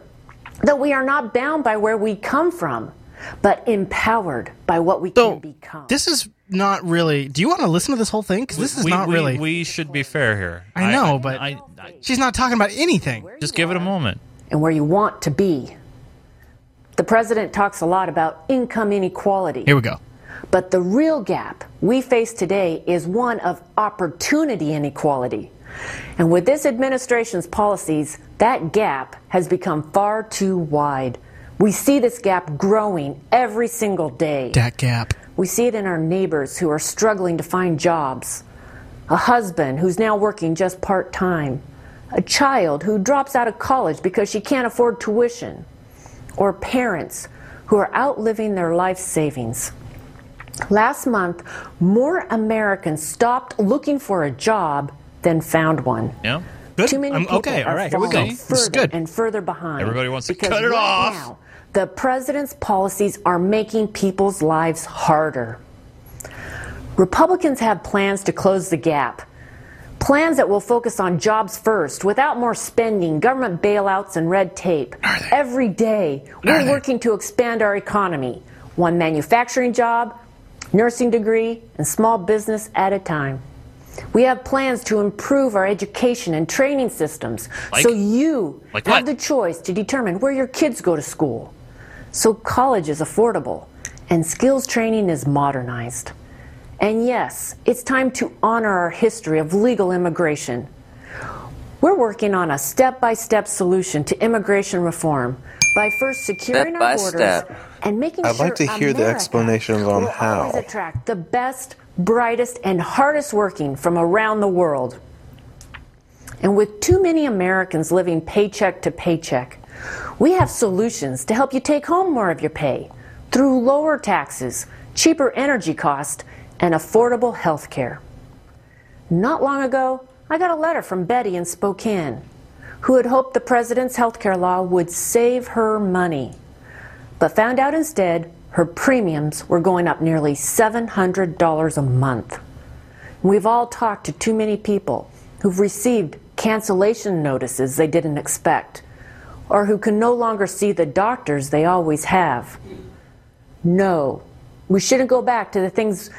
[SPEAKER 22] that we are not bound by where we come from, but empowered by what we
[SPEAKER 1] So
[SPEAKER 22] can become.
[SPEAKER 1] this is not really. Do you want to listen to this whole thing? Because this is
[SPEAKER 4] we,
[SPEAKER 1] not
[SPEAKER 4] we-
[SPEAKER 1] really.
[SPEAKER 4] We should be fair here.
[SPEAKER 1] I know, but
[SPEAKER 4] I, I,
[SPEAKER 1] she's not talking about anything.
[SPEAKER 4] just give it a moment.
[SPEAKER 22] and where you want to be. The president talks a lot about income inequality.
[SPEAKER 1] Here we go.
[SPEAKER 22] But the real gap we face today is one of opportunity inequality. And with this administration's policies, that gap has become far too wide. We see this gap growing every single day.
[SPEAKER 1] That gap.
[SPEAKER 22] We see it in our neighbors who are struggling to find jobs, a husband who's now working just part time, a child who drops out of college because she can't afford tuition, or parents who are outliving their life savings. Last month, more Americans stopped looking for a job than found one.
[SPEAKER 4] Yeah.
[SPEAKER 22] Too many
[SPEAKER 1] I'm-
[SPEAKER 22] people
[SPEAKER 1] okay, all
[SPEAKER 22] are
[SPEAKER 1] right, here we go.
[SPEAKER 22] falling
[SPEAKER 1] This is
[SPEAKER 22] further
[SPEAKER 1] good.
[SPEAKER 22] and further behind.
[SPEAKER 4] Everybody wants to
[SPEAKER 22] because
[SPEAKER 4] cut it
[SPEAKER 22] right
[SPEAKER 4] off.
[SPEAKER 22] Now, the president's policies are making people's lives harder. Republicans have plans to close the gap. Plans that will focus on jobs first, without more spending, government bailouts, and red tape. Every day, we're working to expand our economy, one manufacturing job, nursing degree, and small business at a time. We have plans to improve our education and training systems
[SPEAKER 4] Like-
[SPEAKER 22] so you
[SPEAKER 4] like
[SPEAKER 22] have the choice to determine where your kids go to school. So college is affordable and skills training is modernized. And yes, it's time to honor our history of legal immigration. We're working on a step by step solution to immigration reform by first securing
[SPEAKER 6] Step
[SPEAKER 22] our borders
[SPEAKER 6] step.
[SPEAKER 22] and making
[SPEAKER 6] I'd
[SPEAKER 22] sure
[SPEAKER 6] like to hear the
[SPEAKER 22] America
[SPEAKER 6] explanations on how.
[SPEAKER 22] attract the best, brightest, and hardest working from around the world. And with too many Americans living paycheck to paycheck, we have solutions to help you take home more of your pay through lower taxes, cheaper energy costs, and affordable health care. Not long ago, I got a letter from Betty in Spokane who had hoped the president's health care law would save her money, but found out instead her premiums were going up nearly $700 a month. We've all talked to too many people who've received cancellation notices they didn't expect, or who can no longer see the doctors they always have. No, we shouldn't go back to the things,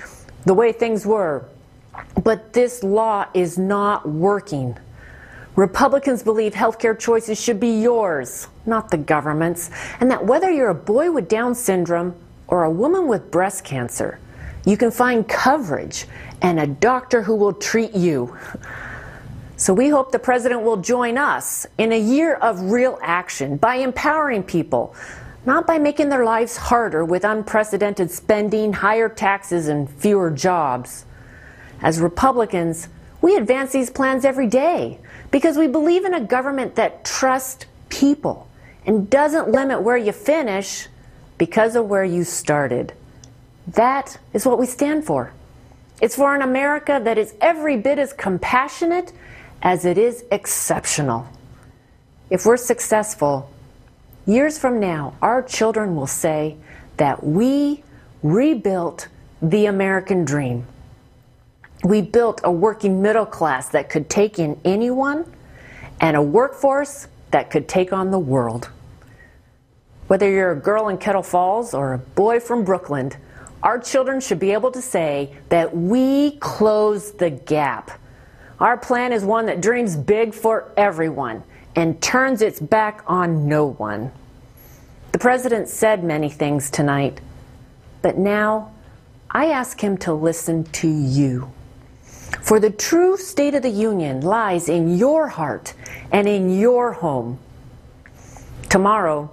[SPEAKER 22] the way things were. But this law is not working. Republicans believe healthcare choices should be yours, not the government's, and that whether you're a boy with Down syndrome or a woman with breast cancer, you can find coverage and a doctor who will treat you. So we hope the president will join us in a year of real action by empowering people, not by making their lives harder with unprecedented spending, higher taxes, and fewer jobs. As Republicans, we advance these plans every day because we believe in a government that trusts people and doesn't limit where you finish because of where you started. That is what we stand for. It's for an America that is every bit as compassionate as it is exceptional. If we're successful, years from now, our children will say that we rebuilt the American dream. We built a working middle class that could take in anyone and a workforce that could take on the world. Whether you're a girl in Kettle Falls or a boy from Brooklyn, our children should be able to say that we close the gap. Our plan is one that dreams big for everyone and turns its back on no one. The president said many things tonight, but now I ask him to listen to you. For the true state of the union lies in your heart and in your home. Tomorrow,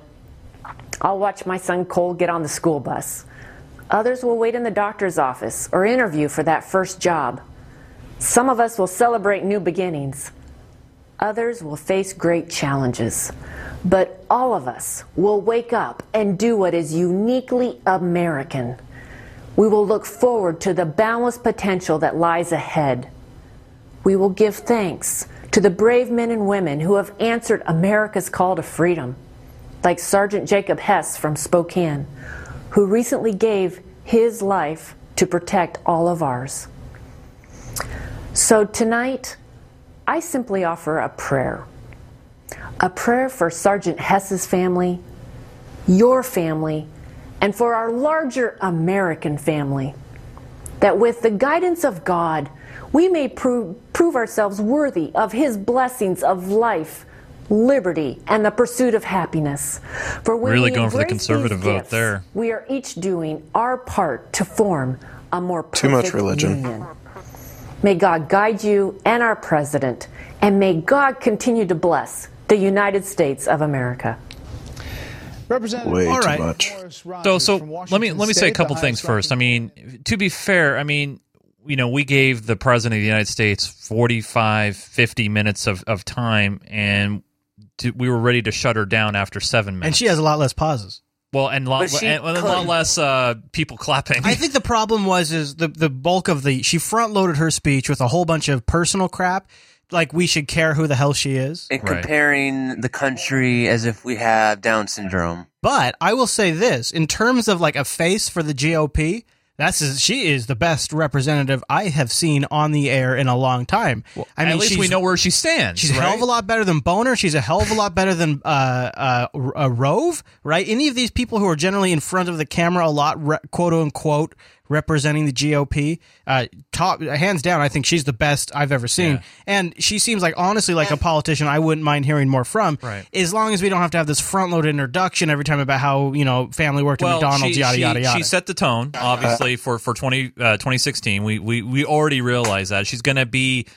[SPEAKER 22] I'll watch my son Cole get on the school bus. Others will wait in the doctor's office or interview for that first job. Some of us will celebrate new beginnings. Others will face great challenges. But all of us will wake up and do what is uniquely American. We will look forward to the boundless potential that lies ahead. We will give thanks to the brave men and women who have answered America's call to freedom, like Sergeant Jacob Hess from Spokane, who recently gave his life to protect all of ours. So tonight, I simply offer a prayer. A prayer for Sergeant Hess's family, your family, and for our larger American family. That with the guidance of God, we may prove, prove ourselves worthy of His blessings of life, liberty, and the pursuit of happiness. For when
[SPEAKER 4] Really
[SPEAKER 22] we
[SPEAKER 4] going for the
[SPEAKER 22] embrace
[SPEAKER 4] conservative
[SPEAKER 22] these
[SPEAKER 4] vote
[SPEAKER 22] gifts,
[SPEAKER 4] there.
[SPEAKER 22] We are each doing our part to form a more perfect
[SPEAKER 6] Too much religion.
[SPEAKER 22] union. May God guide you and our president, and may God continue to bless the United States of America.
[SPEAKER 12] Representative
[SPEAKER 6] Way
[SPEAKER 1] All
[SPEAKER 6] too much.
[SPEAKER 4] So so let me let me say a couple things first. I mean, to be fair, I mean, you know, we gave the president of the United States 45 50 minutes of of time and to, we were ready to shut her down after 7 minutes.
[SPEAKER 1] And she has a lot less pauses.
[SPEAKER 4] well, and, lot,
[SPEAKER 1] she
[SPEAKER 4] and, and a lot less uh, people clapping.
[SPEAKER 1] I think the problem was is the the bulk of the she front loaded her speech with a whole bunch of personal crap, like we should care who the hell she is.
[SPEAKER 15] And comparing the country as if we have Down syndrome.
[SPEAKER 1] But I will say this: in terms of like a face for the GOP, that's she is the best representative I have seen on the air in a long time. I mean,
[SPEAKER 4] at least we know where she stands.
[SPEAKER 1] She's a hell of a lot better than Boehner. She's a hell of a lot better than uh, uh, uh, Rove, right? Any of these people who are generally in front of the camera a lot, re- quote unquote, representing the GOP, uh, top hands down. I think she's the best I've ever seen, and she seems like honestly like a politician I wouldn't mind hearing more from.
[SPEAKER 4] Right.
[SPEAKER 1] As long as we don't have to have this front loaded introduction every time about how you know family worked at McDonald's,
[SPEAKER 4] she,
[SPEAKER 1] yada
[SPEAKER 4] she,
[SPEAKER 1] yada yada.
[SPEAKER 4] She set the tone, obviously, for for 20, uh, 2016. We we we already realized that she's going to be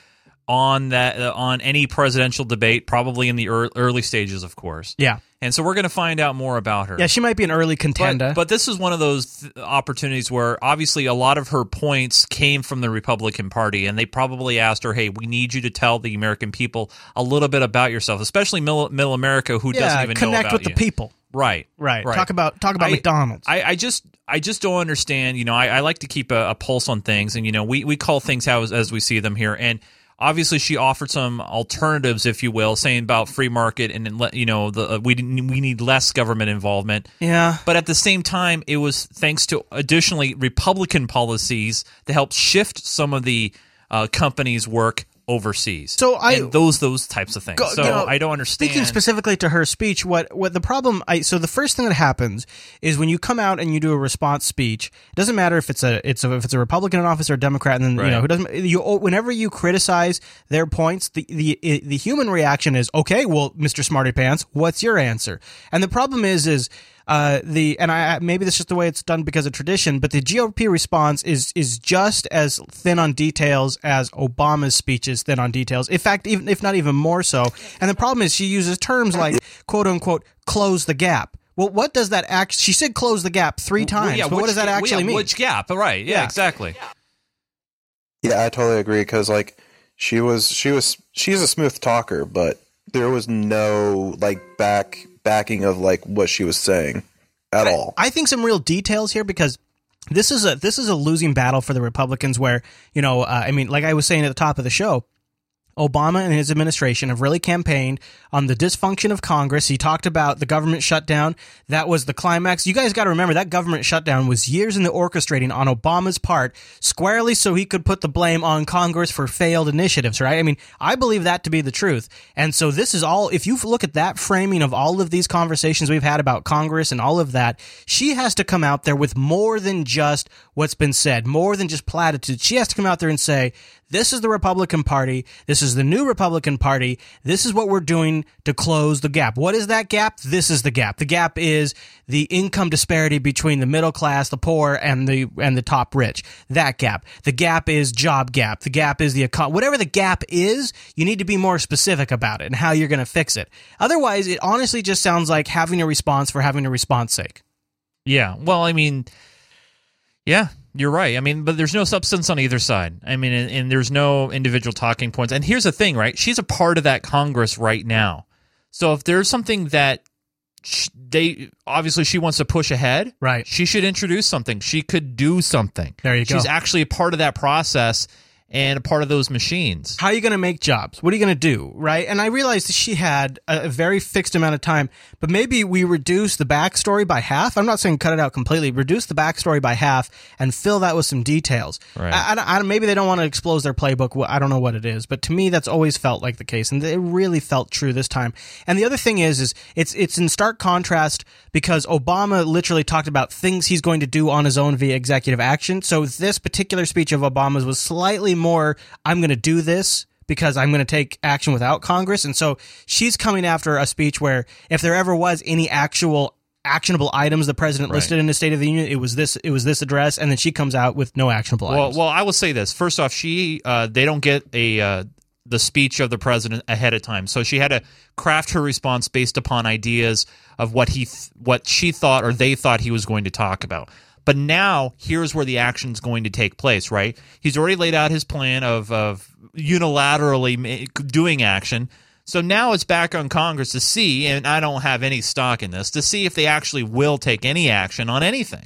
[SPEAKER 4] on that uh, on any presidential debate, probably in the ear early stages, of course.
[SPEAKER 1] Yeah.
[SPEAKER 4] And so we're going to find out more about her.
[SPEAKER 1] yeah, she might be an early contender.
[SPEAKER 4] But, but this is one of those th- opportunities where obviously a lot of her points came from the Republican Party, and they probably asked her, "Hey, we need you to tell the American people a little bit about yourself, especially middle, middle America, who
[SPEAKER 1] Yeah,
[SPEAKER 4] doesn't even know
[SPEAKER 1] connect with the people.
[SPEAKER 4] Right,
[SPEAKER 1] Right. right. Talk about- talk about
[SPEAKER 4] I-
[SPEAKER 1] McDonald's.
[SPEAKER 4] I, I just I just don't understand. You know, I, I like to keep a, a pulse on things, and you know, we we call things how as we see them here, and. Obviously, she offered some alternatives, if you will, saying about free market and you know the we we need less government involvement.
[SPEAKER 1] Yeah.
[SPEAKER 4] But at the same time, it was thanks to additionally Republican policies to help shift some of the uh, companies' work overseas.
[SPEAKER 1] So I-
[SPEAKER 4] and those those types of things.
[SPEAKER 1] Go-
[SPEAKER 4] so
[SPEAKER 1] you know,
[SPEAKER 4] I don't understand.
[SPEAKER 1] Speaking specifically to her speech, what what the problem? I so the first thing that happens is when you come out and you do a response speech. It doesn't matter if it's a it's a, if it's a Republican in office or a Democrat, and then you know who doesn't. You oh, whenever you criticize their points, the the the human reaction is okay. Well, Mister Smarty Pants, what's your answer? And the problem is is. Uh, the and I maybe this is just the way it's done because of tradition, but the GOP response is is just as thin on details as Obama's speech is thin on details. In fact, even if not even more so. And the problem is she uses terms like quote unquote close the gap. Well, what does that act? She said close the gap three
[SPEAKER 4] Well,
[SPEAKER 1] times.
[SPEAKER 4] yeah,
[SPEAKER 1] but what does that
[SPEAKER 4] ga- well,
[SPEAKER 1] actually
[SPEAKER 4] yeah,
[SPEAKER 1] mean?
[SPEAKER 4] Which gap? Right. Yeah,
[SPEAKER 1] Yeah.
[SPEAKER 4] exactly.
[SPEAKER 6] Yeah, I totally agree because like she was she was she's a smooth talker, but there was no like back backing of like what she was saying at all.
[SPEAKER 1] I think some real details here because this is a this is a losing battle for the Republicans. Where you know, uh, I mean, like I was saying at the top of the show. Obama and his administration have really campaigned on the dysfunction of Congress. He talked about the government shutdown. That was the climax. You guys got to remember that government shutdown was years in the orchestrating on Obama's part, squarely so he could put the blame on Congress for failed initiatives, right? I mean, I believe that to be the truth. And so this is all, if you look at that framing of all of these conversations we've had about Congress and all of that, she has to come out there with more than just what's been said, more than just platitudes. She has to come out there and say, this is the Republican Party. This is the new Republican Party. This is what we're doing to close the gap. What is that gap? This is the gap. The gap is the income disparity between the middle class, the poor, and the and the top rich. That gap. The gap is job gap. The gap is the econ- whatever the gap is. You need to be more specific about it and how you're going to fix it. Otherwise, it honestly just sounds like having a response for having a response sake.
[SPEAKER 4] Yeah. Well, I mean, yeah, you're right. I mean, but there's no substance on either side. I mean, and, and there's no individual talking points. And here's the thing, right? She's a part of that Congress right now. So if there's something that sh- they obviously she wants to push ahead,
[SPEAKER 1] right?
[SPEAKER 4] She should introduce something. She could do something.
[SPEAKER 1] There you go.
[SPEAKER 4] She's actually a part of that process and a part of those machines.
[SPEAKER 1] How are you going to make jobs? What are you going to do? Right. And I realized that she had a, very fixed amount of time, but maybe we reduce the backstory by half. I'm not saying cut it out completely, reduce the backstory by half and fill that with some details.
[SPEAKER 4] Right.
[SPEAKER 1] I, I I maybe they don't want to expose their playbook. I don't know what it is, but to me, that's always felt like the case. And it really felt true this time. And the other thing is, is it's, it's in stark contrast because Obama literally talked about things he's going to do on his own via executive action. So this particular speech of Obama's was slightly more, I'm going to do this because I'm going to take action without Congress. And so she's coming after a speech where if there ever was any actual actionable items the president
[SPEAKER 4] Right.
[SPEAKER 1] listed in the State of the Union, it was this, it was this address. And then she comes out with no actionable
[SPEAKER 4] Well,
[SPEAKER 1] items.
[SPEAKER 4] well, I will say this. First off, she uh, they don't get a uh, the speech of the president ahead of time. So she had to craft her response based upon ideas of what he th- what she thought or they thought he was going to talk about. But now here's where the action's going to take place, right? He's already laid out his plan of of unilaterally doing action. So now it's back on Congress to see, and I don't have any stock in this, to see if they actually will take any action on anything.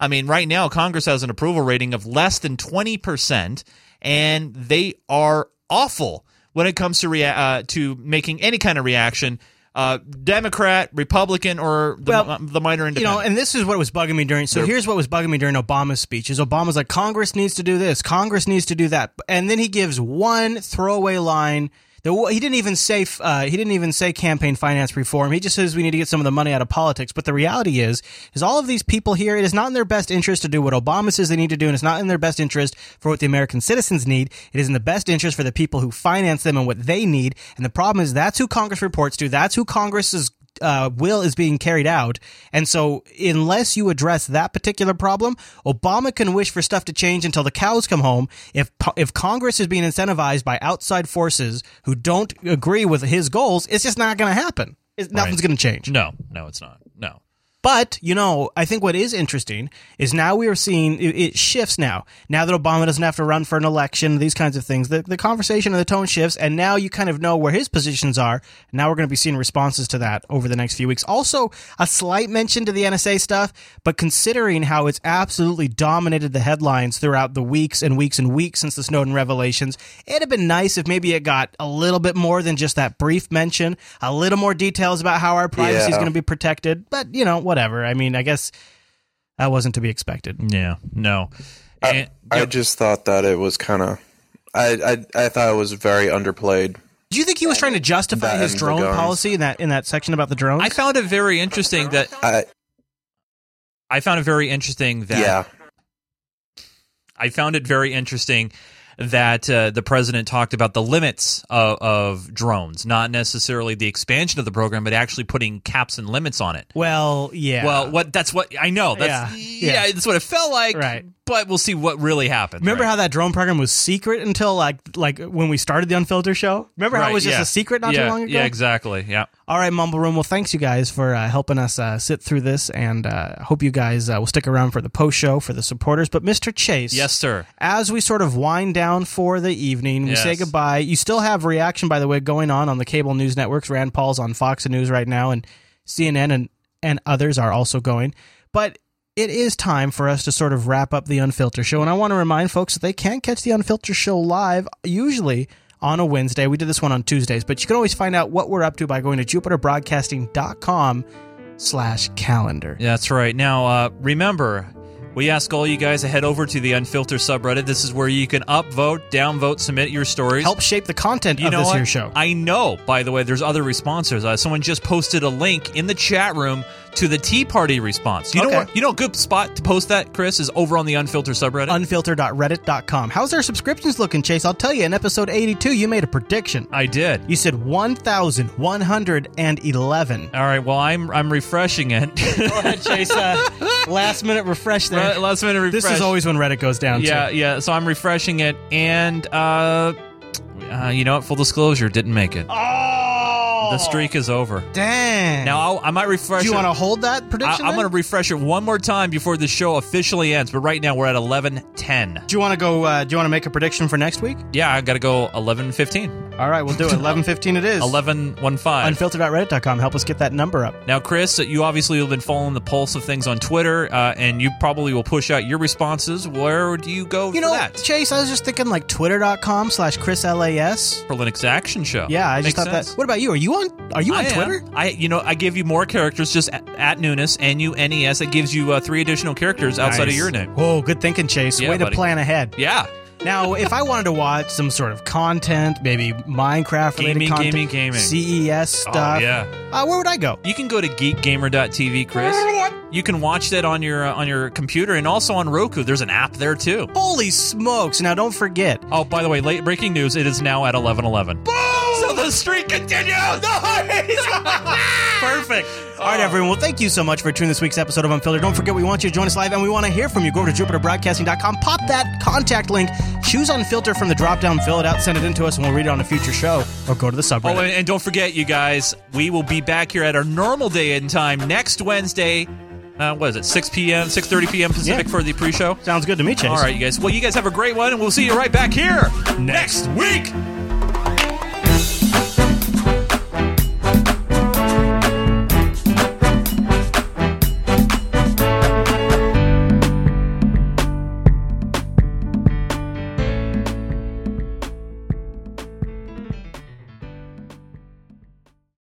[SPEAKER 4] I mean, right now, Congress has an approval rating of less than 20%, and they are awful when it comes to, rea- uh, to making any kind of reaction. Uh, Democrat, Republican, or the,
[SPEAKER 1] Well,
[SPEAKER 4] the minor
[SPEAKER 1] You know, and this is what was bugging me during. So
[SPEAKER 4] They're-
[SPEAKER 1] here's what was bugging me during Obama's speech: is Obama's like Congress needs to do this, Congress needs to do that, and then he gives one throwaway line. Wa- he didn't even say uh, he didn't even say campaign finance reform. He just says we need to get some of the money out of politics. But the reality is, is all of these people here, it is not in their best interest to do what Obama says they need to do, and it's not in their best interest for what the American citizens need. It is in the best interest for the people who finance them and what they need. And the problem is that's who Congress reports to. That's who Congress is uh, will is being carried out. And so, unless you address that particular problem, Obama can wish for stuff to change until the cows come home. If if Congress is being incentivized by outside forces who don't agree with his goals, it's just not going to happen. It's, Nothing's going to change.
[SPEAKER 4] no, no, it's not. No.
[SPEAKER 1] But, you know, I think what is interesting is now we are seeing it, it shifts now. Now that Obama doesn't have to run for an election, these kinds of things, the, the conversation and the tone shifts, and now you kind of know where his positions are. Now we're going to be seeing responses to that over the next few weeks. Also, a slight mention to the NSA stuff, but considering how it's absolutely dominated the headlines throughout the weeks and weeks and weeks since the Snowden revelations, it'd have been nice if maybe it got a little bit more than just that brief mention, a little more details about how our privacy is going to be protected. But, you know, whatever. I mean, I guess that wasn't to be expected.
[SPEAKER 4] Yeah, no.
[SPEAKER 6] I, I just thought that it was kind of. I, I I thought it was very underplayed.
[SPEAKER 1] Do you think he was trying to justify his drone policy in that in that section about the drones?
[SPEAKER 4] I found it very interesting that
[SPEAKER 6] I,
[SPEAKER 4] I found it very interesting that
[SPEAKER 6] yeah,
[SPEAKER 4] I found it very interesting that uh, the president talked about the limits of, of drones, not necessarily the expansion of the program, but actually putting caps and limits on it.
[SPEAKER 1] well, yeah.
[SPEAKER 4] Well, what that's what I know. That's
[SPEAKER 1] Yeah,
[SPEAKER 4] yeah,
[SPEAKER 1] yeah.
[SPEAKER 4] that's what it felt like.
[SPEAKER 1] Right.
[SPEAKER 4] But we'll see what really happens.
[SPEAKER 1] Remember
[SPEAKER 4] right?
[SPEAKER 1] how that drone program was secret until like like when we started the Unfiltered show? Remember how it was just
[SPEAKER 4] yeah.
[SPEAKER 1] a secret not
[SPEAKER 4] yeah,
[SPEAKER 1] too long ago?
[SPEAKER 4] Yeah, exactly. Yeah.
[SPEAKER 1] All right, Mumble Room. Well, thanks you guys for uh, helping us uh, sit through this, and uh, hope you guys uh, will stick around for the post show for the supporters. But Mr. Chase,
[SPEAKER 4] Yes, sir.
[SPEAKER 1] as we sort of wind down for the evening, we say goodbye. You still have reaction, by the way, going on on the cable news networks. Rand Paul's on Fox News right now, and CNN and and others are also going. But it is time for us to sort of wrap up the Unfiltered show, and I want to remind folks that they can catch the Unfiltered show live usually on a Wednesday. We did this one on Tuesdays, but you can always find out what we're up to by going to jupiterbroadcasting.com slash calendar.
[SPEAKER 4] That's right. Now, uh, remember, we ask all you guys to head over to the Unfiltered subreddit. This is where you can upvote, downvote, submit your stories.
[SPEAKER 1] Help shape the content
[SPEAKER 4] you
[SPEAKER 1] of
[SPEAKER 4] know
[SPEAKER 1] this
[SPEAKER 4] what?
[SPEAKER 1] here show.
[SPEAKER 4] I know. By the way, there's other responses. Uh, someone just posted a link in the chat room to the Tea Party response. You know what? You know, a good spot to post that, Chris, is over on the Unfiltered subreddit.
[SPEAKER 1] Unfiltered.reddit.com. How's our subscriptions looking, Chase? I'll tell you, in episode 82, you made a prediction.
[SPEAKER 4] I did.
[SPEAKER 1] You said 1,111.
[SPEAKER 4] All right. Well, I'm I'm refreshing it.
[SPEAKER 1] Go ahead, Chase. Uh, *laughs* last minute refresh there.
[SPEAKER 4] Right, last minute refresh.
[SPEAKER 1] This is always when Reddit goes down.
[SPEAKER 4] yeah,
[SPEAKER 1] too.
[SPEAKER 4] yeah. So I'm refreshing it, and uh, uh, you know what? Full disclosure, didn't make it.
[SPEAKER 1] Oh,
[SPEAKER 4] The streak is over.
[SPEAKER 1] Dang.
[SPEAKER 4] Now I'll, I might refresh.
[SPEAKER 1] do you want to hold that
[SPEAKER 4] I,
[SPEAKER 1] prediction?
[SPEAKER 4] I'm going to refresh it one more time before the show officially ends. But right now we're at 11:10.
[SPEAKER 1] Do you want to go? Uh, do you want to make a prediction for next week?
[SPEAKER 4] Yeah, I got to go 11:15.
[SPEAKER 1] All right, we'll do it. *laughs* 11:15 it is.
[SPEAKER 4] 11:15.
[SPEAKER 1] Unfiltered.reddit.com. Help us get that number up.
[SPEAKER 4] Now, Chris, you obviously have been following the pulse of things on Twitter, uh, and you probably will push out your responses. Where do you go
[SPEAKER 1] You
[SPEAKER 4] for
[SPEAKER 1] know,
[SPEAKER 4] that?
[SPEAKER 1] Chase, I was just thinking like twitter.com slash Chris LAS.
[SPEAKER 4] For Linux Action Show.
[SPEAKER 1] Yeah, I just thought
[SPEAKER 4] sense.
[SPEAKER 1] that. What about you? Are you on? Are you on
[SPEAKER 4] I am.
[SPEAKER 1] Twitter?
[SPEAKER 4] I, you know, I give you more characters just at, at Nunes, N U N E S. It gives you uh, three additional characters outside of your name.
[SPEAKER 1] Whoa, good thinking, Chase.
[SPEAKER 4] Yeah,
[SPEAKER 1] Way to plan ahead.
[SPEAKER 4] Yeah.
[SPEAKER 1] Now, if I wanted to watch some sort of content, maybe Minecraft related
[SPEAKER 4] Gaming,
[SPEAKER 1] content,
[SPEAKER 4] gaming, gaming.
[SPEAKER 1] CES stuff,
[SPEAKER 4] Oh, yeah.
[SPEAKER 1] uh, where would I go?
[SPEAKER 4] You can go to geekgamer.tv, Chris. You can watch that on your uh, on your computer and also on Roku. There's an app there too.
[SPEAKER 1] Holy smokes! Now, don't forget.
[SPEAKER 4] Oh, by the way, late breaking news. It is now at 11:11. Boom! So the streak continues. *laughs*
[SPEAKER 1] Perfect. All right, everyone. Well, thank you so much for tuning this week's episode of Unfiltered. Don't forget, we want you to join us live, and we want to hear from you. Go over to jupiterbroadcasting.com, pop that contact link, choose Unfiltered from the drop down, fill it out, send it in to us, and we'll read it on a future show or go to the subreddit.
[SPEAKER 4] Oh, and, and don't forget, you guys, we will be back here at our normal day and time next Wednesday. Uh, what is it? 6 p.m., 6.30 p.m. Pacific
[SPEAKER 1] Yeah.
[SPEAKER 4] for the pre-show?
[SPEAKER 1] Sounds good to me, Chase.
[SPEAKER 4] All right, you guys. Well, you guys have a great one, and we'll see you right back here next week.